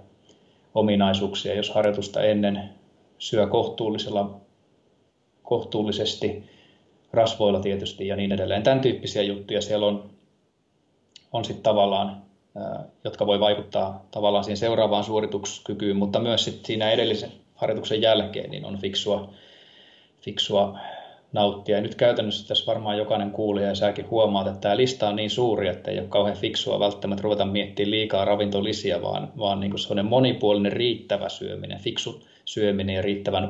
ominaisuuksia, jos harjoitusta ennen syö kohtuullisella, kohtuullisesti, rasvoilla tietysti ja niin edelleen. Tämän tyyppisiä juttuja siellä on, on sitten tavallaan, jotka voi vaikuttaa tavallaan siihen seuraavaan suorituskykyyn, mutta myös sit siinä edellisen harjoituksen jälkeen niin on fiksua, fiksua nauttia. Ja nyt käytännössä tässä varmaan jokainen kuulija ja säkin huomaat, että tämä lista on niin suuri, että ei ole kauhean fiksua välttämättä ruveta miettimään liikaa ravintolisia, vaan, vaan niin sellainen monipuolinen riittävä syöminen, fiksu syöminen ja riittävän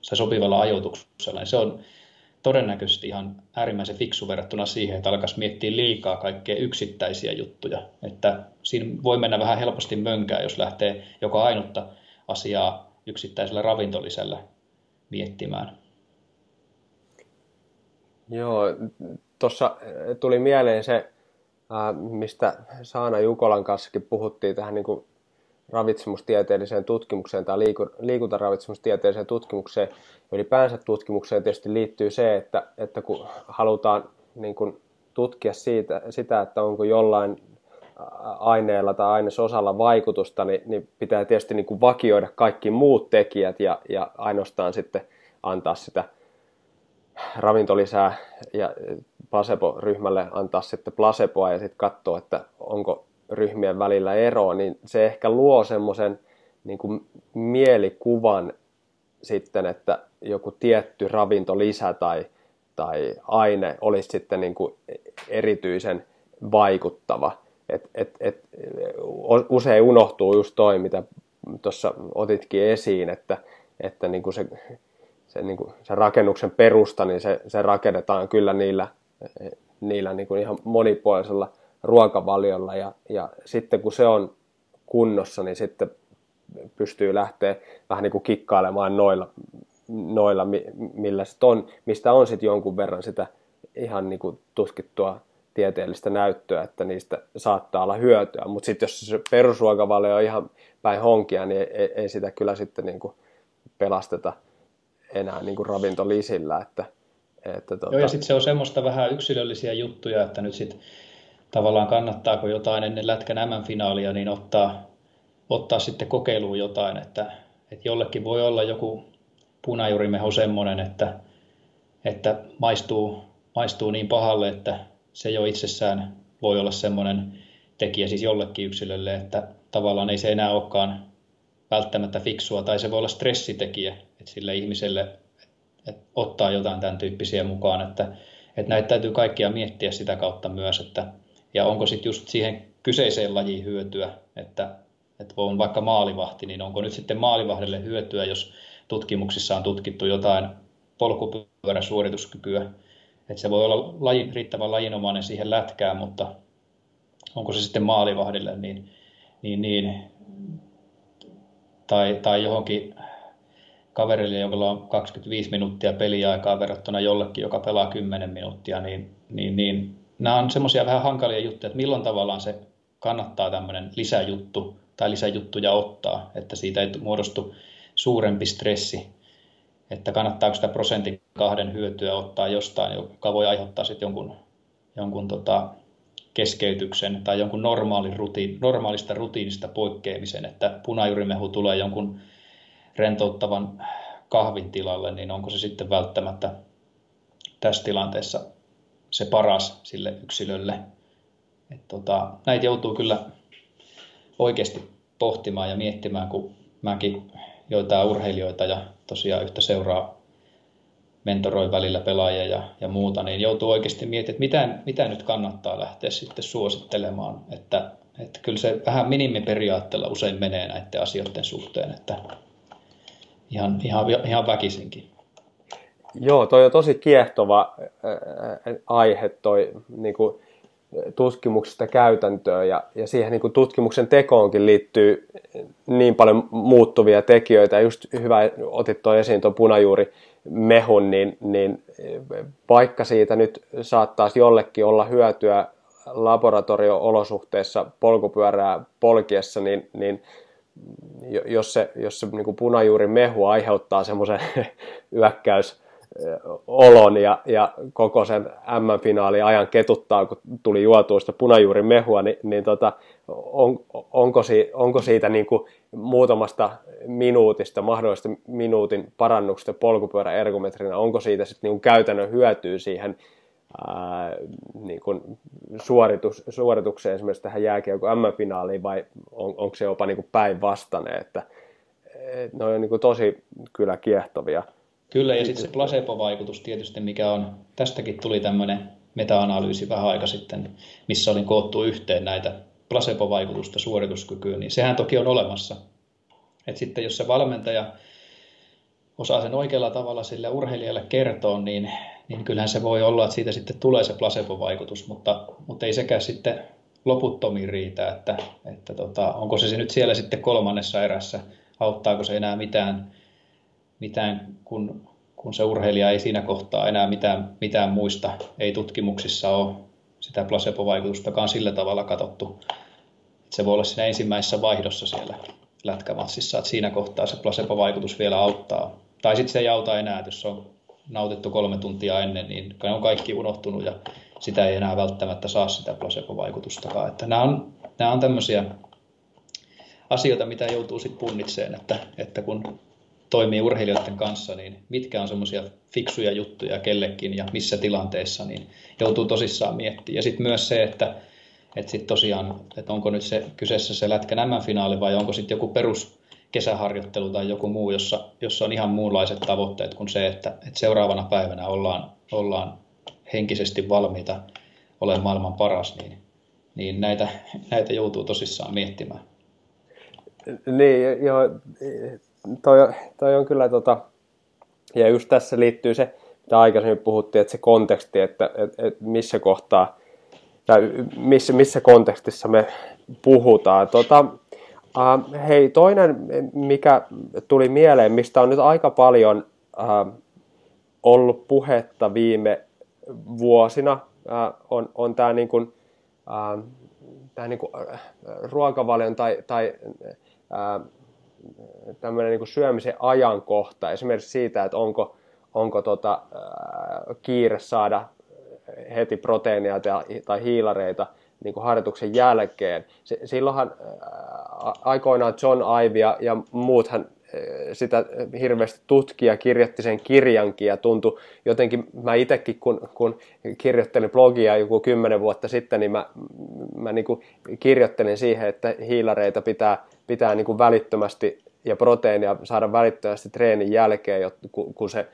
se sopivalla ajoituksella. Niin se on todennäköisesti ihan äärimmäisen fiksu verrattuna siihen, että alkaisi miettiä liikaa kaikkea yksittäisiä juttuja. Että siinä voi mennä vähän helposti mönkään, jos lähtee joka ainutta asiaa yksittäisellä ravintolisella miettimään. Joo, tuossa tuli mieleen se, mistä Saana Jukolan kanssakin puhuttiin tähän niin kuin ravitsemustieteelliseen tutkimukseen tai liikuntaravitsemustieteelliseen tutkimukseen. Ylipäänsä tutkimukseen tietysti liittyy se, että, että kun halutaan niin kuin tutkia siitä, sitä, että onko jollain aineella tai ainesosalla vaikutusta, niin, niin pitää tietysti niin kuin vakioida kaikki muut tekijät ja, ja ainoastaan sitten antaa sitä ravintolisää ja placebo-ryhmälle antaa sitten placeboa ja sitten katsoa, että onko ryhmien välillä eroa, niin se ehkä luo semmoisen niin mielikuvan sitten, että joku tietty ravintolisä tai, tai aine olisi sitten niin kuin erityisen vaikuttava. Et, et, et, usein unohtuu just toi, mitä tuossa otitkin esiin, että, että niin kuin se, se, niin kuin se rakennuksen perusta, niin se, se rakennetaan kyllä niillä, niillä niin kuin ihan monipuolisella – ruokavaliolla ja, ja sitten kun se on kunnossa, niin sitten pystyy lähteä vähän niin kuin kikkailemaan noilla, noilla millä sit on, mistä on sitten jonkun verran sitä ihan niin kuin tutkittua tieteellistä näyttöä, että niistä saattaa olla hyötyä. Mutta sitten jos se perusruokavalio on ihan päin honkia, niin ei, ei sitä kyllä sitten niin kuin pelasteta enää niin kuin ravintolisillä. Että, että tuota... Joo, ja sitten se on semmoista vähän yksilöllisiä juttuja, että nyt sitten tavallaan kannattaako jotain ennen Lätkän M-finaalia, niin ottaa, ottaa sitten kokeiluun jotain, että, että jollekin voi olla joku punajurimeho semmoinen, että, että maistuu, maistuu niin pahalle, että se jo itsessään voi olla semmoinen tekijä siis jollekin yksilölle, että tavallaan ei se enää olekaan välttämättä fiksua, tai se voi olla stressitekijä, että sille ihmiselle että ottaa jotain tämän tyyppisiä mukaan, että, että näitä täytyy kaikkia miettiä sitä kautta myös, että, ja onko sitten just siihen kyseiseen lajiin hyötyä, että, että on vaikka maalivahti, niin onko nyt sitten maalivahdelle hyötyä, jos tutkimuksissa on tutkittu jotain polkupyöräsuorituskykyä, että se voi olla laji, riittävän lajinomainen siihen lätkään, mutta onko se sitten maalivahdille, niin, niin, niin tai, tai johonkin kaverille, jolla on 25 minuuttia peliaikaa verrattuna jollekin, joka pelaa 10 minuuttia, niin, niin, niin nämä on semmoisia vähän hankalia juttuja, että milloin tavallaan se kannattaa tämmöinen lisäjuttu tai lisäjuttuja ottaa, että siitä ei muodostu suurempi stressi, että kannattaako sitä prosentin kahden hyötyä ottaa jostain, joka voi aiheuttaa sitten jonkun jonkun tota, keskeytyksen tai jonkun normaali rutiin, normaalista rutiinista poikkeamisen, että punajuurimehu tulee jonkun rentouttavan kahvin tilalle, niin onko se sitten välttämättä tässä tilanteessa se paras sille yksilölle. Et tota, näitä joutuu kyllä oikeasti pohtimaan ja miettimään, kun mäkin joitain urheilijoita ja tosiaan yhtä seuraa mentoroi välillä pelaajia ja, ja muuta, niin joutuu oikeasti miettimään, että mitä, mitä nyt kannattaa lähteä sitten suosittelemaan. Että, että kyllä se vähän minimiperiaatteella usein menee näiden asioiden suhteen, että ihan, ihan, ihan väkisinkin. Joo, toi on tosi kiehtova aihe toi niin kuin, tutkimuksesta käytäntöön ja, ja siihen niin kuin tutkimuksen tekoonkin liittyy niin paljon muuttuvia tekijöitä. Just hyvä otit toi esiin tuon punajuuri mehun, niin, niin vaikka siitä nyt saattaisi jollekin olla hyötyä laboratorio-olosuhteissa polkupyörää polkiessa, niin, niin jos se, jos se niin kuin punajuuri mehu aiheuttaa semmoisen yökkäys olon ja, ja koko sen M-finaali ajan ketuttaa, kun tuli juotua sitä punajuurimehua, niin, niin tota, on, onko, si, onko siitä niin kuin muutamasta minuutista, mahdollista minuutin parannuksesta polkupyöräergometrina, onko siitä sitten niin käytännön hyötyä siihen ää, niin kuin suoritus, suoritukseen esimerkiksi tähän jääkiekon M-finaaliin vai on, onko se jopa niin päinvastainen, että et ne on niin kuin tosi kyllä kiehtovia Kyllä, ja sitten se placebo-vaikutus tietysti, mikä on, tästäkin tuli tämmöinen meta-analyysi vähän aika sitten, missä olin koottu yhteen näitä placebo-vaikutusta suorituskykyyn, niin sehän toki on olemassa. Et sitten jos se valmentaja osaa sen oikealla tavalla sille urheilijalle kertoa, niin, niin kyllähän se voi olla, että siitä sitten tulee se placebo-vaikutus, mutta, mutta ei sekään sitten loputtomiin riitä, että, että tota, onko se, se nyt siellä sitten kolmannessa erässä, auttaako se enää mitään mitään, kun, kun se urheilija ei siinä kohtaa enää mitään, mitään muista, ei tutkimuksissa ole sitä placebo-vaikutustakaan sillä tavalla katsottu. Se voi olla siinä ensimmäisessä vaihdossa siellä lätkämatsissa, että siinä kohtaa se placebo-vaikutus vielä auttaa. Tai sitten se ei auta enää, jos on nautittu kolme tuntia ennen, niin on kaikki unohtunut ja sitä ei enää välttämättä saa sitä placebo-vaikutustakaan. Että nämä on, nämä on tämmöisiä asioita, mitä joutuu sitten punnitseen, että, että kun toimii urheilijoiden kanssa, niin mitkä on semmoisia fiksuja juttuja kellekin ja missä tilanteessa, niin joutuu tosissaan miettimään. Ja sitten myös se, että, että sitten tosiaan, että onko nyt se kyseessä se lätkän M-finaali vai onko sitten joku perus kesäharjoittelu tai joku muu, jossa, jossa on ihan muunlaiset tavoitteet kuin se, että, että seuraavana päivänä ollaan, ollaan henkisesti valmiita olemaan maailman paras, niin, niin näitä, näitä joutuu tosissaan miettimään. Niin, joo, toi, toi on kyllä tota, ja just tässä liittyy se, mitä aikaisemmin puhuttiin, että se konteksti, että et, et missä kohtaa, tai missä, missä kontekstissa me puhutaan. Tota, uh, hei, toinen, mikä tuli mieleen, mistä on nyt aika paljon uh, ollut puhetta viime vuosina, uh, on, on tämä niin kuin, uh, tää niin kuin, uh, ruokavalion tai, tai uh, tämmöinen niin syömisen ajankohta, esimerkiksi siitä, että onko, onko tota, kiire saada heti proteiinia tai, tai hiilareita niin kuin harjoituksen jälkeen. Silloinhan aikoinaan John Ive ja, ja muuthan sitä hirveästi tutki ja kirjoitti sen kirjankin ja tuntui jotenkin, mä itsekin kun, kun kirjoittelin blogia joku kymmenen vuotta sitten, niin mä, mä niin kuin kirjoittelin siihen, että hiilareita pitää, pitää niin kuin välittömästi ja proteiinia saada välittömästi treenin jälkeen, kun se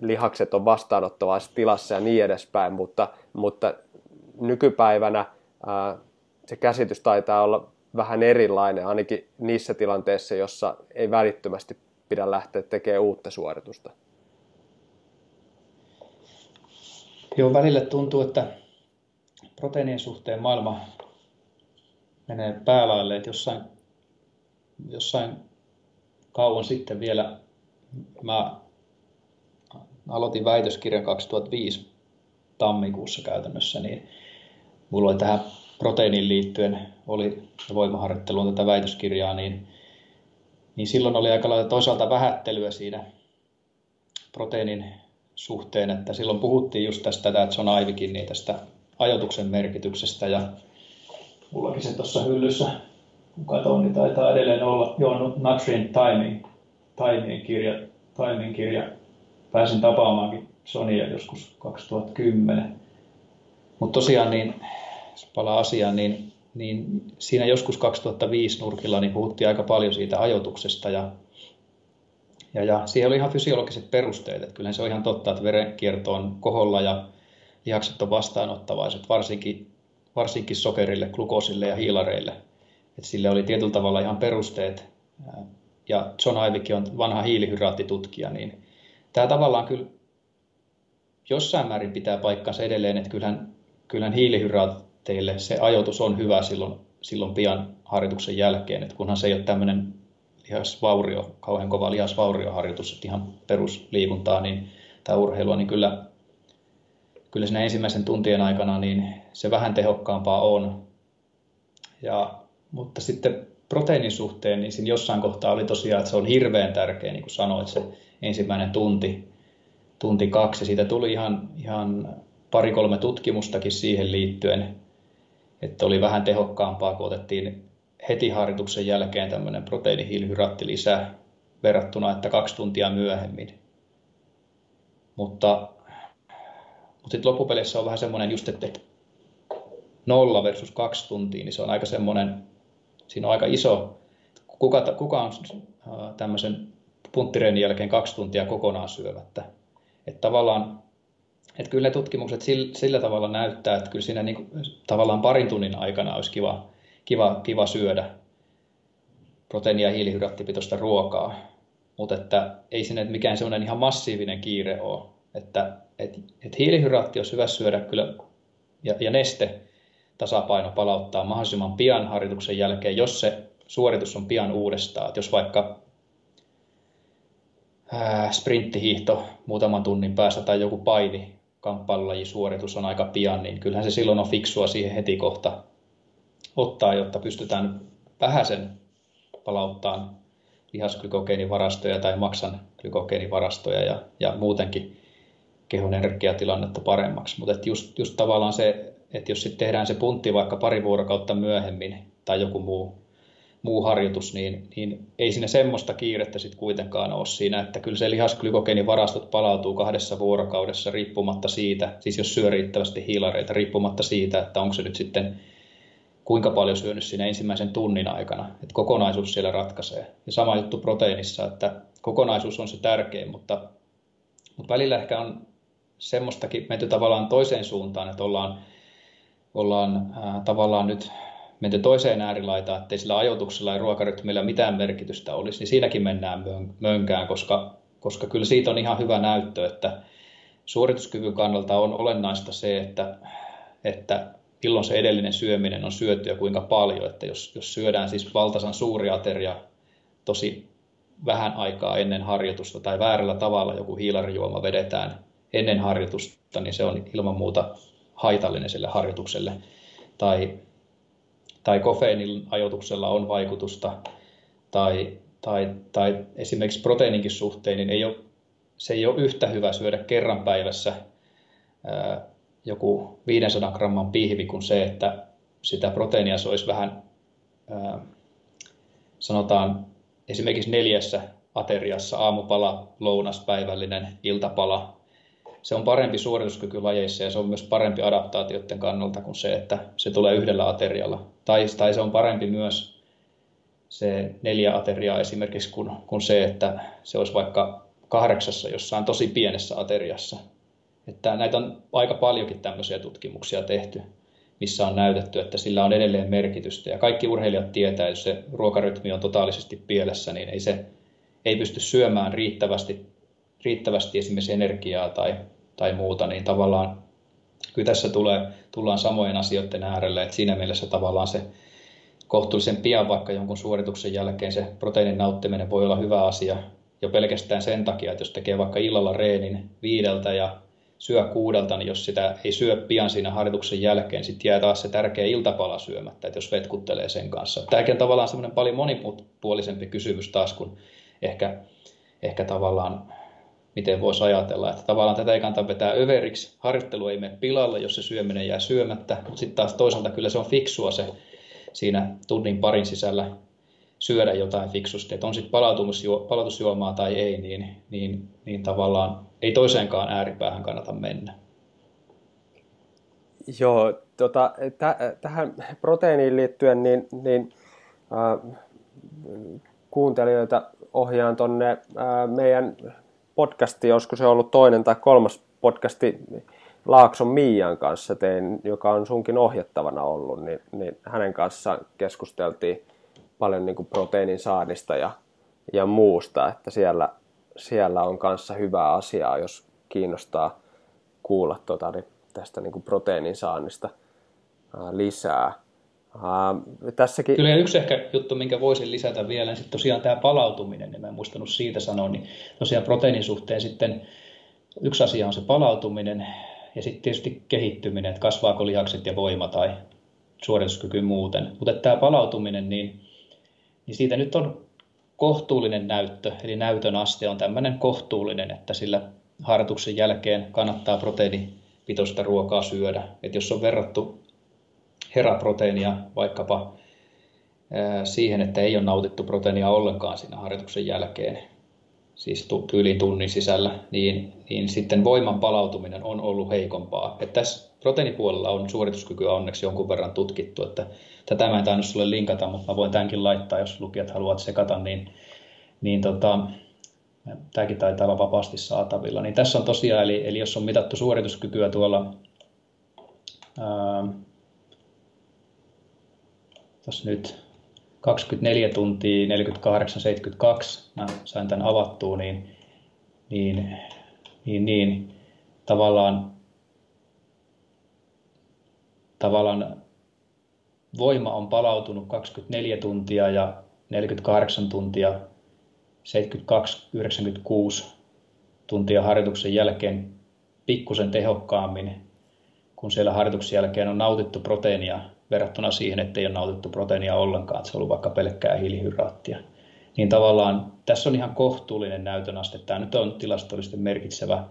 lihakset on vastaanottavassa tilassa ja niin edespäin, mutta, mutta nykypäivänä se käsitys taitaa olla vähän erilainen, ainakin niissä tilanteissa, jossa ei välittömästi pidä lähteä tekemään uutta suoritusta. Joo, välillä tuntuu, että proteiinien suhteen maailma menee päälaille, että jossain, jossain kauan sitten vielä mä aloitin väitöskirjan 2005 tammikuussa käytännössä, niin mulla oli tähän proteiiniin liittyen oli voimaharjoitteluun tätä väitöskirjaa, niin, niin silloin oli aika lailla toisaalta vähättelyä siinä proteiinin suhteen, että silloin puhuttiin just tästä, että John Aivikin, niin tästä ajotuksen merkityksestä ja mullakin se tuossa hyllyssä, kun katson, niin taitaa edelleen olla jo Natrin Timing, timing kirja, timing kirja. Pääsin tapaamaankin Sonia joskus 2010. Mutta tosiaan, niin, jos palaa asiaan, niin, niin siinä joskus 2005 nurkilla niin puhuttiin aika paljon siitä ajotuksesta ja ja, ja siihen oli ihan fysiologiset perusteet. Että kyllähän se on ihan totta, että verenkierto on koholla ja lihakset on vastaanottavaiset, varsinkin, varsinkin sokerille, glukosille ja hiilareille. Että sille oli tietyllä tavalla ihan perusteet. Ja John Ivikin on vanha hiilihyraattitutkija, niin tämä tavallaan kyllä jossain määrin pitää paikkansa edelleen, että kyllähän, kyllähän hiilihyraatteille se ajoitus on hyvä silloin, silloin pian harjoituksen jälkeen, että kunhan se ei ole tämmöinen lihasvaurio, kauhean kova lihasvaurioharjoitus, että ihan perusliikuntaa, niin, tai urheilua, niin kyllä, kyllä siinä ensimmäisen tuntien aikana niin se vähän tehokkaampaa on. Ja, mutta sitten proteiinin suhteen, niin siinä jossain kohtaa oli tosiaan, että se on hirveän tärkeä, niin kuin sanoit, se ensimmäinen tunti, tunti kaksi. Siitä tuli ihan, ihan pari-kolme tutkimustakin siihen liittyen, että oli vähän tehokkaampaa, kun otettiin heti harjoituksen jälkeen tämmöinen proteiinihiilihydraatti lisää verrattuna, että kaksi tuntia myöhemmin. Mutta, mutta sitten loppupeleissä on vähän semmoinen just, että nolla versus kaksi tuntia, niin se on aika semmoinen, siinä on aika iso, kuka, kuka on tämmöisen punttireenin jälkeen kaksi tuntia kokonaan syömättä. Että tavallaan, että kyllä tutkimukset sillä, sillä tavalla näyttää, että kyllä siinä niin kuin, tavallaan parin tunnin aikana olisi kiva kiva, kiva syödä proteiini- ja hiilihydraattipitoista ruokaa, mutta että ei sinne mikään semmoinen ihan massiivinen kiire ole. Että et, et hiilihydraatti olisi hyvä syödä kyllä ja, ja neste tasapaino palauttaa mahdollisimman pian harjoituksen jälkeen, jos se suoritus on pian uudestaan. Et jos vaikka sprinttihiihto muutaman tunnin päästä tai joku paini kamppailulajisuoritus on aika pian, niin kyllähän se silloin on fiksua siihen heti kohta ottaa, jotta pystytään vähäsen palauttaa lihasglykogeenivarastoja tai maksan glykogeenivarastoja ja, ja muutenkin kehon energiatilannetta paremmaksi. Mutta just, just tavallaan se, että jos sitten tehdään se puntti vaikka pari vuorokautta myöhemmin tai joku muu, muu harjoitus, niin, niin ei siinä semmoista kiirettä sitten kuitenkaan ole siinä, että kyllä se lihasglykogeenivarastot palautuu kahdessa vuorokaudessa riippumatta siitä, siis jos syö riittävästi hiilareita, riippumatta siitä, että onko se nyt sitten kuinka paljon syönyt siinä ensimmäisen tunnin aikana. Että kokonaisuus siellä ratkaisee. Ja sama juttu proteiinissa, että kokonaisuus on se tärkein, mutta, mutta välillä ehkä on semmoistakin menty tavallaan toiseen suuntaan, että ollaan, ollaan ää, tavallaan nyt menty toiseen äärilaitaan, ettei sillä ajoituksella ja ruokarytmillä mitään merkitystä olisi, niin siinäkin mennään mönkään, koska, koska kyllä siitä on ihan hyvä näyttö, että suorituskyvyn kannalta on olennaista se, että, että milloin se edellinen syöminen on syöty ja kuinka paljon. Että jos, jos syödään siis valtasan suuri ateria tosi vähän aikaa ennen harjoitusta tai väärällä tavalla joku hiilarijuoma vedetään ennen harjoitusta, niin se on ilman muuta haitallinen sille harjoitukselle. Tai, tai kofeiinin ajoituksella on vaikutusta, tai, tai, tai esimerkiksi proteiininkin suhteen, niin ei ole, se ei ole yhtä hyvä syödä kerran päivässä ää, joku 500 gramman pihvi kuin se, että sitä proteiinia se olisi vähän, ää, sanotaan esimerkiksi neljässä ateriassa, aamupala, lounas, päivällinen, iltapala. Se on parempi suorituskyky lajeissa ja se on myös parempi adaptaatioiden kannalta kuin se, että se tulee yhdellä aterialla. Tai, tai se on parempi myös se neljä ateriaa esimerkiksi kuin, kuin se, että se olisi vaikka kahdeksassa jossain tosi pienessä ateriassa. Että näitä on aika paljonkin tämmöisiä tutkimuksia tehty, missä on näytetty, että sillä on edelleen merkitystä. Ja kaikki urheilijat tietää, jos se ruokarytmi on totaalisesti pielessä, niin ei se ei pysty syömään riittävästi, riittävästi esimerkiksi energiaa tai, tai muuta, niin tavallaan kyllä tässä tulee, tullaan samojen asioiden äärelle, että siinä mielessä tavallaan se kohtuullisen pian vaikka jonkun suorituksen jälkeen se proteiinin nauttiminen voi olla hyvä asia jo pelkästään sen takia, että jos tekee vaikka illalla reenin viideltä ja syö kuudelta, niin jos sitä ei syö pian siinä harjoituksen jälkeen, sitten jää taas se tärkeä iltapala syömättä, että jos vetkuttelee sen kanssa. Tämäkin on tavallaan semmoinen paljon monipuolisempi kysymys taas kuin ehkä, ehkä tavallaan miten voisi ajatella. Että tavallaan tätä ei kannata vetää överiksi, harjoittelu ei mene pilalle, jos se syöminen jää syömättä, mutta sitten taas toisaalta kyllä se on fiksua se siinä tunnin parin sisällä syödä jotain fiksusti, että on sitten palautusjuomaa tai ei, niin, niin, niin tavallaan ei toiseenkaan ääripäähän kannata mennä. Joo, tota, t- tähän proteiiniin liittyen, niin, niin äh, kuuntelijoita ohjaan tuonne äh, meidän podcasti, joskus se ollut toinen tai kolmas podcasti Laakson Miian kanssa tein, joka on sunkin ohjattavana ollut, niin, niin hänen kanssaan keskusteltiin paljon niin kuin proteiinin saannista ja, ja muusta, että siellä, siellä on kanssa hyvää asiaa, jos kiinnostaa kuulla tuota, niin tästä niin kuin proteiinin saannista ää, lisää. Ää, tässäkin... Kyllä yksi ehkä juttu, minkä voisin lisätä vielä, niin sitten tosiaan tämä palautuminen, niin mä en muistanut siitä sanoa, niin tosiaan proteiinin suhteen sitten yksi asia on se palautuminen ja sitten tietysti kehittyminen, että kasvaako lihakset ja voima tai suorituskyky muuten. Mutta tämä palautuminen, niin niin siitä nyt on kohtuullinen näyttö, eli näytön aste on tämmöinen kohtuullinen, että sillä harjoituksen jälkeen kannattaa proteiinipitoista ruokaa syödä. Et jos on verrattu heraproteiinia vaikkapa siihen, että ei ole nautittu proteiinia ollenkaan siinä harjoituksen jälkeen, siis tyyliin tunnin sisällä, niin, niin sitten voiman palautuminen on ollut heikompaa. Et tässä proteiinipuolella on suorituskykyä onneksi jonkun verran tutkittu, että tätä mä en tainnut sulle linkata, mutta mä voin tämänkin laittaa, jos lukijat haluavat sekata, niin, niin tota, tämäkin taitaa olla vapaasti saatavilla. Niin tässä on tosiaan, eli, eli jos on mitattu suorituskykyä tuolla, ää, nyt 24 tuntia, 48, 72, mä sain tämän avattua, niin, niin, niin, niin. Tavallaan, tavallaan voima on palautunut 24 tuntia ja 48 tuntia, 72-96 tuntia harjoituksen jälkeen pikkusen tehokkaammin, kun siellä harjoituksen jälkeen on nautittu proteiinia verrattuna siihen, että ei ole nautittu proteiinia ollenkaan, että se on ollut vaikka pelkkää hiilihydraattia. Niin tavallaan tässä on ihan kohtuullinen näytön aste. Tämä nyt on tilastollisesti merkitsevä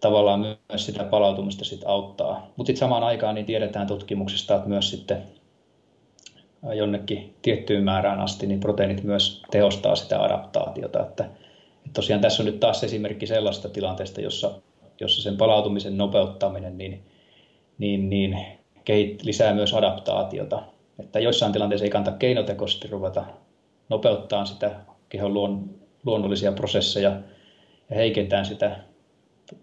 tavallaan myös sitä palautumista sit auttaa. Mutta sitten samaan aikaan niin tiedetään tutkimuksista, että myös sitten jonnekin tiettyyn määrään asti, niin proteiinit myös tehostaa sitä adaptaatiota. Että, että tosiaan tässä on nyt taas esimerkki sellaista tilanteesta, jossa, jossa sen palautumisen nopeuttaminen niin, niin, niin kehit, lisää myös adaptaatiota. Että joissain tilanteissa ei kannata keinotekoisesti ruveta nopeuttaa sitä kehon luon, luonnollisia prosesseja ja heikentää sitä,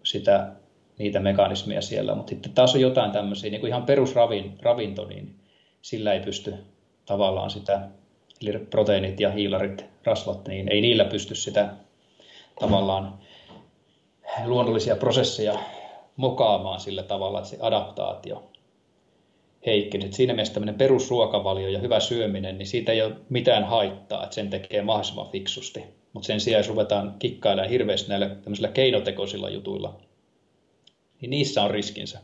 sitä, niitä mekanismeja siellä. Mutta sitten taas on jotain tämmöisiä, niin kuin ihan perusravinto, niin sillä ei pysty tavallaan sitä, eli proteiinit ja hiilarit, rasvat, niin ei niillä pysty sitä tavallaan luonnollisia prosesseja mokaamaan sillä tavalla, että se adaptaatio heikkeni. Et siinä mielessä tämmöinen perusruokavalio ja hyvä syöminen, niin siitä ei ole mitään haittaa, että sen tekee mahdollisimman fiksusti. Mutta sen sijaan, jos ruvetaan kikkailemaan hirveästi näillä tämmöisillä keinotekoisilla jutuilla, niin niissä on riskinsä.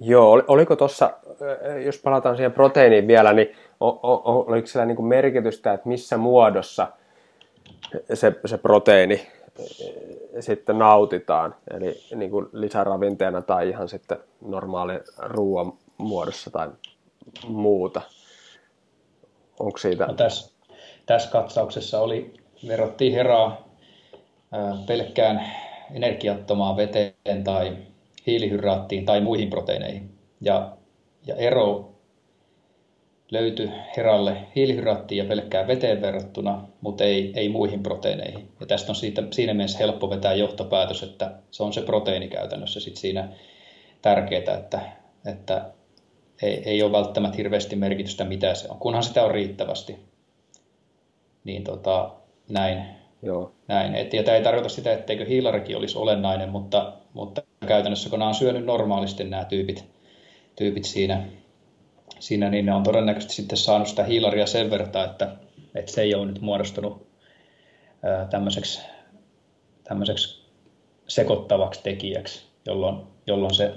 Joo, oliko tuossa, jos palataan siihen proteiiniin vielä, niin oliko siellä niin merkitystä, että missä muodossa se, se proteiini sitten nautitaan, eli niin kuin lisäravinteena tai ihan sitten normaali ruoan muodossa tai muuta. Onko siitä? No tässä, tässä katsauksessa oli, verrattiin heraa pelkkään energiattomaan veteen tai hiilihydraattiin tai muihin proteiineihin. Ja, ja ero löytyi heralle hiilihydraattiin ja pelkkään veteen verrattuna, mutta ei, ei muihin proteiineihin. Ja tästä on siitä, siinä mielessä helppo vetää johtopäätös, että se on se proteiini käytännössä sit siinä tärkeää, että, että ei, ei ole välttämättä hirveästi merkitystä, mitä se on, kunhan sitä on riittävästi. Niin tota, näin. Joo. näin. Et, ja tämä ei tarkoita sitä, etteikö hiilarikin olisi olennainen, mutta, mutta käytännössä kun nämä on syönyt normaalisti nämä tyypit, tyypit siinä, siinä, niin ne on todennäköisesti sitten saanut sitä hiilaria sen verran, että, että se ei ole nyt muodostunut tämmöiseksi, tämmöiseksi sekoittavaksi tekijäksi, jolloin, jolloin se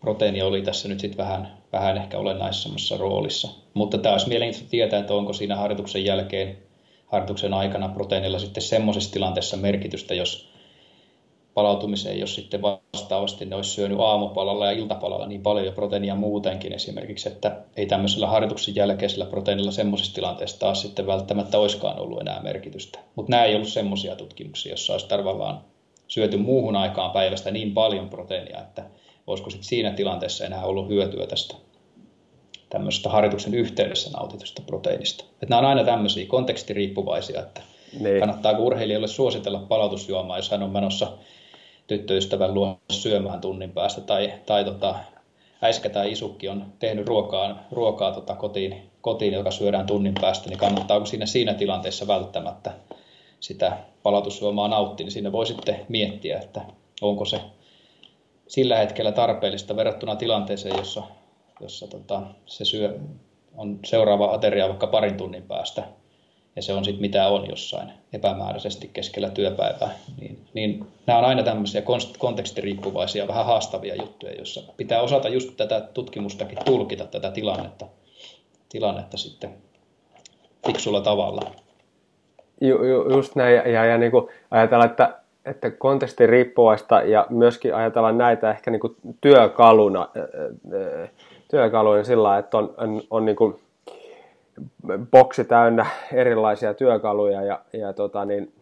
proteiini oli tässä nyt sitten vähän, vähän ehkä olennaisemmassa roolissa. Mutta tämä olisi mielenkiintoista tietää, että onko siinä harjoituksen jälkeen harjoituksen aikana proteiinilla sitten semmoisessa tilanteessa merkitystä, jos palautumiseen, jos sitten vastaavasti ne olisi syönyt aamupalalla ja iltapalalla niin paljon proteiinia muutenkin esimerkiksi, että ei tämmöisellä harjoituksen jälkeisellä proteiinilla semmoisessa tilanteessa taas sitten välttämättä olisikaan ollut enää merkitystä. Mutta nämä ei ollut semmoisia tutkimuksia, joissa olisi tavallaan syöty muuhun aikaan päivästä niin paljon proteiinia, että olisiko sitten siinä tilanteessa enää ollut hyötyä tästä tämmöisestä harjoituksen yhteydessä nautitusta proteiinista. Että nämä on aina tämmöisiä kontekstiriippuvaisia, että niin. kannattaako urheilijalle suositella palautusjuomaa, jos hän on menossa tyttöystävän luo syömään tunnin päästä, tai, tai tota, äiskä tai isukki on tehnyt ruokaa, ruokaa tota kotiin, kotiin, joka syödään tunnin päästä, niin kannattaako siinä, siinä tilanteessa välttämättä sitä palautusjuomaa nauttia, niin siinä voi sitten miettiä, että onko se sillä hetkellä tarpeellista verrattuna tilanteeseen, jossa, jossa tota, se syö, on seuraava ateria vaikka parin tunnin päästä, ja se on sitten mitä on jossain epämääräisesti keskellä työpäivää, niin, niin nämä on aina tämmöisiä kontekstiriippuvaisia, vähän haastavia juttuja, joissa pitää osata just tätä tutkimustakin tulkita tätä tilannetta, tilannetta sitten fiksulla tavalla. Ju, ju, just näin, ja, ja, ja niin kuin ajatellaan, että, että konteksti riippuvaista ja myöskin ajatellaan näitä ehkä niin kuin työkaluna, työkaluina sillä että on, on, on niin kuin boksi täynnä erilaisia työkaluja ja, ja tota niin,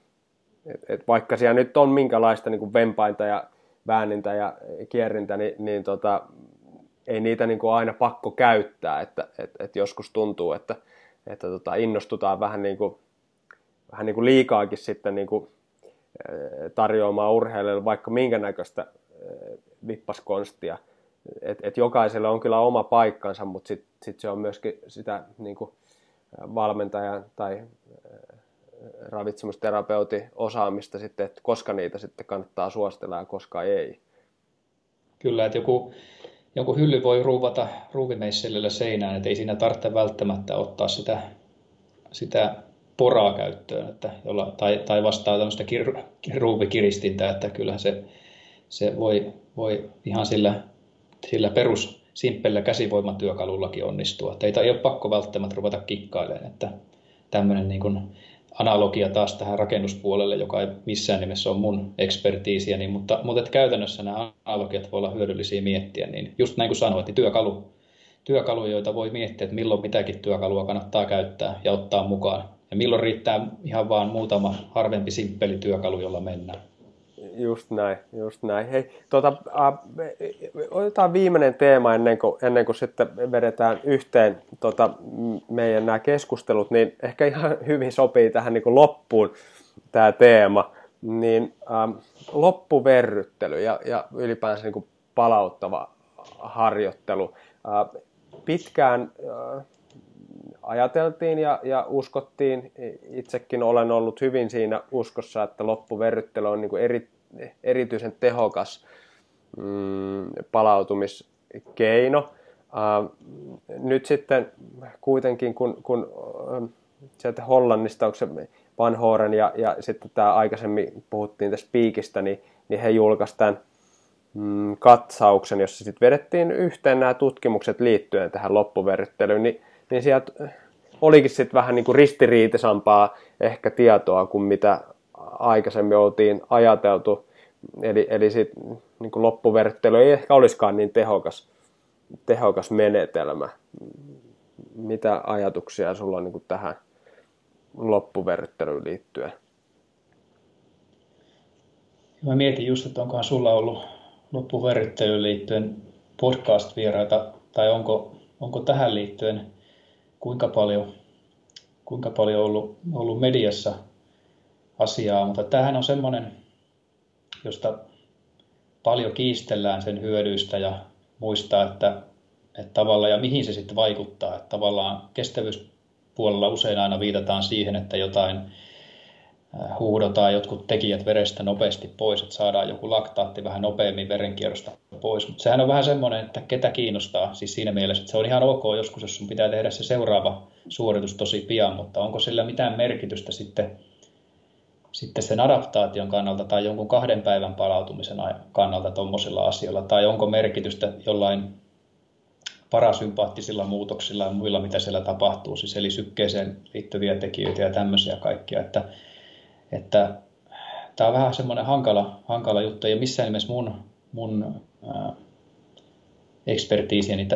et, et vaikka siellä nyt on minkälaista niin vempainta ja väänintä ja kierrintä, niin, niin tota, ei niitä niin aina pakko käyttää, että et, et joskus tuntuu, että, että tota, innostutaan vähän niin kuin, vähän niin kuin liikaakin sitten niin kuin tarjoamaan urheilijoille vaikka minkä näköistä vippaskonstia. Et, et jokaiselle on kyllä oma paikkansa, mutta sitten sit se on myöskin sitä niin kuin valmentajan tai ravitsemusterapeutin osaamista sitten, että koska niitä sitten kannattaa suostella ja koska ei. Kyllä, että joku, joku hylly voi ruuvata ruuvimeissellillä seinään, että ei siinä tarvitse välttämättä ottaa sitä, sitä poraa käyttöön, että jolla, tai, tai vastaa tämmöistä kir, ruuvikiristintä, että kyllä se, se voi, voi ihan sillä, sillä perus simppellä käsivoimatyökalullakin onnistua. Että ei, ei ole pakko välttämättä ruveta kikkailemaan, että tämmöinen niin kuin analogia taas tähän rakennuspuolelle, joka ei missään nimessä ole mun ekspertiisiä, niin, mutta, mutta että käytännössä nämä analogiat voi olla hyödyllisiä miettiä, niin just näin kuin sanoit, niin työkalu, työkaluja, joita voi miettiä, että milloin mitäkin työkalua kannattaa käyttää ja ottaa mukaan, ja milloin riittää ihan vaan muutama harvempi simppeli työkalu, jolla mennään. Just näin, just näin. Hei, tuota, äh, otetaan viimeinen teema ennen kuin, ennen kuin sitten vedetään yhteen tota, meidän nämä keskustelut, niin ehkä ihan hyvin sopii tähän niin kuin loppuun tämä teema. Niin ähm, loppuverryttely ja, ja ylipäänsä niin kuin palauttava harjoittelu. Äh, pitkään äh, ajateltiin ja, ja uskottiin, itsekin olen ollut hyvin siinä uskossa, että loppuverryttely on niin kuin eri, erityisen tehokas mm, palautumiskeino. Uh, nyt sitten kuitenkin, kun, kun uh, sieltä Hollannista, onko se Van Horen ja, ja sitten tämä aikaisemmin puhuttiin tästä piikistä, niin, niin he julkaisivat tämän mm, katsauksen, jossa sitten vedettiin yhteen nämä tutkimukset liittyen tähän loppuverryttelyyn, niin, niin sieltä olikin sitten vähän niin kuin ristiriitisampaa ehkä tietoa kuin mitä aikaisemmin oltiin ajateltu. Eli, eli sit, niin kuin loppuverttely ei ehkä olisikaan niin tehokas, tehokas menetelmä. Mitä ajatuksia sulla on niin kuin tähän loppuverttelyyn liittyen? Mä mietin just, että onkohan sulla ollut loppuverryttelyyn liittyen podcast-vieraita, tai onko, onko tähän liittyen kuinka paljon, kuinka paljon ollut, ollut mediassa asiaa, mutta tämähän on semmoinen, josta paljon kiistellään sen hyödyistä ja muistaa, että, että tavallaan ja mihin se sitten vaikuttaa. Että tavallaan kestävyyspuolella usein aina viitataan siihen, että jotain Äh, huudotaan jotkut tekijät verestä nopeasti pois, että saadaan joku laktaatti vähän nopeammin verenkierrosta pois. Mutta sehän on vähän semmoinen, että ketä kiinnostaa, siis siinä mielessä, että se on ihan ok joskus, jos sun pitää tehdä se seuraava suoritus tosi pian, mutta onko sillä mitään merkitystä sitten, sitten sen adaptaation kannalta tai jonkun kahden päivän palautumisen kannalta tuommoisilla asioilla, tai onko merkitystä jollain parasympaattisilla muutoksilla ja muilla, mitä siellä tapahtuu, siis eli sykkeeseen liittyviä tekijöitä ja tämmöisiä kaikkia, että, että tämä on vähän semmoinen hankala, hankala juttu, ja missään nimessä mun, mun ää, ekspertiisiä, niin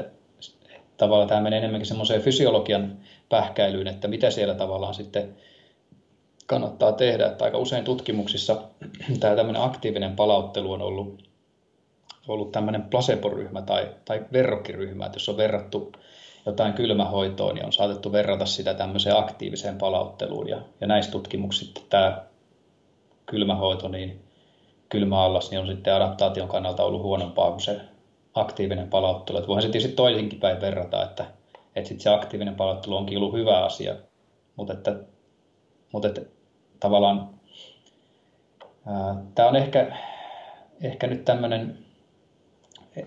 tavallaan tämä menee enemmänkin semmoiseen fysiologian pähkäilyyn, että mitä siellä tavallaan sitten kannattaa tehdä. Että aika usein tutkimuksissa tämä tämmöinen aktiivinen palauttelu on ollut, ollut tämmöinen placebo-ryhmä tai, tai verrokkiryhmä, että jos on verrattu jotain kylmähoitoon, niin on saatettu verrata sitä tämmöiseen aktiiviseen palautteluun. Ja, ja näissä tutkimuksissa tämä kylmähoito, niin kylmäallas, niin on sitten adaptaation kannalta ollut huonompaa kuin se aktiivinen palauttelu. Että voihan se tietysti toisinkin päin verrata, että, että sit se aktiivinen palauttelu onkin ollut hyvä asia, mutta että, mutta että tavallaan tämä on ehkä, ehkä nyt tämmöinen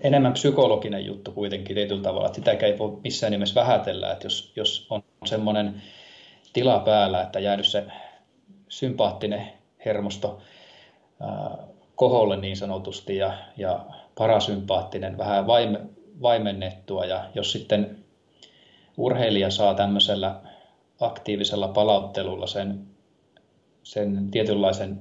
enemmän psykologinen juttu kuitenkin tietyllä tavalla, että sitä ei voi missään nimessä vähätellä, että jos, jos on semmoinen tila päällä, että jäänyt se sympaattinen hermosto ää, koholle niin sanotusti ja, ja parasympaattinen vähän vaime, vaimennettua ja jos sitten urheilija saa tämmöisellä aktiivisella palauttelulla sen, sen tietynlaisen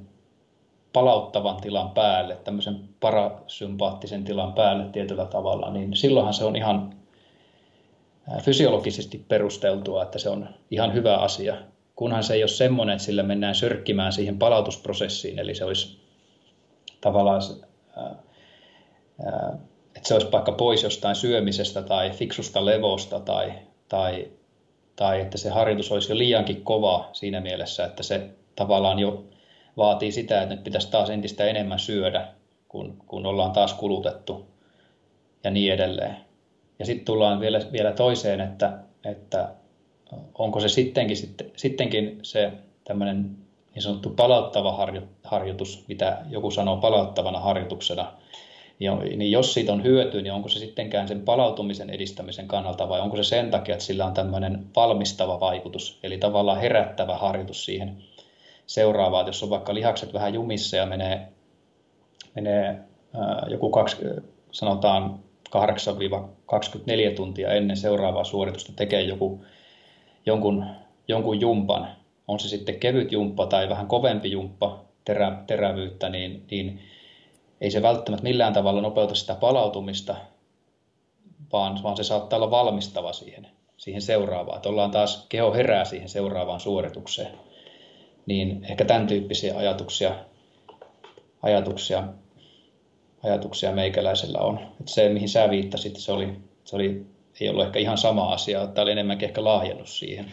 palauttavan tilan päälle, tämmöisen parasympaattisen tilan päälle tietyllä tavalla, niin silloinhan se on ihan fysiologisesti perusteltua, että se on ihan hyvä asia, kunhan se ei ole semmoinen, että sillä mennään sörkkimään siihen palautusprosessiin, eli se olisi tavallaan että se olisi vaikka pois jostain syömisestä tai fiksusta levosta tai, tai, tai että se harjoitus olisi jo liiankin kova siinä mielessä, että se tavallaan jo vaatii sitä, että nyt pitäisi taas entistä enemmän syödä, kun, kun ollaan taas kulutettu ja niin edelleen. Ja sitten tullaan vielä, vielä toiseen, että, että onko se sittenkin, sittenkin se tämmöinen niin sanottu palauttava harjoitus, mitä joku sanoo palauttavana harjoituksena, niin jos siitä on hyötyä, niin onko se sittenkään sen palautumisen edistämisen kannalta vai onko se sen takia, että sillä on tämmöinen valmistava vaikutus, eli tavallaan herättävä harjoitus siihen seuraavaan. Jos on vaikka lihakset vähän jumissa ja menee, menee ää, joku kaksi, sanotaan 8-24 tuntia ennen seuraavaa suoritusta tekee joku, jonkun, jonkun jumpan, on se sitten kevyt jumppa tai vähän kovempi jumppa terä, terävyyttä, niin, niin ei se välttämättä millään tavalla nopeuta sitä palautumista, vaan, vaan se saattaa olla valmistava siihen, siihen seuraavaan. Että ollaan taas, keho herää siihen seuraavaan suoritukseen. Niin ehkä tämän tyyppisiä ajatuksia, ajatuksia, ajatuksia meikäläisellä on. Että se, mihin sä viittasit, se, oli, se oli, ei ollut ehkä ihan sama asia. Tämä oli enemmänkin ehkä lahjennus siihen,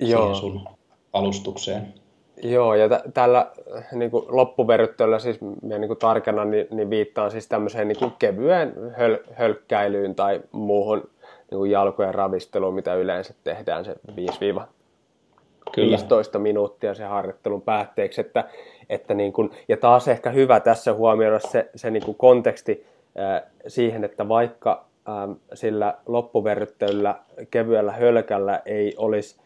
Joo. siihen sun alustukseen. Joo, ja t- tällä niin kuin loppuverryttelyllä siis minä niin tarkennan, niin, niin viittaan siis tämmöiseen niin kuin kevyen höl- hölkkäilyyn tai muuhun niin kuin jalkojen ravisteluun, mitä yleensä tehdään se 5 15 minuuttia se harjoittelun päätteeksi. Että, että niin kuin, ja taas ehkä hyvä tässä huomioida se, se niin kuin konteksti äh, siihen, että vaikka äh, sillä loppuverryttelyllä kevyellä hölkällä ei olisi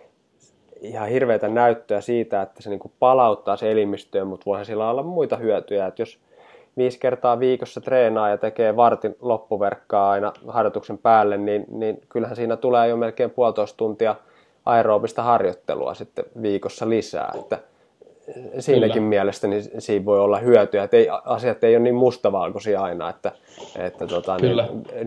ihan hirveitä näyttöä siitä, että se niin kuin palauttaa se elimistöön, mutta voihan sillä olla muita hyötyjä, että jos viisi kertaa viikossa treenaa ja tekee vartin loppuverkkaa aina harjoituksen päälle, niin, niin kyllähän siinä tulee jo melkein puolitoista tuntia aerobista harjoittelua sitten viikossa lisää, että siinäkin Kyllä. mielessä niin siinä voi olla hyötyä, että ei, asiat ei ole niin mustavalkoisia aina, että, että tota, niin,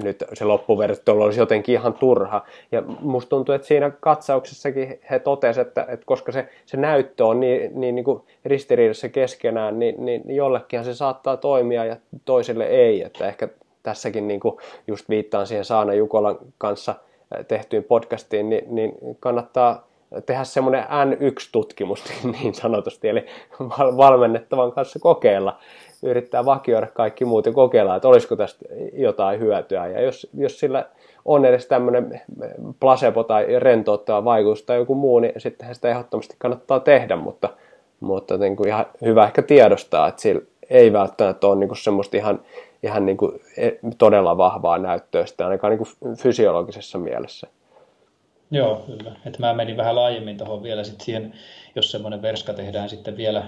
nyt se loppuvertailu olisi jotenkin ihan turha. Ja musta tuntuu, että siinä katsauksessakin he totesivat, että, että koska se, se näyttö on niin, niin, niin kuin ristiriidassa keskenään, niin, niin jollekinhan se saattaa toimia ja toiselle ei, että ehkä tässäkin niin kuin just viittaan siihen Saana Jukolan kanssa tehtyyn podcastiin, niin, niin kannattaa tehdä semmoinen N1-tutkimus niin sanotusti, eli valmennettavan kanssa kokeilla, yrittää vakioida kaikki muut ja kokeilla, että olisiko tästä jotain hyötyä. Ja jos, jos sillä on edes tämmöinen placebo tai rentouttava vaikutus tai joku muu, niin sittenhän sitä ehdottomasti kannattaa tehdä, mutta, mutta niin kuin ihan hyvä ehkä tiedostaa, että sillä ei välttämättä ole niin kuin semmoista ihan, ihan niin kuin e, todella vahvaa näyttöä sitä ainakaan niin kuin fysiologisessa mielessä. Joo, kyllä. Että mä menin vähän laajemmin tuohon vielä sitten siihen, jos semmoinen verska tehdään sitten vielä,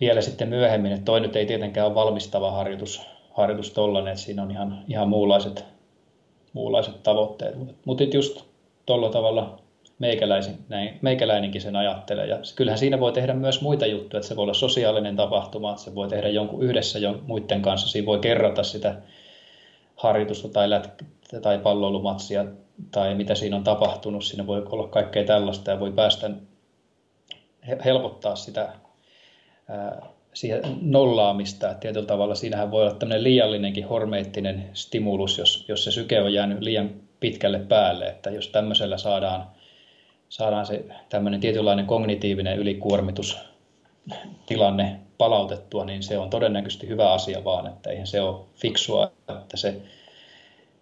vielä sitten myöhemmin. Että toi nyt ei tietenkään ole valmistava harjoitus, harjoitus tollainen, että siinä on ihan, ihan muunlaiset, muunlaiset tavoitteet. Mutta just tuolla tavalla meikäläisin, näin, meikäläinenkin sen ajattelee. Ja kyllähän siinä voi tehdä myös muita juttuja, että se voi olla sosiaalinen tapahtuma, että se voi tehdä jonkun yhdessä jo muiden kanssa, siinä voi kerrata sitä harjoitusta tai, lätkä, tai palloilumatsia tai mitä siinä on tapahtunut. Siinä voi olla kaikkea tällaista ja voi päästä helpottaa sitä siihen nollaamista. Että tietyllä tavalla siinähän voi olla tämmöinen liiallinenkin hormeettinen stimulus, jos, jos se syke on jäänyt liian pitkälle päälle. Että jos tämmöisellä saadaan, saadaan se tämmöinen tietynlainen kognitiivinen ylikuormitus tilanne palautettua, niin se on todennäköisesti hyvä asia vaan, että eihän se ole fiksua, että se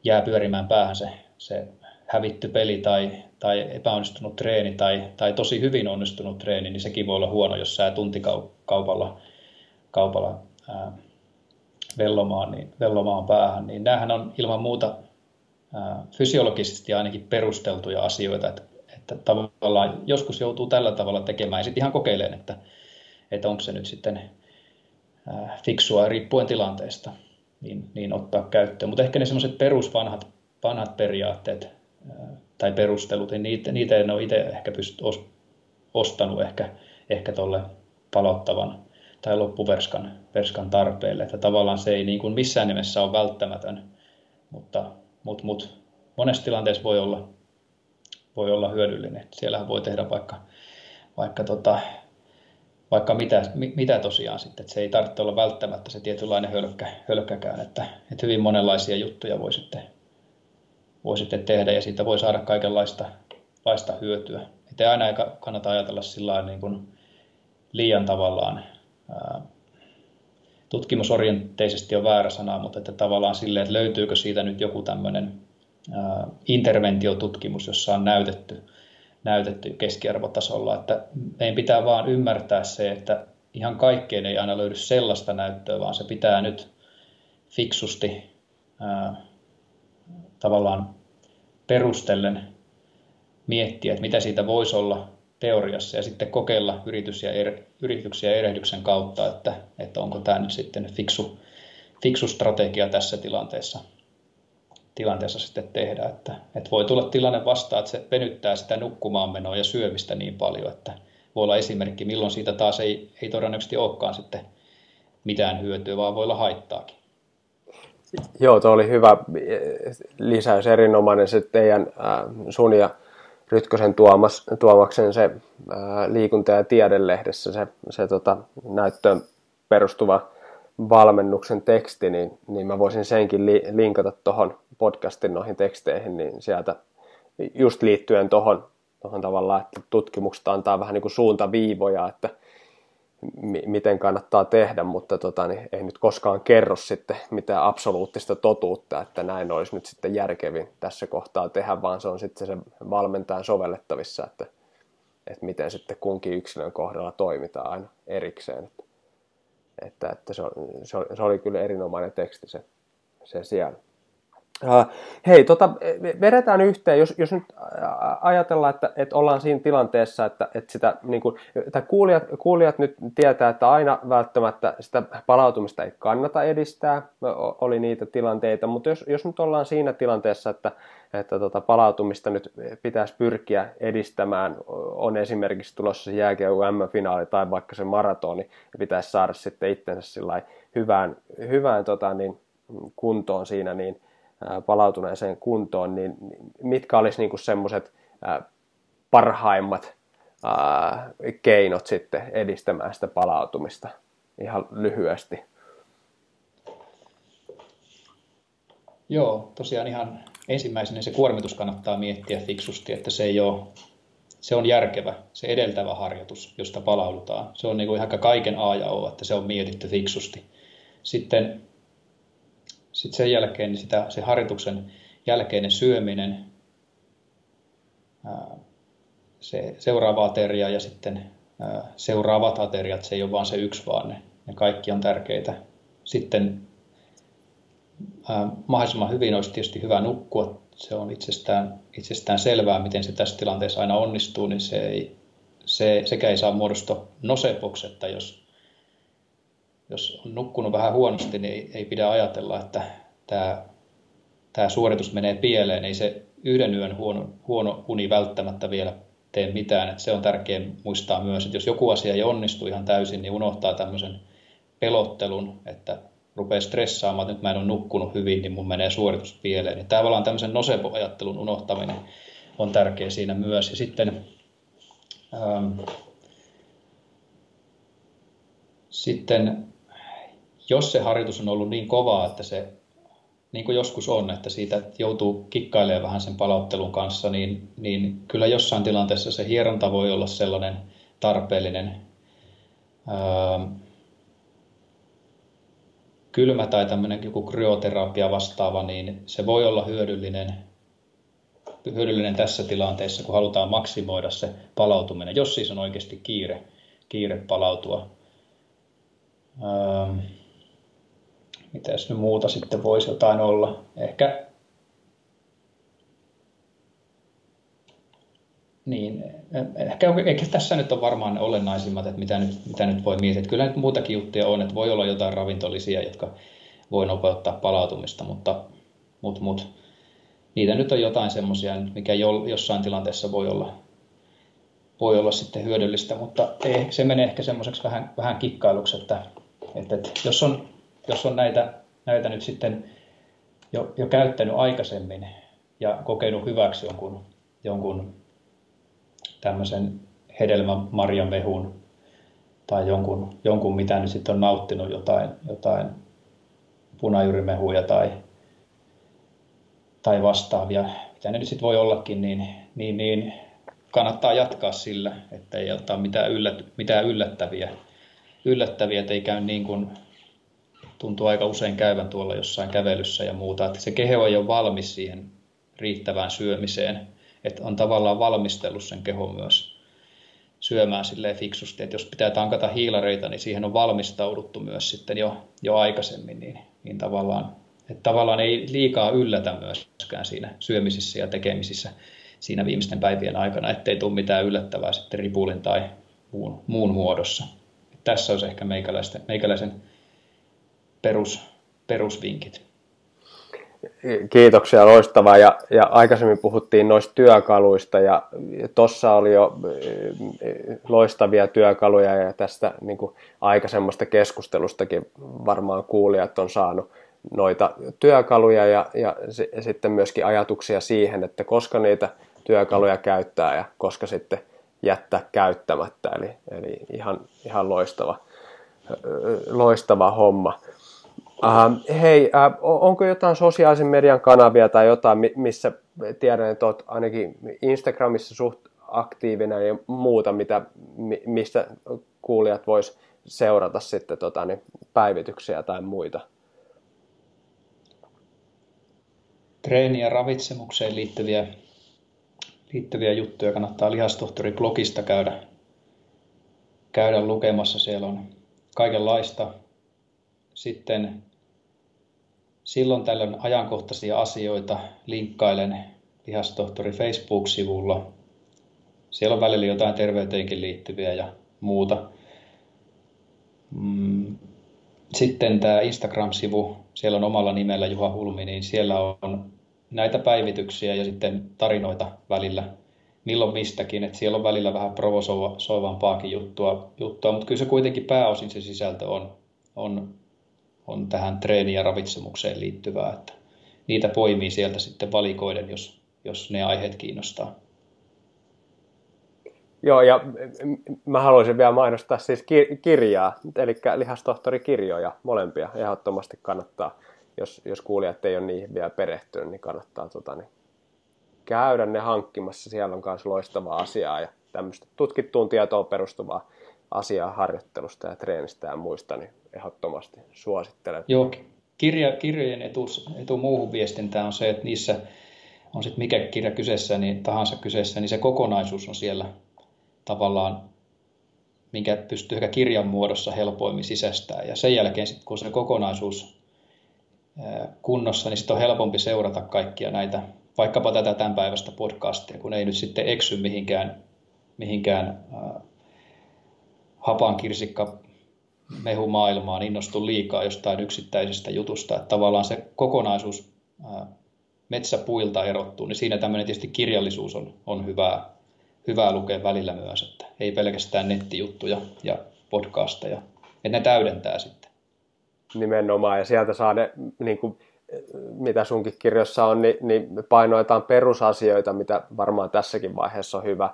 jää pyörimään päähän se, se hävitty peli tai, tai epäonnistunut treeni tai, tai tosi hyvin onnistunut treeni, niin sekin voi olla huono, jos sä tuntikaupalla kaupalla ää, vellomaan, niin, vellomaan päähän. Niin näähän on ilman muuta ää, fysiologisesti ainakin perusteltuja asioita, että, että tavallaan joskus joutuu tällä tavalla tekemään ja sitten ihan kokeileen, että, että onko se nyt sitten ää, fiksua riippuen tilanteesta, niin, niin ottaa käyttöön. Mutta ehkä ne semmoiset perusvanhat vanhat periaatteet ää, tai perustelut, niin niitä, niitä en ole itse ehkä pysty ostanut ehkä, ehkä tuolle palottavan tai loppuverskan verskan tarpeelle. Että tavallaan se ei niin kuin missään nimessä ole välttämätön, mutta, mutta, mutta monessa tilanteessa voi olla, voi olla hyödyllinen. Siellähän voi tehdä vaikka, vaikka, tota, vaikka mitä, mitä tosiaan sitten. Että se ei tarvitse olla välttämättä se tietynlainen hölkkä, hölkkäkään, että, että hyvin monenlaisia juttuja voi sitten, voi sitten tehdä ja siitä voi saada kaikenlaista laista hyötyä. Että aina ei kannata ajatella sillä niin kuin liian tavallaan tutkimusorienteisesti on väärä sana, mutta että tavallaan silleen, että löytyykö siitä nyt joku tämmöinen interventiotutkimus, jossa on näytetty, näytetty keskiarvotasolla, että meidän pitää vaan ymmärtää se, että ihan kaikkeen ei aina löydy sellaista näyttöä, vaan se pitää nyt fiksusti ää, tavallaan perustellen miettiä, että mitä siitä voisi olla teoriassa ja sitten kokeilla yritys ja er, yrityksiä erehdyksen kautta, että, että onko tämä nyt sitten fiksu, fiksu strategia tässä tilanteessa, tilanteessa sitten tehdä. Että, että voi tulla tilanne vastaan, että se venyttää sitä nukkumaanmenoa ja syömistä niin paljon, että voi olla esimerkki, milloin siitä taas ei, ei todennäköisesti olekaan sitten mitään hyötyä, vaan voi olla haittaakin. Joo, tuo oli hyvä lisäys, erinomainen se teidän äh, sun ja Rytkösen tuomas, tuomaksen se ää, liikunta- ja tiedelehdessä se, se tota, näyttöön perustuva valmennuksen teksti, niin, niin mä voisin senkin li, linkata tuohon podcastin noihin teksteihin, niin sieltä just liittyen tuohon tohon tavallaan, että tutkimuksesta antaa vähän niin kuin suuntaviivoja, että miten kannattaa tehdä, mutta tota, niin ei nyt koskaan kerro sitten mitään absoluuttista totuutta, että näin olisi nyt sitten järkevin tässä kohtaa tehdä, vaan se on sitten se valmentajan sovellettavissa, että, että miten sitten kunkin yksilön kohdalla toimitaan aina erikseen. Että, että, että se, se, oli, se oli kyllä erinomainen teksti se, se siellä. Uh, hei, tota, vedetään yhteen, jos, jos nyt ajatellaan, että, että ollaan siinä tilanteessa, että, että, sitä, niin kuin, että kuulijat, kuulijat nyt tietää, että aina välttämättä sitä palautumista ei kannata edistää, oli niitä tilanteita, mutta jos, jos nyt ollaan siinä tilanteessa, että, että tota, palautumista nyt pitäisi pyrkiä edistämään, on esimerkiksi tulossa se jääkiekko M-finaali tai vaikka se maratoni, ja pitäisi saada sitten itsensä hyvään, hyvään tota, niin, kuntoon siinä, niin palautuneeseen kuntoon, niin mitkä olisi niin semmoiset parhaimmat keinot sitten edistämään sitä palautumista ihan lyhyesti? Joo, tosiaan ihan ensimmäisenä se kuormitus kannattaa miettiä fiksusti, että se ei ole, se on järkevä, se edeltävä harjoitus, josta palaudutaan. Se on niin kuin ihan kaiken A ja O, että se on mietitty fiksusti. Sitten sitten sen jälkeen niin sitä, se harjoituksen jälkeinen syöminen, se seuraava ateria ja sitten seuraavat ateriat, se ei ole vain se yksi, vaan ne, ne kaikki on tärkeitä. Sitten mahdollisimman hyvin olisi tietysti hyvä nukkua. Se on itsestään, itsestään selvää, miten se tässä tilanteessa aina onnistuu, niin se ei, se, sekä ei saa muodostua nosepoksetta, jos jos on nukkunut vähän huonosti, niin ei, ei pidä ajatella, että tämä tämä suoritus menee pieleen, ei se yhden yön huono, huono uni välttämättä vielä tee mitään. Että se on tärkeää muistaa myös, että jos joku asia ei onnistu ihan täysin, niin unohtaa tämmöisen pelottelun, että rupeaa stressaamaan, että nyt mä en ole nukkunut hyvin, niin mun menee suoritus pieleen. Niin tavallaan tämmöisen nocebo-ajattelun unohtaminen on tärkeä siinä myös. Ja sitten, ähm, sitten jos se harjoitus on ollut niin kovaa, että se, niin kuin joskus on, että siitä joutuu kikkailemaan vähän sen palauttelun kanssa, niin, niin kyllä jossain tilanteessa se hieronta voi olla sellainen tarpeellinen. Ähm, kylmä tai tämmöinen joku kryoterapia vastaava, niin se voi olla hyödyllinen, hyödyllinen tässä tilanteessa, kun halutaan maksimoida se palautuminen, jos siis on oikeasti kiire, kiire palautua. Ähm, mitäs nyt muuta sitten voisi jotain olla? Ehkä Niin, ehkä, ehkä tässä nyt on varmaan ne olennaisimmat, että mitä nyt, mitä nyt voi miettiä. Kyllä nyt muutakin juttuja on, että voi olla jotain ravintolisia, jotka voi nopeuttaa palautumista, mutta, mutta, mutta niitä nyt on jotain semmoisia, mikä jo, jossain tilanteessa voi olla, voi olla sitten hyödyllistä, mutta ei, se menee ehkä semmoiseksi vähän, vähän kikkailuksi, että, että, että jos, on, jos on näitä, näitä nyt sitten jo, jo käyttänyt aikaisemmin ja kokenut hyväksi jonkun, jonkun tämmöisen hedelmämarjamehun tai jonkun, jonkun mitä nyt sitten on nauttinut jotain, jotain punajuurimehuja tai, tai vastaavia, mitä ne nyt sitten voi ollakin, niin, niin, niin kannattaa jatkaa sillä, että ei ottaa mitään, yllät, mitään yllättäviä, yllättäviä, että ei käy niin kuin tuntuu aika usein käyvän tuolla jossain kävelyssä ja muuta, että se keho ei ole valmis siihen riittävään syömiseen, että on tavallaan valmistellut sen kehon myös syömään silleen fiksusti, että jos pitää tankata hiilareita, niin siihen on valmistauduttu myös sitten jo, jo aikaisemmin, niin, niin tavallaan, että tavallaan ei liikaa yllätä myöskään siinä syömisissä ja tekemisissä siinä viimeisten päivien aikana, ettei tule mitään yllättävää sitten ripulin tai muun, muun muodossa. Tässä olisi ehkä meikäläisen perus, perusvinkit. Kiitoksia, loistavaa. Ja, ja aikaisemmin puhuttiin noista työkaluista ja tuossa oli jo eh, loistavia työkaluja ja tästä niin kuin aikaisemmasta keskustelustakin varmaan kuulijat on saanut noita työkaluja ja, ja sitten myöskin ajatuksia siihen, että koska niitä työkaluja käyttää ja koska sitten jättää käyttämättä. Eli, eli ihan, ihan loistava, loistava homma. Uh, hei, uh, onko jotain sosiaalisen median kanavia tai jotain, missä tiedän, että olet ainakin Instagramissa suht aktiivinen ja muuta, mitä, mistä kuulijat vois seurata sitten tota, niin päivityksiä tai muita? Treeni- ja ravitsemukseen liittyviä, liittyviä juttuja kannattaa lihastohtori blogista käydä, käydä lukemassa. Siellä on kaikenlaista. Sitten silloin tällöin ajankohtaisia asioita linkkailen lihastohtori Facebook-sivulla. Siellä on välillä jotain terveyteenkin liittyviä ja muuta. Mm, sitten tämä Instagram-sivu, siellä on omalla nimellä Juha Hulmi, niin siellä on näitä päivityksiä ja sitten tarinoita välillä milloin mistäkin, että siellä on välillä vähän provosoivampaakin juttua, juttua, mutta kyllä se kuitenkin pääosin se sisältö on, on on tähän treeni- ja ravitsemukseen liittyvää, että niitä poimii sieltä sitten valikoiden, jos, jos ne aiheet kiinnostaa. Joo, ja mä haluaisin vielä mainostaa siis kirjaa, eli lihastohtorikirjoja, molempia ehdottomasti kannattaa, jos, jos kuulijat ei ole niihin vielä perehtynyt, niin kannattaa tota, niin käydä ne hankkimassa. Siellä on myös loistavaa asiaa ja tämmöistä tutkittuun tietoon perustuvaa asiaa harjoittelusta ja treenistä ja muista, niin ehdottomasti suosittelen. Joo, kirja, kirjojen etu, etu muuhun viestintään on se, että niissä on sitten mikä kirja kyseessä, niin tahansa kyseessä, niin se kokonaisuus on siellä tavallaan, minkä pystyy ehkä kirjan muodossa helpoimmin sisästää. Ja sen jälkeen sitten kun se kokonaisuus kunnossa, niin sitten on helpompi seurata kaikkia näitä, vaikkapa tätä tämän päivästä podcastia, kun ei nyt sitten eksy mihinkään, mihinkään hapankirsikka mehumaailmaan innostu liikaa jostain yksittäisestä jutusta. Että tavallaan se kokonaisuus metsäpuilta erottuu, niin siinä tämmöinen tietysti kirjallisuus on, on hyvää, hyvää lukea välillä myös, että ei pelkästään nettijuttuja ja podcasteja, että ne täydentää sitten. Nimenomaan, ja sieltä saa ne, niin kuin, mitä sunkin kirjoissa on, niin, niin painoitetaan perusasioita, mitä varmaan tässäkin vaiheessa on hyvä,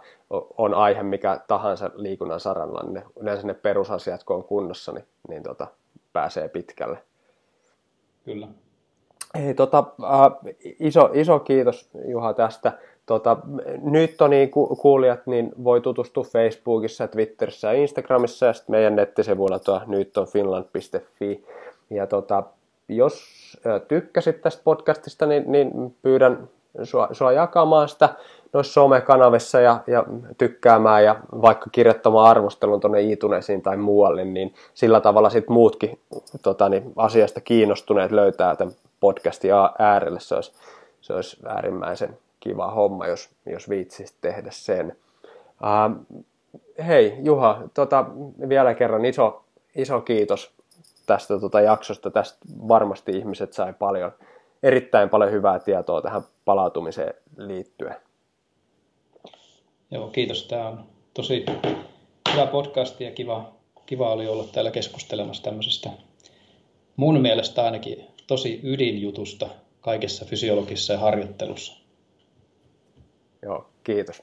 on aihe mikä tahansa liikunnan saralla, niin ne, yleensä ne perusasiat, kun on kunnossa, niin, niin tota, pääsee pitkälle. Kyllä. Hei, tota, äh, iso, iso kiitos Juha tästä. Tota, nyt on niin kuulijat, niin voi tutustua Facebookissa, Twitterissä ja Instagramissa ja sitten meidän nettisivuilla tuo nyt on finland.fi. Ja tota, jos tykkäsit tästä podcastista, niin, niin pyydän sua, sua jakamaan sitä noissa somekanavissa ja, ja tykkäämään ja vaikka kirjoittamaan arvostelun tuonne iTunesiin tai muualle, niin sillä tavalla sitten muutkin tota, niin, asiasta kiinnostuneet löytää tämän podcastin äärelle. Se olisi, se olisi äärimmäisen kiva homma, jos, jos viitsisit tehdä sen. Uh, hei Juha, tota, vielä kerran iso, iso kiitos tästä tota jaksosta. Tästä varmasti ihmiset sai paljon, erittäin paljon hyvää tietoa tähän palautumiseen liittyen. Joo, kiitos. Tämä on tosi hyvä podcast ja kiva, kiva oli olla täällä keskustelemassa tämmöisestä mun mielestä ainakin tosi ydinjutusta kaikessa fysiologisessa ja harjoittelussa. Joo, kiitos.